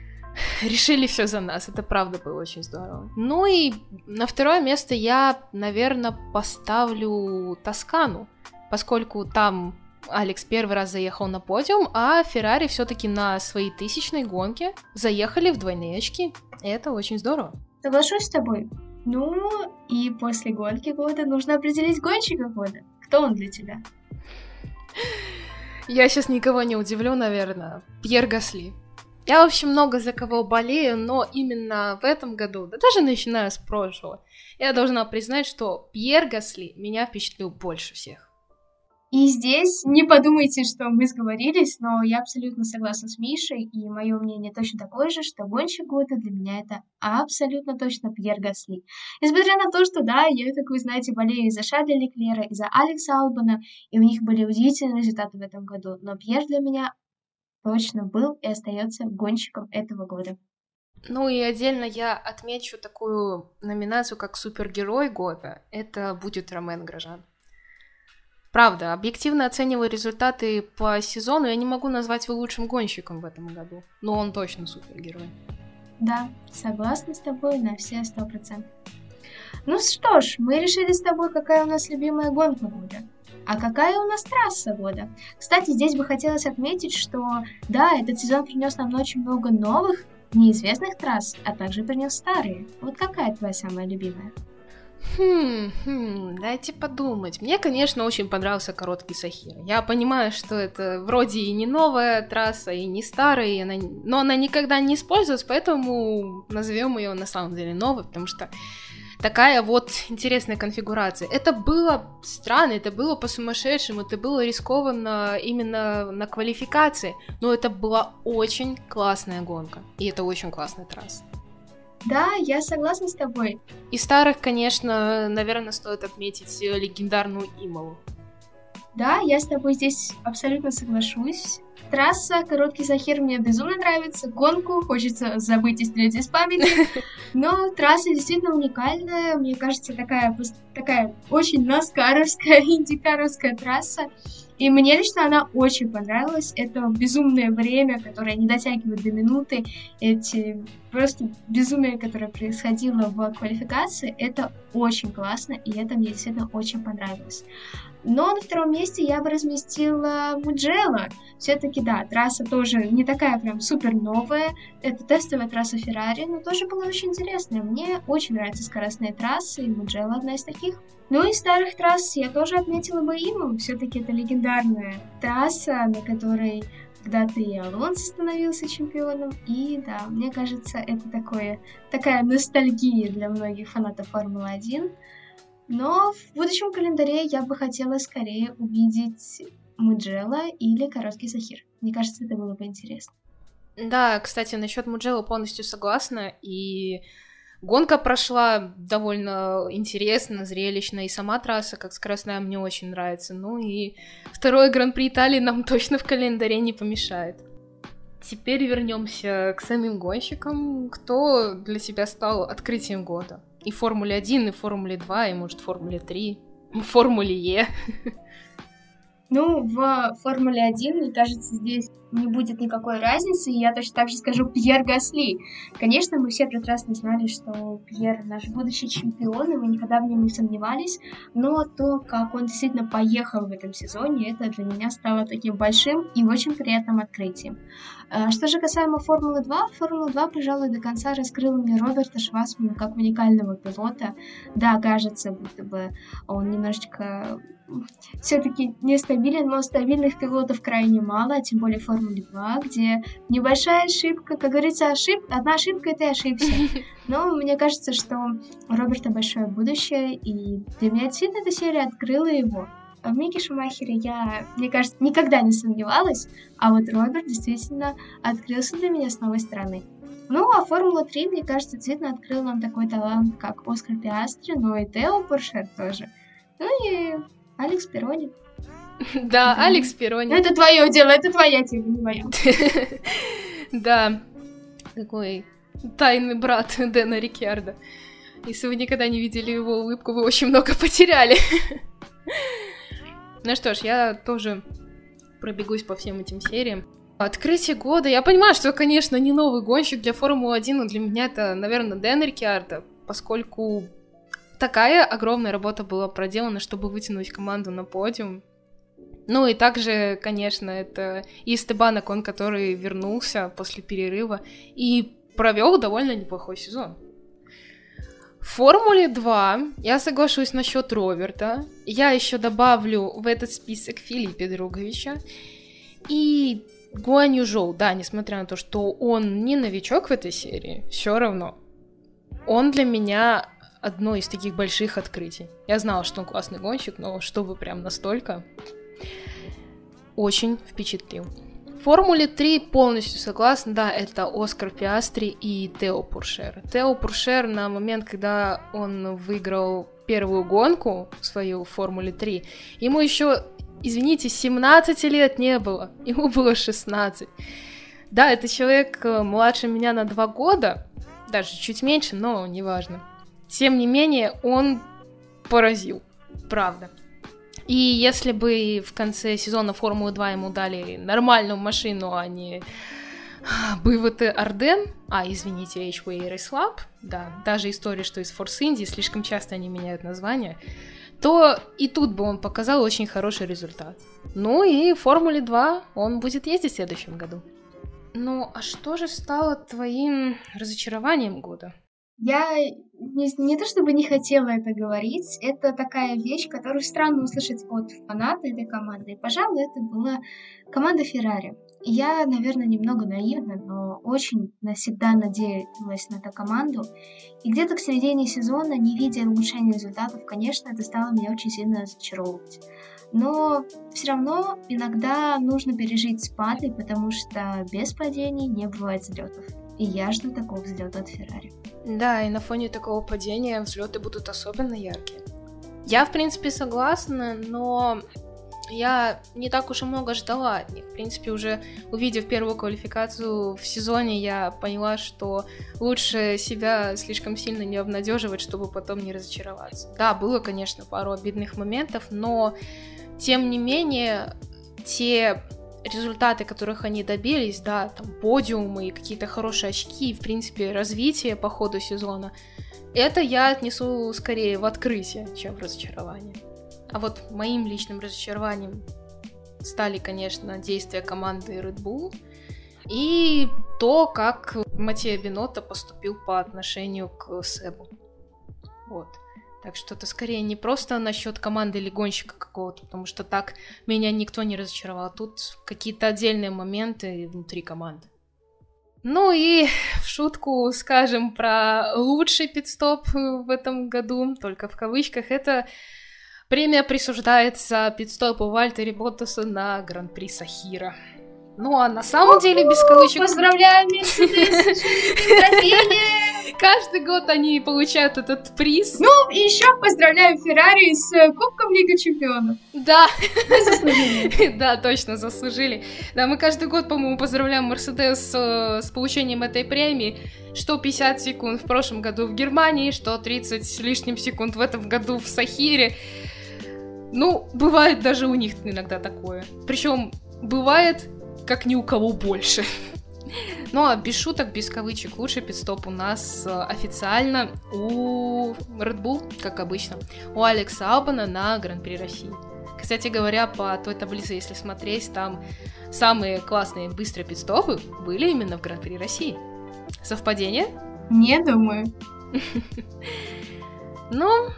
(laughs) решили все за нас. Это правда было очень здорово. Ну и на второе место я, наверное, поставлю Тоскану, поскольку там Алекс первый раз заехал на подиум, а Феррари все-таки на своей тысячной гонке заехали в двойные очки. Это очень здорово. Соглашусь с тобой. Ну, и после гонки года нужно определить гонщика года. Кто он для тебя? Я сейчас никого не удивлю, наверное. Пьер Гасли. Я, в общем, много за кого болею, но именно в этом году, да даже начиная с прошлого, я должна признать, что Пьер Гасли меня впечатлил больше всех. И здесь не подумайте, что мы сговорились, но я абсолютно согласна с Мишей, и мое мнение точно такое же, что гонщик года для меня это абсолютно точно Пьер Гасли. Несмотря на то, что, да, я, как вы знаете, болею и за Шарля Леклера, и за Алекса Албана, и у них были удивительные результаты в этом году, но Пьер для меня точно был и остается гонщиком этого года. Ну и отдельно я отмечу такую номинацию, как супергерой года. Это будет Ромен Грожан. Правда, объективно оценивая результаты по сезону, я не могу назвать его лучшим гонщиком в этом году. Но он точно супергерой. Да, согласна с тобой на все сто процентов. Ну что ж, мы решили с тобой, какая у нас любимая гонка года. А какая у нас трасса года? Кстати, здесь бы хотелось отметить, что да, этот сезон принес нам очень много новых, неизвестных трасс, а также принес старые. Вот какая твоя самая любимая? Хм, хм, дайте подумать. Мне, конечно, очень понравился короткий Сахир. Я понимаю, что это вроде и не новая трасса, и не старая, и она... но она никогда не используется, поэтому назовем ее на самом деле новой, потому что такая вот интересная конфигурация. Это было странно, это было по-сумасшедшему, это было рискованно именно на квалификации, но это была очень классная гонка, и это очень классная трасса. Да, я согласна с тобой. Из старых, конечно, наверное, стоит отметить легендарную Ималу. Да, я с тобой здесь абсолютно соглашусь. Трасса, короткий захер мне безумно нравится. Гонку хочется забыть и стрелять из памяти. (laughs) Но трасса действительно уникальная. Мне кажется, такая, такая очень наскаровская, (laughs) индикаровская трасса. И мне лично она очень понравилась. Это безумное время, которое не дотягивает до минуты. Эти просто безумие, которое происходило в квалификации, это очень классно, и это мне действительно очень понравилось. Но на втором месте я бы разместила Муджело. Все-таки, да, трасса тоже не такая прям супер новая. Это тестовая трасса Феррари, но тоже была очень интересная. Мне очень нравятся скоростные трассы, и Муджело одна из таких. Ну и старых трасс я тоже отметила бы Иму. Все-таки это легендарная трасса, на которой когда-то и Алонсо становился чемпионом. И да, мне кажется, это такое, такая ностальгия для многих фанатов Формулы-1. Но в будущем календаре я бы хотела скорее увидеть Муджела или Короткий Захир. Мне кажется, это было бы интересно. Да, кстати, насчет Муджела полностью согласна. И гонка прошла довольно интересно, зрелищно. И сама трасса, как скоростная, мне очень нравится. Ну и второй Гран-при Италии нам (laughs) точно в календаре не помешает. Теперь вернемся к самим гонщикам. Кто для тебя стал открытием года? И Формуле 1, и Формуле 2, и, может, Формуле 3, (laughs) Формуле Е. Ну, в Формуле 1, мне кажется, здесь не будет никакой разницы, и я точно так же скажу (laughs) Пьер Гасли. Конечно, мы все прекрасно знали, что Пьер наш будущий чемпион, и мы никогда в нем не сомневались, но то, как он действительно поехал в этом сезоне, это для меня стало таким большим и очень приятным открытием. А, что же касаемо Формулы 2, Формула 2, пожалуй, до конца раскрыла мне Роберта Швасмана как уникального пилота. Да, кажется, будто бы он немножечко все-таки нестабилен, но стабильных пилотов крайне мало, тем более в Формуле 2, где небольшая ошибка, как говорится, ошиб... одна ошибка и ты ошибся. (laughs) Но мне кажется, что у Роберта большое будущее, и для меня действительно эта серия открыла его. А в Мике Шумахере я, мне кажется, никогда не сомневалась, а вот Роберт действительно открылся для меня с новой стороны. Ну, а Формула 3, мне кажется, действительно открыл нам такой талант, как Оскар Пиастри, но и Тео Поршер тоже. Ну и Алекс Перони. (laughs) Да, Алекс Перони. Ну, это твое дело, это твоя тема, не моя. (laughs) Да, такой тайный брат (laughs) Дэна Рикьярда. Если вы никогда не видели его улыбку, вы очень много потеряли. Ну что ж, я тоже пробегусь по всем этим сериям. Открытие года. Я понимаю, что, конечно, не новый гонщик для Формулы-1, но для меня это, наверное, Дэн Рикьярдо, поскольку такая огромная работа была проделана, чтобы вытянуть команду на подиум. Ну и также, конечно, это Истебанок, он который вернулся после перерыва и провел довольно неплохой сезон. В Формуле 2 я соглашусь насчет Роберта. Я еще добавлю в этот список Филиппа Друговича. И Гуанью Жоу, да, несмотря на то, что он не новичок в этой серии, все равно. Он для меня одно из таких больших открытий. Я знала, что он классный гонщик, но чтобы прям настолько, очень впечатлил. Формуле 3 полностью согласна, да, это Оскар Пиастри и Тео Пуршер. Тео Пуршер на момент, когда он выиграл первую гонку свою в Формуле 3, ему еще, извините, 17 лет не было, (laughs) ему было 16. Да, это человек э, младше меня на 2 года, даже чуть меньше, но неважно. Тем не менее, он поразил. Правда. И если бы в конце сезона Формулы 2 ему дали нормальную машину, а не БВТ Арден, а, извините, H-Way Race Lab, да, даже история, что из Force Indy, слишком часто они меняют название, то и тут бы он показал очень хороший результат. Ну и в Формуле 2 он будет ездить в следующем году. Ну, а что же стало твоим разочарованием года? Я не, не то чтобы не хотела это говорить, это такая вещь, которую странно услышать от фаната этой команды. И, пожалуй, это была команда Феррари. Я, наверное, немного наивна, но очень навсегда надеялась на эту команду. И где-то к середине сезона, не видя улучшения результатов, конечно, это стало меня очень сильно разочаровывать. Но все равно иногда нужно пережить спады, потому что без падений не бывает взлетов. И я жду такого взлета от Феррари. Да, и на фоне такого падения взлеты будут особенно яркие. Я, в принципе, согласна, но я не так уж и много ждала от них. В принципе, уже увидев первую квалификацию в сезоне, я поняла, что лучше себя слишком сильно не обнадеживать, чтобы потом не разочароваться. Да, было, конечно, пару обидных моментов, но тем не менее, те результаты, которых они добились, да, там подиумы и какие-то хорошие очки, в принципе, развитие по ходу сезона, это я отнесу скорее в открытие, чем в разочарование. А вот моим личным разочарованием стали, конечно, действия команды Red Bull и то, как Матея Бинота поступил по отношению к Себу. Вот. Так что это скорее не просто насчет команды или гонщика какого-то, потому что так меня никто не разочаровал. Тут какие-то отдельные моменты внутри команды. Ну и в шутку скажем про лучший пидстоп в этом году, только в кавычках, это премия присуждается пидстопу Вальтери Боттаса на Гран-при Сахира. Ну а на самом деле без кавычек... Поздравляем, Мерседес! (laughs) Каждый год они получают этот приз. Ну, и еще поздравляем Феррари с э, Кубком Лиги Чемпионов. Да. (laughs) Да, точно, заслужили. Да, мы каждый год, по-моему, поздравляем Мерседес э, с получением этой премии. Что 50 секунд в прошлом году в Германии, что 30 с лишним секунд в этом году в Сахире. Ну, бывает даже у них иногда такое. Причем бывает как ни у кого больше. Ну а без шуток, без кавычек, лучший пидстоп у нас э, официально у Red Bull, как обычно, у Алекса Албана на Гран-при России. Кстати говоря, по той таблице, если смотреть, там самые классные быстрые пидстопы были именно в Гран-при России. Совпадение? Не думаю. (laughs) Ну,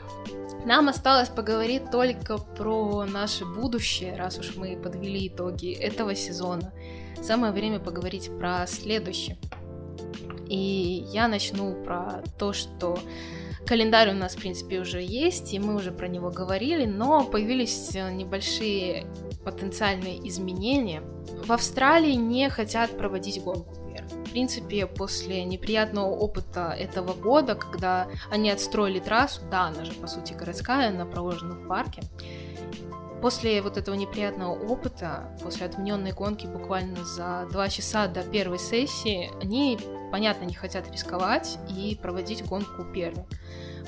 нам осталось поговорить только про наше будущее, раз уж мы подвели итоги этого сезона. Самое время поговорить про следующее. И я начну про то, что календарь у нас, в принципе, уже есть, и мы уже про него говорили, но появились небольшие потенциальные изменения. В Австралии не хотят проводить гонку принципе, после неприятного опыта этого года, когда они отстроили трассу, да, она же, по сути, городская, она проложена в парке, после вот этого неприятного опыта, после отмененной гонки буквально за два часа до первой сессии, они, понятно, не хотят рисковать и проводить гонку первой.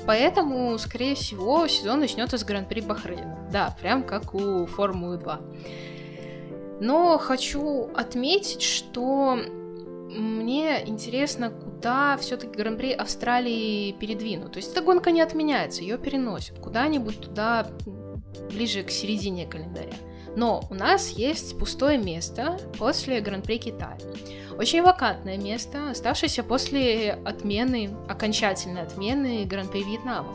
Поэтому, скорее всего, сезон начнется с Гран-при Бахрейна. Да, прям как у Формулы 2. Но хочу отметить, что мне интересно, куда все-таки Гран-при Австралии передвинут. То есть эта гонка не отменяется, ее переносят куда-нибудь туда, ближе к середине календаря. Но у нас есть пустое место после Гран-при Китая. Очень вакантное место, оставшееся после отмены, окончательной отмены Гран-при Вьетнама.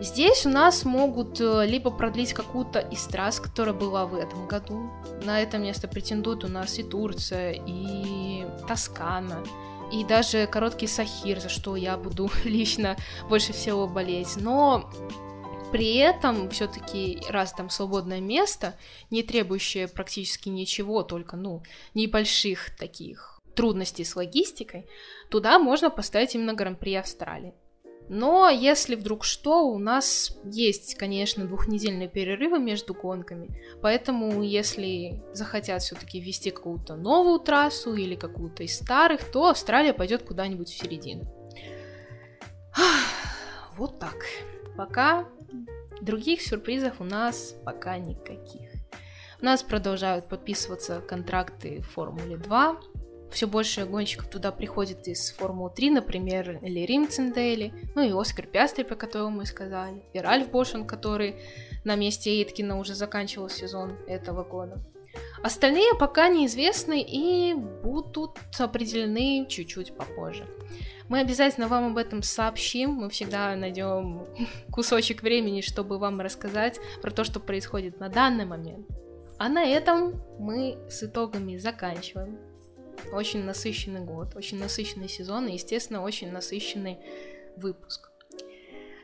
Здесь у нас могут э, либо продлить какую-то из трасс, которая была в этом году. На это место претендуют у нас и Турция, и Тоскана, и даже короткий Сахир, за что я буду (laughs) лично больше всего болеть. Но при этом все-таки, раз там свободное место, не требующее практически ничего, только, ну, небольших таких трудностей с логистикой, туда можно поставить именно Гран-при Австралии. Но если вдруг что, у нас есть, конечно, двухнедельные перерывы между гонками, поэтому если захотят все-таки ввести какую-то новую трассу или какую-то из старых, то Австралия пойдет куда-нибудь в середину. Вот так. Пока Других сюрпризов у нас пока никаких. У нас продолжают подписываться контракты в Формуле 2. Все больше гонщиков туда приходит из Формулы 3, например, Лерим Циндели, ну и Оскар Пястри, про которого мы сказали, и Ральф Бошен, который на месте Эйткина уже заканчивал сезон этого года. Остальные пока неизвестны и будут определены чуть-чуть попозже. Мы обязательно вам об этом сообщим. Мы всегда найдем (laughs) кусочек времени, чтобы вам рассказать про то, что происходит на данный момент. А на этом мы с итогами заканчиваем. Очень насыщенный год, очень насыщенный сезон и, естественно, очень насыщенный выпуск.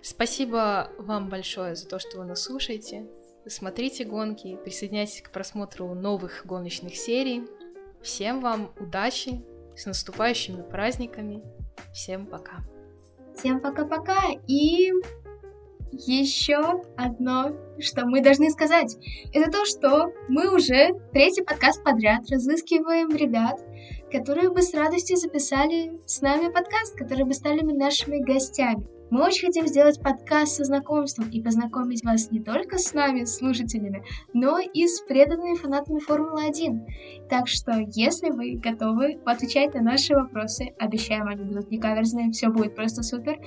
Спасибо вам большое за то, что вы нас слушаете. Смотрите гонки, присоединяйтесь к просмотру новых гоночных серий. Всем вам удачи, с наступающими праздниками. Всем пока. Всем пока-пока и еще одно, что мы должны сказать, это то, что мы уже третий подкаст подряд разыскиваем ребят, которые бы с радостью записали с нами подкаст, которые бы стали нашими гостями. Мы очень хотим сделать подкаст со знакомством и познакомить вас не только с нами, слушателями, но и с преданными фанатами Формулы-1. Так что, если вы готовы отвечать на наши вопросы, обещаем, они будут не каверзные, все будет просто супер,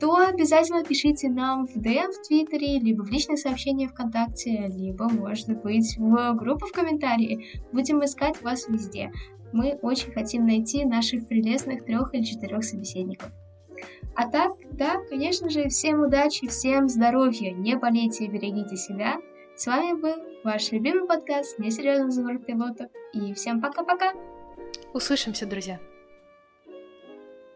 то обязательно пишите нам в DM в Твиттере, либо в личных сообщениях ВКонтакте, либо, может быть, в группу в комментарии. Будем искать вас везде. Мы очень хотим найти наших прелестных трех или четырех собеседников. А так, да, конечно же, всем удачи, всем здоровья, не болейте берегите себя. С вами был ваш любимый подкаст «Несерьезный разговор пилотов». И всем пока-пока! Услышимся, друзья!